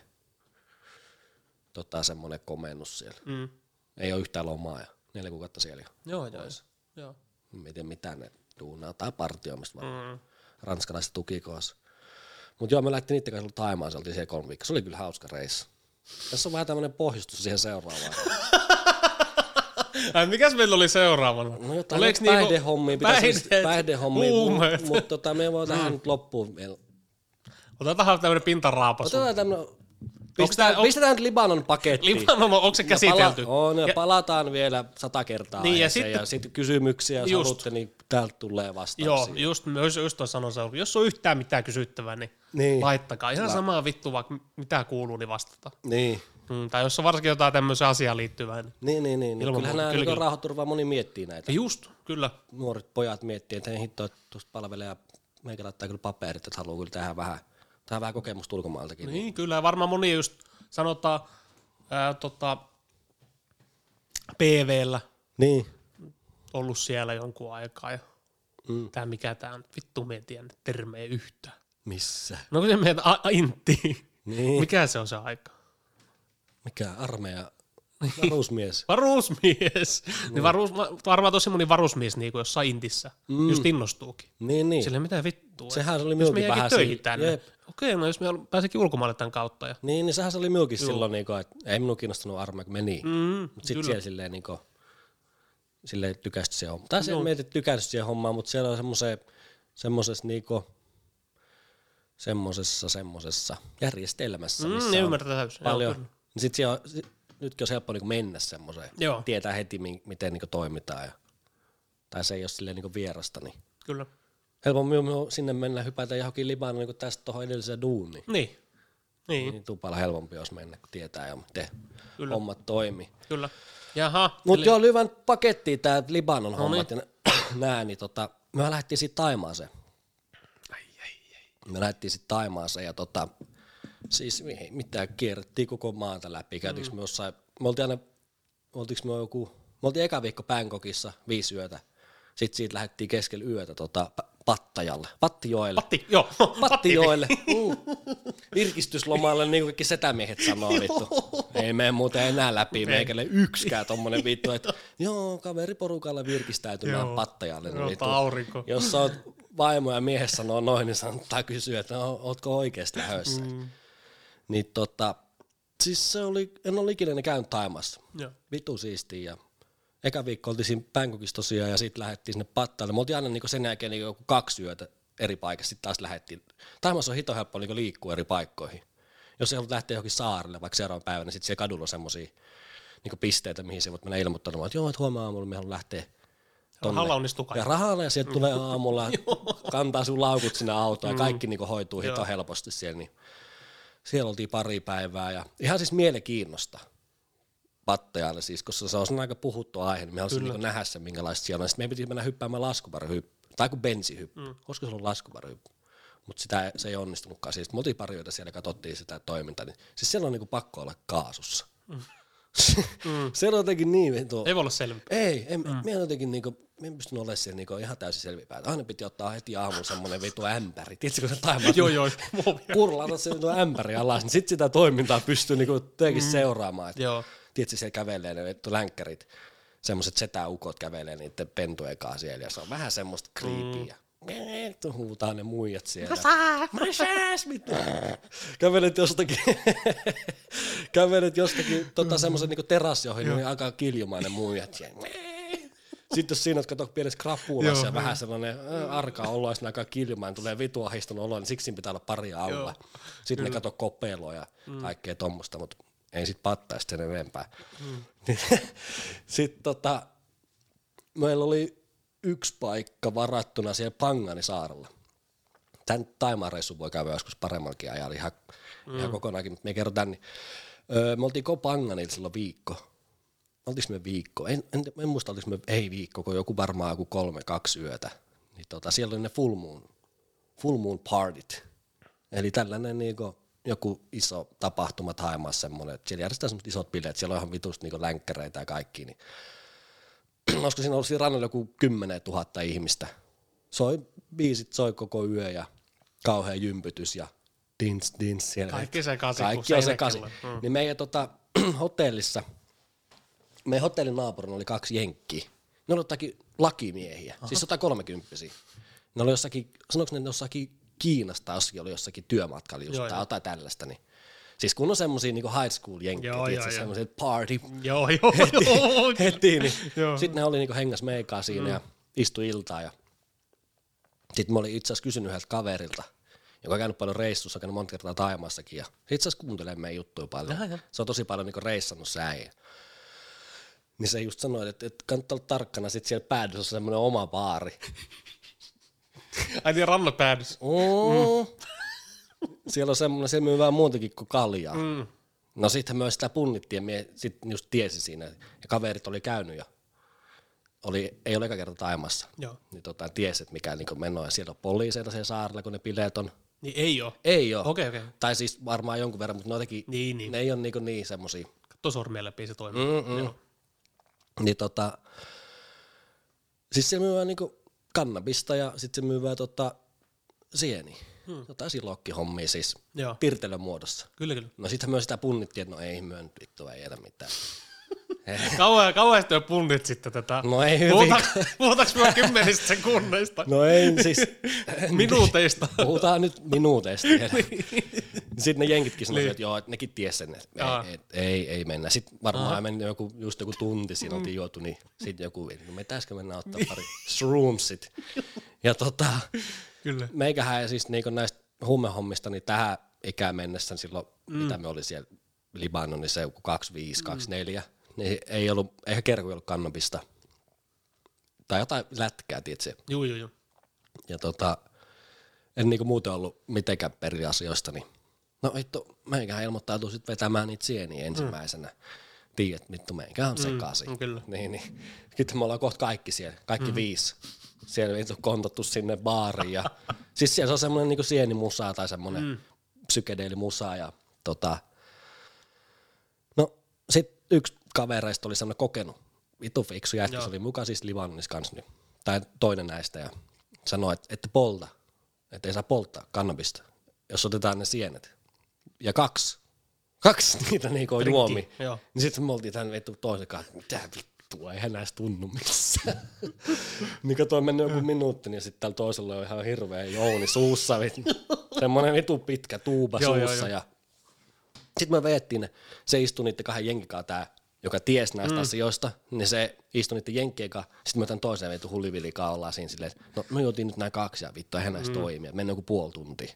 tota, semmoinen komennus siellä. Mm. Ei ole yhtään lomaa ja neljä kuukautta siellä. Joo, joo. joo. En tiedä mitä ne duunaa tai partioimista vaan. Mm. ranskalaiset tukikohdassa. Mutta joo, me lähtiin niiden kanssa Taimaan, se oltiin siellä kolme viikkoa. Se oli kyllä hauska reissu. Tässä on vähän tämmöinen pohjustus siihen seuraavaan. Ai, mikäs meillä oli seuraavana? No jotain Oliks niinku- päihdehommia, pitäisi päihdeet, päihdehommia, mutta mut, tota, me voi tähän nyt loppuun vielä. Otetaan tämmöinen pintaraapasu. Otetaan tämmöinen, tää- pistetään, onks- pistetään nyt Libanon pakettiin. Libanon, onko se Ja käsitelty? Pala- on, ja, Ja- palataan vielä sata kertaa Niin, ja sitten- ja sitten kysymyksiä, jos Just. haluatte, niin täältä tulee Joo, vastauksia. just, just, just tuossa sanon seuraava. Jos on yhtään mitään kysyttävää, niin, Niin. laittakaa. Ihan samaa vittu, vaikka mitä kuuluu, niin vastata. Niin, Mm, tai jos on varsinkin jotain tämmöiseen asiaan liittyvää, niin niin, niin. niin. Ilman Kyllähän nämä kyllä, niin kyllä. rauhoiturvaa moni miettii näitä. just, kyllä. nuoret pojat miettii, että hei hitto, että tuosta palvelee ja meikä laittaa kyllä paperit, että haluaa kyllä tehdä vähän, tehdä vähän kokemusta ulkomailtakin. Niin. Niin, kyllä. ja Varmaan moni just sanotaan ää, tota, PVllä niin. ollut siellä jonkun aikaa ja Mm. tää mikä tää on, vittu me en tiedä termejä yhtään. Missä? No kun se meitä a- a- intti. Niin. Mikä se on se aika? Mikä armeija? Varusmies. Varusmies. Niin varus, varmaan tosi moni varusmies niin kuin jossain intissä. Mm. Just innostuukin. niin, niin. Sille mitä vittua. Sehän se oli jos minunkin vähän töihin tänne. Jep. Okei, no jos me pääsekin ulkomaille tämän kautta. Ja... Niin, niin sehän se oli minunkin silloin, niin kuin, että ei minun kiinnostanut armeija, kun meni. Mm, mutta sitten siellä silleen, niin kuin, silleen tykästi siihen hommaan. Tai se no. mietit tykästi siihen hommaan, mutta siellä on semmoisessa niin kuin, semmosessa, semmosessa järjestelmässä, missä Mm, on ymmärtää täysin. Joo, paljon. Niin sit siellä sit, nytkin olisi helppo niinku mennä semmoiseen. Joo. Tietää heti, mi- miten niinku toimitaan. Ja, tai se ei ole silleen niinku vierasta. Niin. Kyllä. Helpommin on sinne mennä hypätä johonkin Libanoon niinku tästä tuohon edelliseen duuniin. Niin. Niin. niin tupalla helpompi olisi mennä, kun tietää jo, miten Kyllä. hommat toimii. Kyllä. Jaha. Mutta joo, lyvän pakettiin tää Libanon No hommat ja nää, niin tota, me lähdettiin sitten Taimaaseen. Me lähdettiin sitten Taimaaseen ja tota, siis ei mitään, kierrettiin koko maata läpi. Käytiinkö Mm. me jossain, me oltiin aina, oltiinko me joku, me oltiin eka viikko Bangkokissa viisi yötä. Sitten siitä lähdettiin keskellä yötä tota, Pa- Pattajalle, Pattijoelle. Patti, joo. Pattijoelle. Mm. Virkistyslomalle, niin kuin kaikki setämiehet sanoo vittu. Ei mene muuten enää läpi meikälle yksikään tommonen vittu, että joo, kaveriporukalla virkistäytymään Joo. pattajalle. niin vittu. aurinko. Jos sä oot vaimo ja mies sanoo noin, niin saattaa kysyä, että no, ootko oikeasti lähdössä. Mm. Niin tota, siis se oli, en ole ikinä käynyt Taimassa. Vitu siistiä ja eka viikko oltiin siinä Bangkokissa tosiaan ja sitten lähdettiin sinne Pattaille. Me oltiin aina niinku sen jälkeen niinku joku kaksi yötä eri paikassa, sitten taas lähdettiin. Taimassa on hito helppo niinku liikkua eri paikkoihin. Jos ei haluat lähteä johonkin saarelle vaikka seuraavan päivänä, niin sitten siellä kadulla on semmoisia niinku pisteitä, mihin se voit mennä ilmoittamaan, että joo, että huomenna aamulla me haluan lähteä Rahalla onnistuu kaikki. ja rahalla ja sieltä tulee aamulla, kantaa sun laukut sinne autoon ja kaikki niinku hoituu hito helposti siellä. Niin siellä oltiin pari päivää ja ihan siis mielenkiinnosta pattajalle siis, koska se on aika puhuttu aihe, niin me haluaisin niinku nähdä sen, minkälaista siellä on. Sitten meidän piti mennä hyppäämään laskuvarjohyppy, tai kuin bensihyppy, mm. koska se on laskuvarjohyppy. Mutta sitä se ei onnistunutkaan. Siis me oltiin pari yötä siellä, katsottiin sitä toimintaa. Niin, siis siellä on niinku pakko olla kaasussa. Mm. se on jotenkin niin vittu. Ei voi olla selvä. Ei, en, mm. minä jotenkin niinku, minä en pystynyt olemaan siellä niinku ihan täysin selvipäin. Aina piti ottaa heti aamulla semmoinen vitu ämpäri. Tiedätkö, kun se taimaa Joo, joo. kurlata se vitu ämpäri alas, niin sit sitä toimintaa pystyy niinku jotenkin mm. seuraamaan. Et, Joo. tiedätkö, siellä kävelee ne vittu länkkärit, semmoiset setäukot kävelee niiden pentujen kanssa siellä, ja se on vähän semmoista creepyä. Mm. huutaa ne muijat siellä. Mä saas, vittu. Kävelet jostakin, kävelet jostakin tota, semmoisen niinku terassi ohi, niin alkaa kiljumaan ne muijat. Ja, sitten jos siinä oot kato pienessä krapulassa ja vähän sellainen äh, arka olo, ja siinä alkaa kiljumaan, tulee vitu ahistunut olo, niin siksi siinä pitää olla pari alla. Sitten ne kato kopeloa ja kaikkea tommosta, mutta ei sit pattaisi sen enempää. Mm. sitten tota, meillä oli yksi paikka varattuna siellä Panganisaarella. Tän Taimaan-reissun voi käydä joskus paremmankin ajalla ihan, mm. ihan kokonaankin, mutta me ei kerrota niin. Öö, me oltiin Kopanganilla silloin viikko. Oltiinko me viikko? En, en, en muista, oltiinko me ei viikko, kun joku varmaan joku kolme, kaksi yötä. Niin tota, siellä oli ne full moon, full moon partit. Eli tällainen niinku, joku iso tapahtuma Taimaassa semmoinen, että siellä järjestetään semmoiset isot bileet, siellä on ihan vitusti niinku länkkäreitä ja kaikki, niin olisiko siinä ollut siinä rannalla joku 10 000 ihmistä. Soi biisit, soi koko yö ja kauhea jympytys ja dins, dins siellä. Kaikki sekaisin, Kaikki kun on seinäkellä. sekaisin. Mm. Niin meidän tota, hotellissa, meidän hotellin naapurina oli kaksi jenkkiä. Ne oli jotakin lakimiehiä, Aha. siis 130 Ne oli jossakin, sanoiko ne jossakin Kiinasta asti oli jossakin työmatkalla just Joo, tai jotain tällaista. Niin. Siis kun on semmosia niinku high school jenkkejä, tiedätkö, joo. semmoiset party Joo, joo, joo. heti, niin sitten ne oli niinku hengas meikaa siinä mm. ja istui iltaa ja sitten mä olin itse asiassa kysynyt yhdeltä kaverilta, joka on käynyt paljon reissussa, käynyt monta kertaa Taimaassakin ja se itse asiassa kuuntelee meidän juttuja paljon. Jaha, jaha. Se on tosi paljon niinku reissannut se äijä. Niin se just sanoi, että, että kannattaa olla tarkkana, sit siellä päädyssä on semmoinen oma baari. Ai niin, rannapäädys. Mm. Siellä on semmoinen, siellä myy vähän muutakin kuin kaljaa. Mm. No sitten myös sitä punnittiin ja mie sitten just tiesi siinä. Ja kaverit oli käynyt ja oli, ei ole eka kerta Taimassa. Joo. Niin tota, tiesi, että mikä niin meno ja siellä on poliiseita siellä saarella, kun ne bileet on. Niin ei oo. Ei ole. Okei, okei. Tai siis varmaan jonkun verran, mutta ne, jotenkin, Niin, niin. ne ei ole niin, niin semmosia. Katso sormien läpi se toimii. Mm-mm. Joo. Niin tota, siis se myyvää niinku kannabista ja sitten se myyvää tota sieni. Hmm. Jotain silokkihommia siis Joo. pirtelön muodossa. Kyllä, kyllä. No sitten myös sitä punnittiin, että no ei myön vittu, ei jätä mitään. Kauan, punnit sitten tätä. No ei hyvin. Puhutaanko, me kymmenistä sekunneista? No ei siis, Minuuteista. puhutaan nyt minuuteista. Sitten ne jenkitkin sanoivat, että joo, että nekin tiesi sen, että ei, et, ei, ei mennä. Sitten varmaan meni joku, just joku tunti, siinä oltiin juotu, niin sitten joku, no me täskö mennä ottaa pari shroomsit. Ja tota, Kyllä. meikähän ja siis niinku näistä huumehommista, niin tähän ikään mennessä silloin, mm. mitä me oli siellä Libanonissa, joku 25, 24, niin ei ollut, eihän kerku ollut kannabista. Tai jotain lätkää, tiedätkö? Juu, juu, juu. Ja tota, en niinku muuten ollut mitenkään peri asioista, niin No vittu, meikähän ilmoittautuu sitten vetämään niitä sieniä ensimmäisenä. Mm. Tiedät, vittu, meikä on sekaisin. mm, kyllä. Niin, niin. Sitten me ollaan kohta kaikki siellä, kaikki mm. viisi. Siellä vittu kontottu sinne baariin. Ja, siis siellä se on semmoinen niinku sienimusa tai semmoinen mm. psykedeelimusa. Ja, tota, no sit yksi kavereista oli semmoinen kokenut, vittu fiksu jätkä, se oli mukaan siis Livannissa kanssa nyt. Tai toinen näistä ja sanoi, että ette polta, että ei saa polttaa kannabista, jos otetaan ne sienet. Ja kaksi, kaksi niitä niinku Rikki, juomi. joo. Niin sitten me oltiin tämän vittu toisen kanssa, että mitä vittua, eihän näistä tunnu missään. niin kato, on mennyt joku minuutti, niin sitten tällä toisella on ihan hirveä jouni suussa, semmoinen vitu pitkä tuuba Joo, joo, suussa. joo. ja sitten me veettiin ne, se istui niiden kahden jenkikaa tää, joka ties näistä mm. asioista, niin se istui niiden jenkkien kanssa. Sitten me otan toiseen veitu hullivilikaa ollaan siinä silleen, että no me juotiin nyt nämä kaksi ja vittu, eihän näistä mm. toimia. Mennään joku puoli tuntia.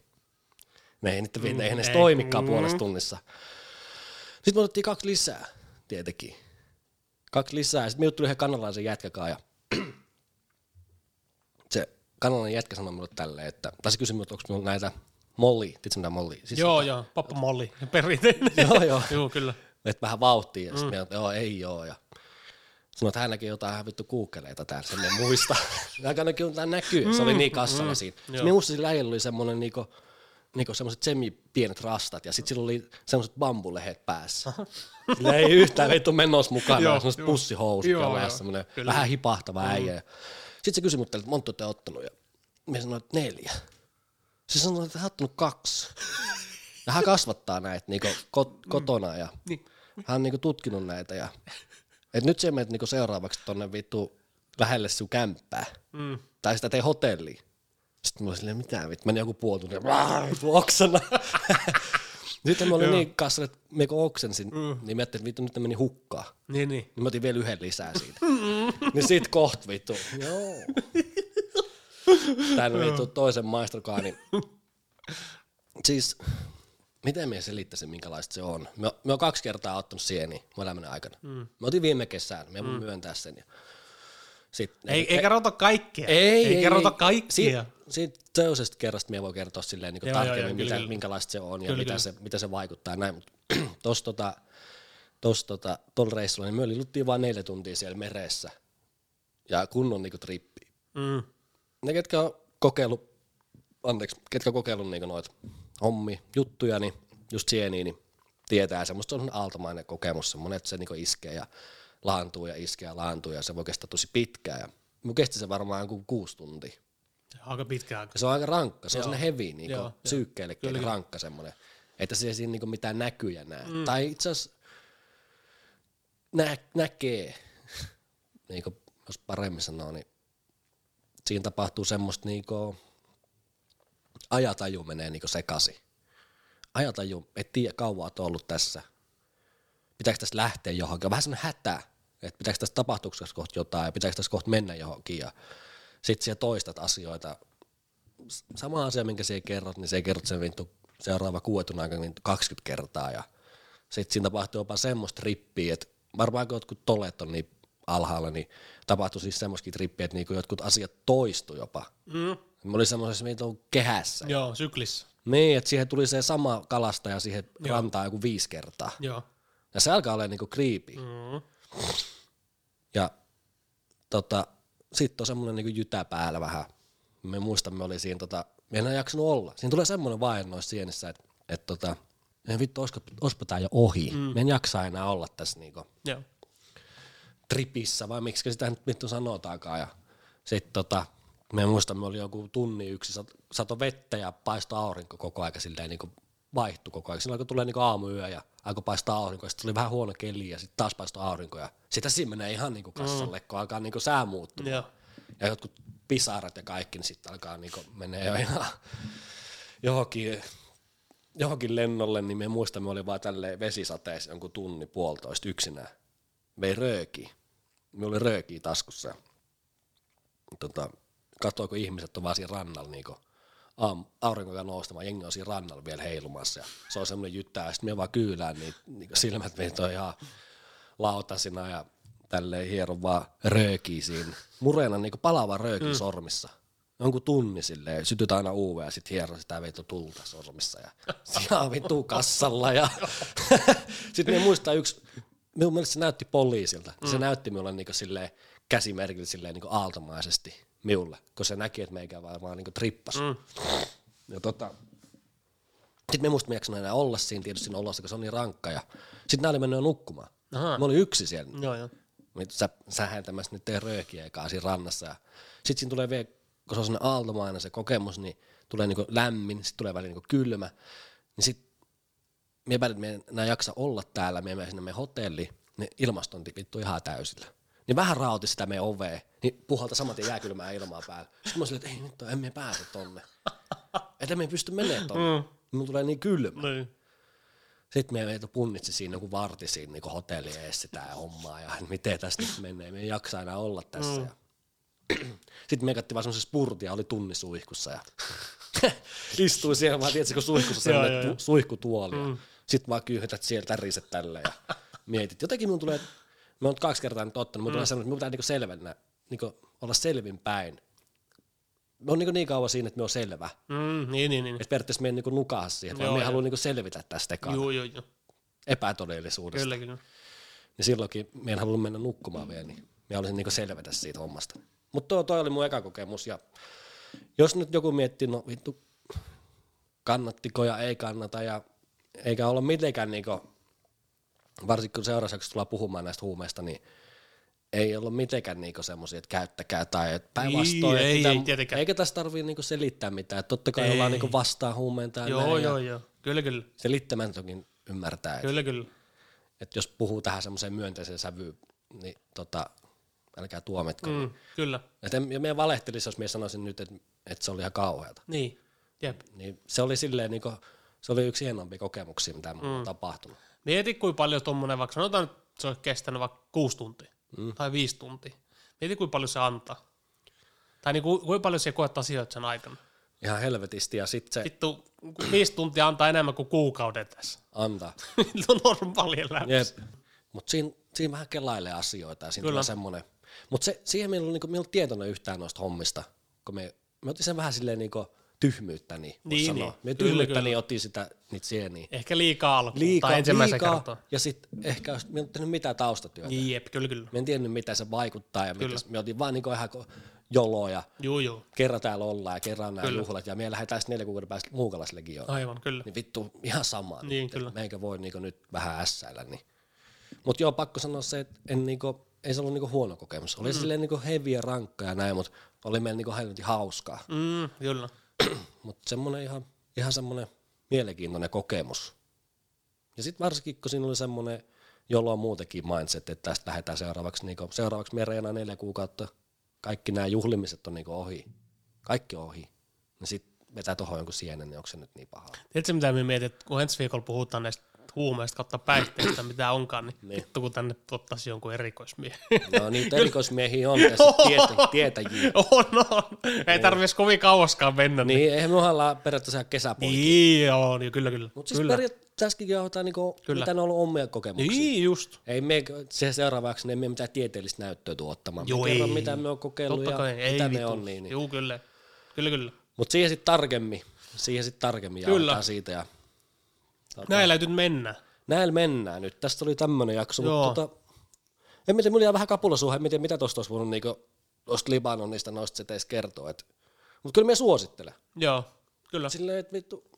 Ne ei, niitä, mm, eihän edes ei. toimikaan Mm. puolessa tunnissa. Sitten me otettiin kaksi lisää, tietenkin. Kaksi lisää, sitten me tuli yhden kanalaisen jätkäkaan, ja se kanalainen jätkä sanoi mulle tälleen, että, tai se kysyi minulta, onko minulla näitä molli, tiedätkö mitä molli? Siis Joo, joo, pappa Molli, perinteinen. Joo, joo. joo, kyllä. Että vähän vauhtia, ja sitten mm. joo, ei joo, ja sanoi, että hän näki jotain ihan vittu kuukkeleita täällä, sen muista. Aika näkyy, jotain näkyy, se oli niin kassalla mm, siinä. Me muistin, sillä äijällä oli semmoinen niinku, niinku semmoiset semi pienet rastat, ja sitten sillä oli semmoiset bambulehet päässä. Sillä ei yhtään vittu mennos mukana, Joo, ja semmoiset joo. pussihousut, Joo, joo, semmoinen vähän hipahtava äijä. Sitten se kysyi mut, että monta te ottanut, ja minä sanoin, että neljä. Se sanoi, että hän on ottanut kaksi. Ja hän kasvattaa näitä niinku kot, kotona ja Niin. hän on niinku tutkinut näitä. Ja, et nyt se menet niinku seuraavaksi tonne vittu lähelle sun kämppää. Mm. Tai sitä tee hotelliin. Sitten mulla oli silleen, mitä vittu, meni joku puoli tuntia, "Rah, vittu oksana. Sitten mä olin niin kanssa, että mä kun oksensin, mm. niin mä ajattelin, että vittu nyt meni hukkaan. Niin, niin. Niin mä otin vielä yhden lisää siitä. niin sit koht vittu. Joo. Tän vittu toisen maistrokaan, niin siis miten me selittäisin, minkälaista se on? Me, me on kaksi kertaa ottanut sieni mun elämäni aikana. Mm. Me otin viime kesään, me voin mm. myöntää sen. Ja sit, Ei, ei kerrota kaikkea. ei, ei, kerrota kaikkia. Siitä, toisesta kerrasta me voi kertoa silleen niin Joo, tarkemmin, joo, joo, kyllä, mitä, kyllä. minkälaista se on ja Kyllä, mitä, kyllä. se, mitä se vaikuttaa. Näin, mutta tuossa tota, tos, tota, tuolla reissulla, niin me liluttiin vain neljä tuntia siellä meressä ja kunnon niinku trippi. Mm. Ne, ketkä on kokeillut, anteeksi, ketkä on kokeillut niinku noita hommi, juttuja, niin just sieniä, niin tietää semmoista on aaltomainen kokemus, semmoinen, että se niinku iskee ja laantuu ja iskee ja laantuu ja se voi kestää tosi pitkään. Ja mun kesti se varmaan joku kuusi tuntia. Aika pitkä aika. Se on aika rankka, se on Joo. sellainen heavy niin Joo, psyykkeellekin Kyllä, rankka semmoinen, että se ei siinä niinku mitään näkyjä näe. Mm. Tai itse asiassa nä- näkee, niin kuin, jos paremmin sanoo, niin siinä tapahtuu semmoista niinku, ajataju menee niinku sekaisin. Ajataju, et tiedä kauan oot ollut tässä. Pitääkö tästä lähteä johonkin? On vähän semmoinen hätä, että pitääkö tässä kohta jotain ja pitääkö tässä kohta mennä johonkin. Ja sit siellä toistat asioita. Sama asia, minkä siellä kerrot, niin se kerrot sen vittu seuraava kuuetun aikana niin 20 kertaa. Ja sitten siinä tapahtuu jopa semmoista trippiä, että varmaan kun jotkut tolet on niin alhaalla, niin tapahtui siis semmoistakin trippiä, että niinku jotkut asiat toistu jopa. Mm. Mä olin semmoisessa vitun kehässä. Joo, syklissä. Niin, että siihen tuli se sama kalastaja siihen rantaan joku viisi kertaa. Joo. Ja se alkaa olla niinku creepy. Mm. Ja tota, sitten on semmoinen niinku jytä päällä vähän. Me muistamme oli siinä, tota, me en enää jaksanut olla. Siinä tulee semmoinen vaihe noissa sienissä, että et, tota, en vittu, olisiko, olisiko tää jo ohi. Mm. Me en jaksa enää olla tässä niinku Joo. tripissä, vai miksi sitä nyt vittu sanotaankaan. Ja sitten tota, me muistamme, oli joku tunni yksi, sat- sato vettä ja paistoi aurinko koko aika silleen niin vaihtui koko ajan. Silloin alkoi tulee niin aamuyö ja alkoi paistaa aurinko, ja sitten tuli vähän huono keli ja sitten taas paistoi aurinko. Ja sitä siinä menee ihan niin kassalle, kun alkaa niin sää muuttua. Joo. Ja jotkut pisarat ja kaikki, niin sitten alkaa niin menee jo ihan johonkin, johonkin lennolle, niin me muistamme, oli vaan tälleen vesisateessa jonkun tunni puolitoista yksinään. Vei rööki. Me oli röökiä taskussa. Tota, katsoin, kun ihmiset on vaan siinä rannalla niin aam, aurinko noustamaan, jengi on siinä rannalla vielä heilumassa. Ja se on semmoinen jyttää, ja sitten me vaan kyylään, niin, niin silmät meitä on ihan lautasina ja tälleen hieron vaan röökiä siinä. Murena niin palava rööki mm. sormissa. jonkun tunnin silleen, sytyt aina UV ja sitten hierro sitä veito tulta sormissa ja siellä vittu kassalla ja sitten me muistaa yksi, minun mielestä se näytti poliisilta, mm. se näytti minulle niinku silleen käsimerkillä silleen niinku aaltomaisesti minulle, kun se näki, että meikä vaan, vaan niinku trippas. Mm. Ja tota, sitten me muista jaksanut enää olla siinä tietysti siinä olossa, kun se on niin rankka ja sitten nämä oli mennyt jo nukkumaan. Aha. Mä olin yksi siellä. Joo, joo. Sä, sähän tämmöistä nyt tee röökiä eikä siinä rannassa. Ja sit siinä tulee vielä, kun se on sellainen aaltomainen se kokemus, niin tulee niinku lämmin, sitten tulee välillä niinku kylmä. Niin sit me päätin, että me enää jaksa olla täällä, me menen sinne meidän hotelliin, niin ilmastonti vittu ihan täysillä. Niin vähän rauti sitä meidän ovea, niin puhalta saman tien jääkylmää ilmaa päällä. Sitten mä olin että ei vittu, emme pääse tonne. Että me ei pysty menemään tonne. Mm. Mulla tulee niin kylmä. Niin. Sitten me meitä punnitsi siinä joku varti siinä niin hotelli ees sitä hommaa ja miten tästä nyt menee, me ei jaksa enää olla tässä. Mm. Ja sitten me kattiin vaan semmoisen spurtia, oli tunni suihkussa ja istui siellä vaan, tiedätkö, suihkussa semmoinen tu- suihkutuoli. Mm. Sitten vaan kyyhytät sieltä täriset tälle ja mietit. Jotenkin mun tulee, mä oon kaksi kertaa nyt ottanut, mun mm. tulee semmoinen, että mun pitää niinku selvennä, niinku olla selvin päin. Mä oon niin, niin kauan siinä, että me on selvä. Mm, niin, niin, niin. Että periaatteessa me en niin nukaa siihen, vaan me haluan niin selvitä tästä ekana. Joo, joo, joo. Epätodellisuudesta. Kyllä, kyllä. Niin silloinkin me en halunnut mennä nukkumaan vielä, niin me haluaisin niin selvitä siitä hommasta. Mutta toi, toi oli mun eka kokemus ja jos nyt joku miettii, no vittu, kannattiko ja ei kannata ja eikä olla mitenkään niinku, varsinkin kun seuraavaksi tullaan puhumaan näistä huumeista, niin ei ollut mitenkään niinku semmoisia, että käyttäkää tai että päinvastoin. Ei, että ei, tietenkään. Eikä tässä tarvii niinku selittää mitään. Totta kai ei. ollaan niinku vastaan huumeen tai Joo, näin, joo, joo. Kyllä, kyllä. Selittämään toki ymmärtää. Että, Kyllä, kyllä. että jos puhuu tähän semmoiseen myönteiseen sävyyn, niin tota, älkää tuomitko. Mm, kyllä. Et en, ja meidän valehtelisi, jos minä sanoisin nyt, että, että se oli ihan kauheata. Niin, jep. Niin se oli silleen, niin kuin, se oli yksi hienompia kokemuksia, mitä mm. on tapahtunut. Mieti, kuinka paljon tuommoinen, vaikka sanotaan, että se olisi kestänyt vaikka kuusi tuntia mm. tai viisi tuntia. Mieti, kuinka paljon se antaa. Tai niin kuin, kuinka paljon se koet asioita sen aikana. Ihan helvetisti, ja sitten se Vittu, viisi tuntia antaa enemmän kuin kuukauden tässä. antaa. On normaali elämä. Jep. Mutta siinä, siinä vähän kelailee asioita ja siinä Kyllä. tulee semmoinen. Mutta se, siihen meillä oli, niinku, meillä oli tietoinen yhtään noista hommista, kun me, me otin sen vähän silleen niinku tyhmyyttä, niin, Niin, sanoa. niin. Me Kyllä, tyhmyyttä kyllä. niin otin sitä niitä sieniä. Ehkä liikaa alkuun Liikaa, tai ensimmäisen liikaa kertaa. ja sitten ehkä jos, me en tehnyt mitään taustatyötä. Niin, jep, kyllä, kyllä. Me en tiennyt, mitä se vaikuttaa ja Kyllä. mitä, me otin vaan niinku ihan joloa ja Juu, juu. kerran täällä ollaan ja kerran nämä Kyllä. juhlat ja me lähdetään sitten neljä kuukauden päästä muukalaislegioon. Aivan, kyllä. Niin vittu ihan sama. Niin, nyt, kyllä. Meikä voi niinku nyt vähän ässäillä. Niin. Mutta joo, pakko sanoa se, että en niinku, ei se ollut niinku huono kokemus. Oli mm. silleen niinku heavy ja rankka ja näin, mutta oli meillä niinku helvetin hauskaa. Mm, kyllä. Mutta semmoinen ihan, ihan semmoinen mielenkiintoinen kokemus. Ja sitten varsinkin, kun siinä oli semmoinen, jolla on muutenkin mindset, että tästä lähdetään seuraavaksi, niinku, seuraavaksi me reenaa neljä kuukautta. Kaikki nämä juhlimiset on niinku ohi. Kaikki on ohi. Ja sitten vetää tuohon jonkun sienen, niin onko se nyt niin paha? Tiedätkö mitä me mietin, että kun ensi viikolla puhutaan näistä huumeista kautta päihteistä, mitä onkaan, niin, Niin. niin. vittu kun tänne ottaisi jonkun erikoismiehen. No niitä erikoismiehiä on tässä tietä, tietäjiä. on, on. Ei tarvitsisi kovin kauaskaan mennä. Niin, Niin, eihän me ollaan periaatteessa kesäpoikia. niin joo, niin kyllä, kyllä. Mutta siis kyllä. periaatteessa tässäkin johtaa niinku, Kyllä. mitä ne on ollut omia kokemuksia. Niin, just. Ei me, se seuraavaksi ne ei me mitään tieteellistä näyttöä tuottamaan. Joo, me kerron, ei. mitä me on kokeillut Totta ja kai, ei mitä ne vittu. on. Niin, niin. Juu, kyllä. Kyllä, kyllä. Mutta siihen sitten tarkemmin, siihen sitten tarkemmin jauhetaan siitä. Ja Näillä nyt mennä. näillä mennään nyt. Tästä oli tämmöinen jakso, Joo. mutta tota, en miten, mulla jää vähän kapulasuhe, miten, mitä tuosta olisi voinut niinku, tuosta Libanonista noista seteistä kertoa. Mutta kyllä me suosittelen. Joo, kyllä. Silleen, että vittu,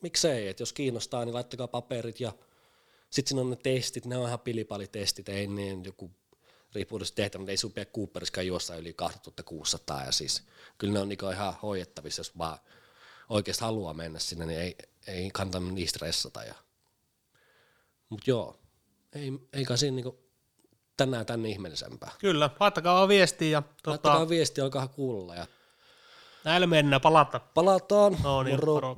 miksei, että jos kiinnostaa, niin laittakaa paperit ja sitten siinä on ne testit, ne on ihan pilipalitestit, ei niin joku riippuudesta tehtä, mutta ei sun pidä Cooperiskaan juossa yli 2600 ja siis kyllä ne on niinku ihan hoidettavissa, jos vaan oikeasti haluaa mennä sinne, niin ei, ei kannata niin stressata. Ja. Mutta joo, ei, ei kai siinä niinku tänään tänne ihmeellisempää. Kyllä, laittakaa vaan viestiä ja Laittakaa tota, viestiä, olkaa kuulla ja näillä mennään, palata. palataan. No niin, Moro. moro.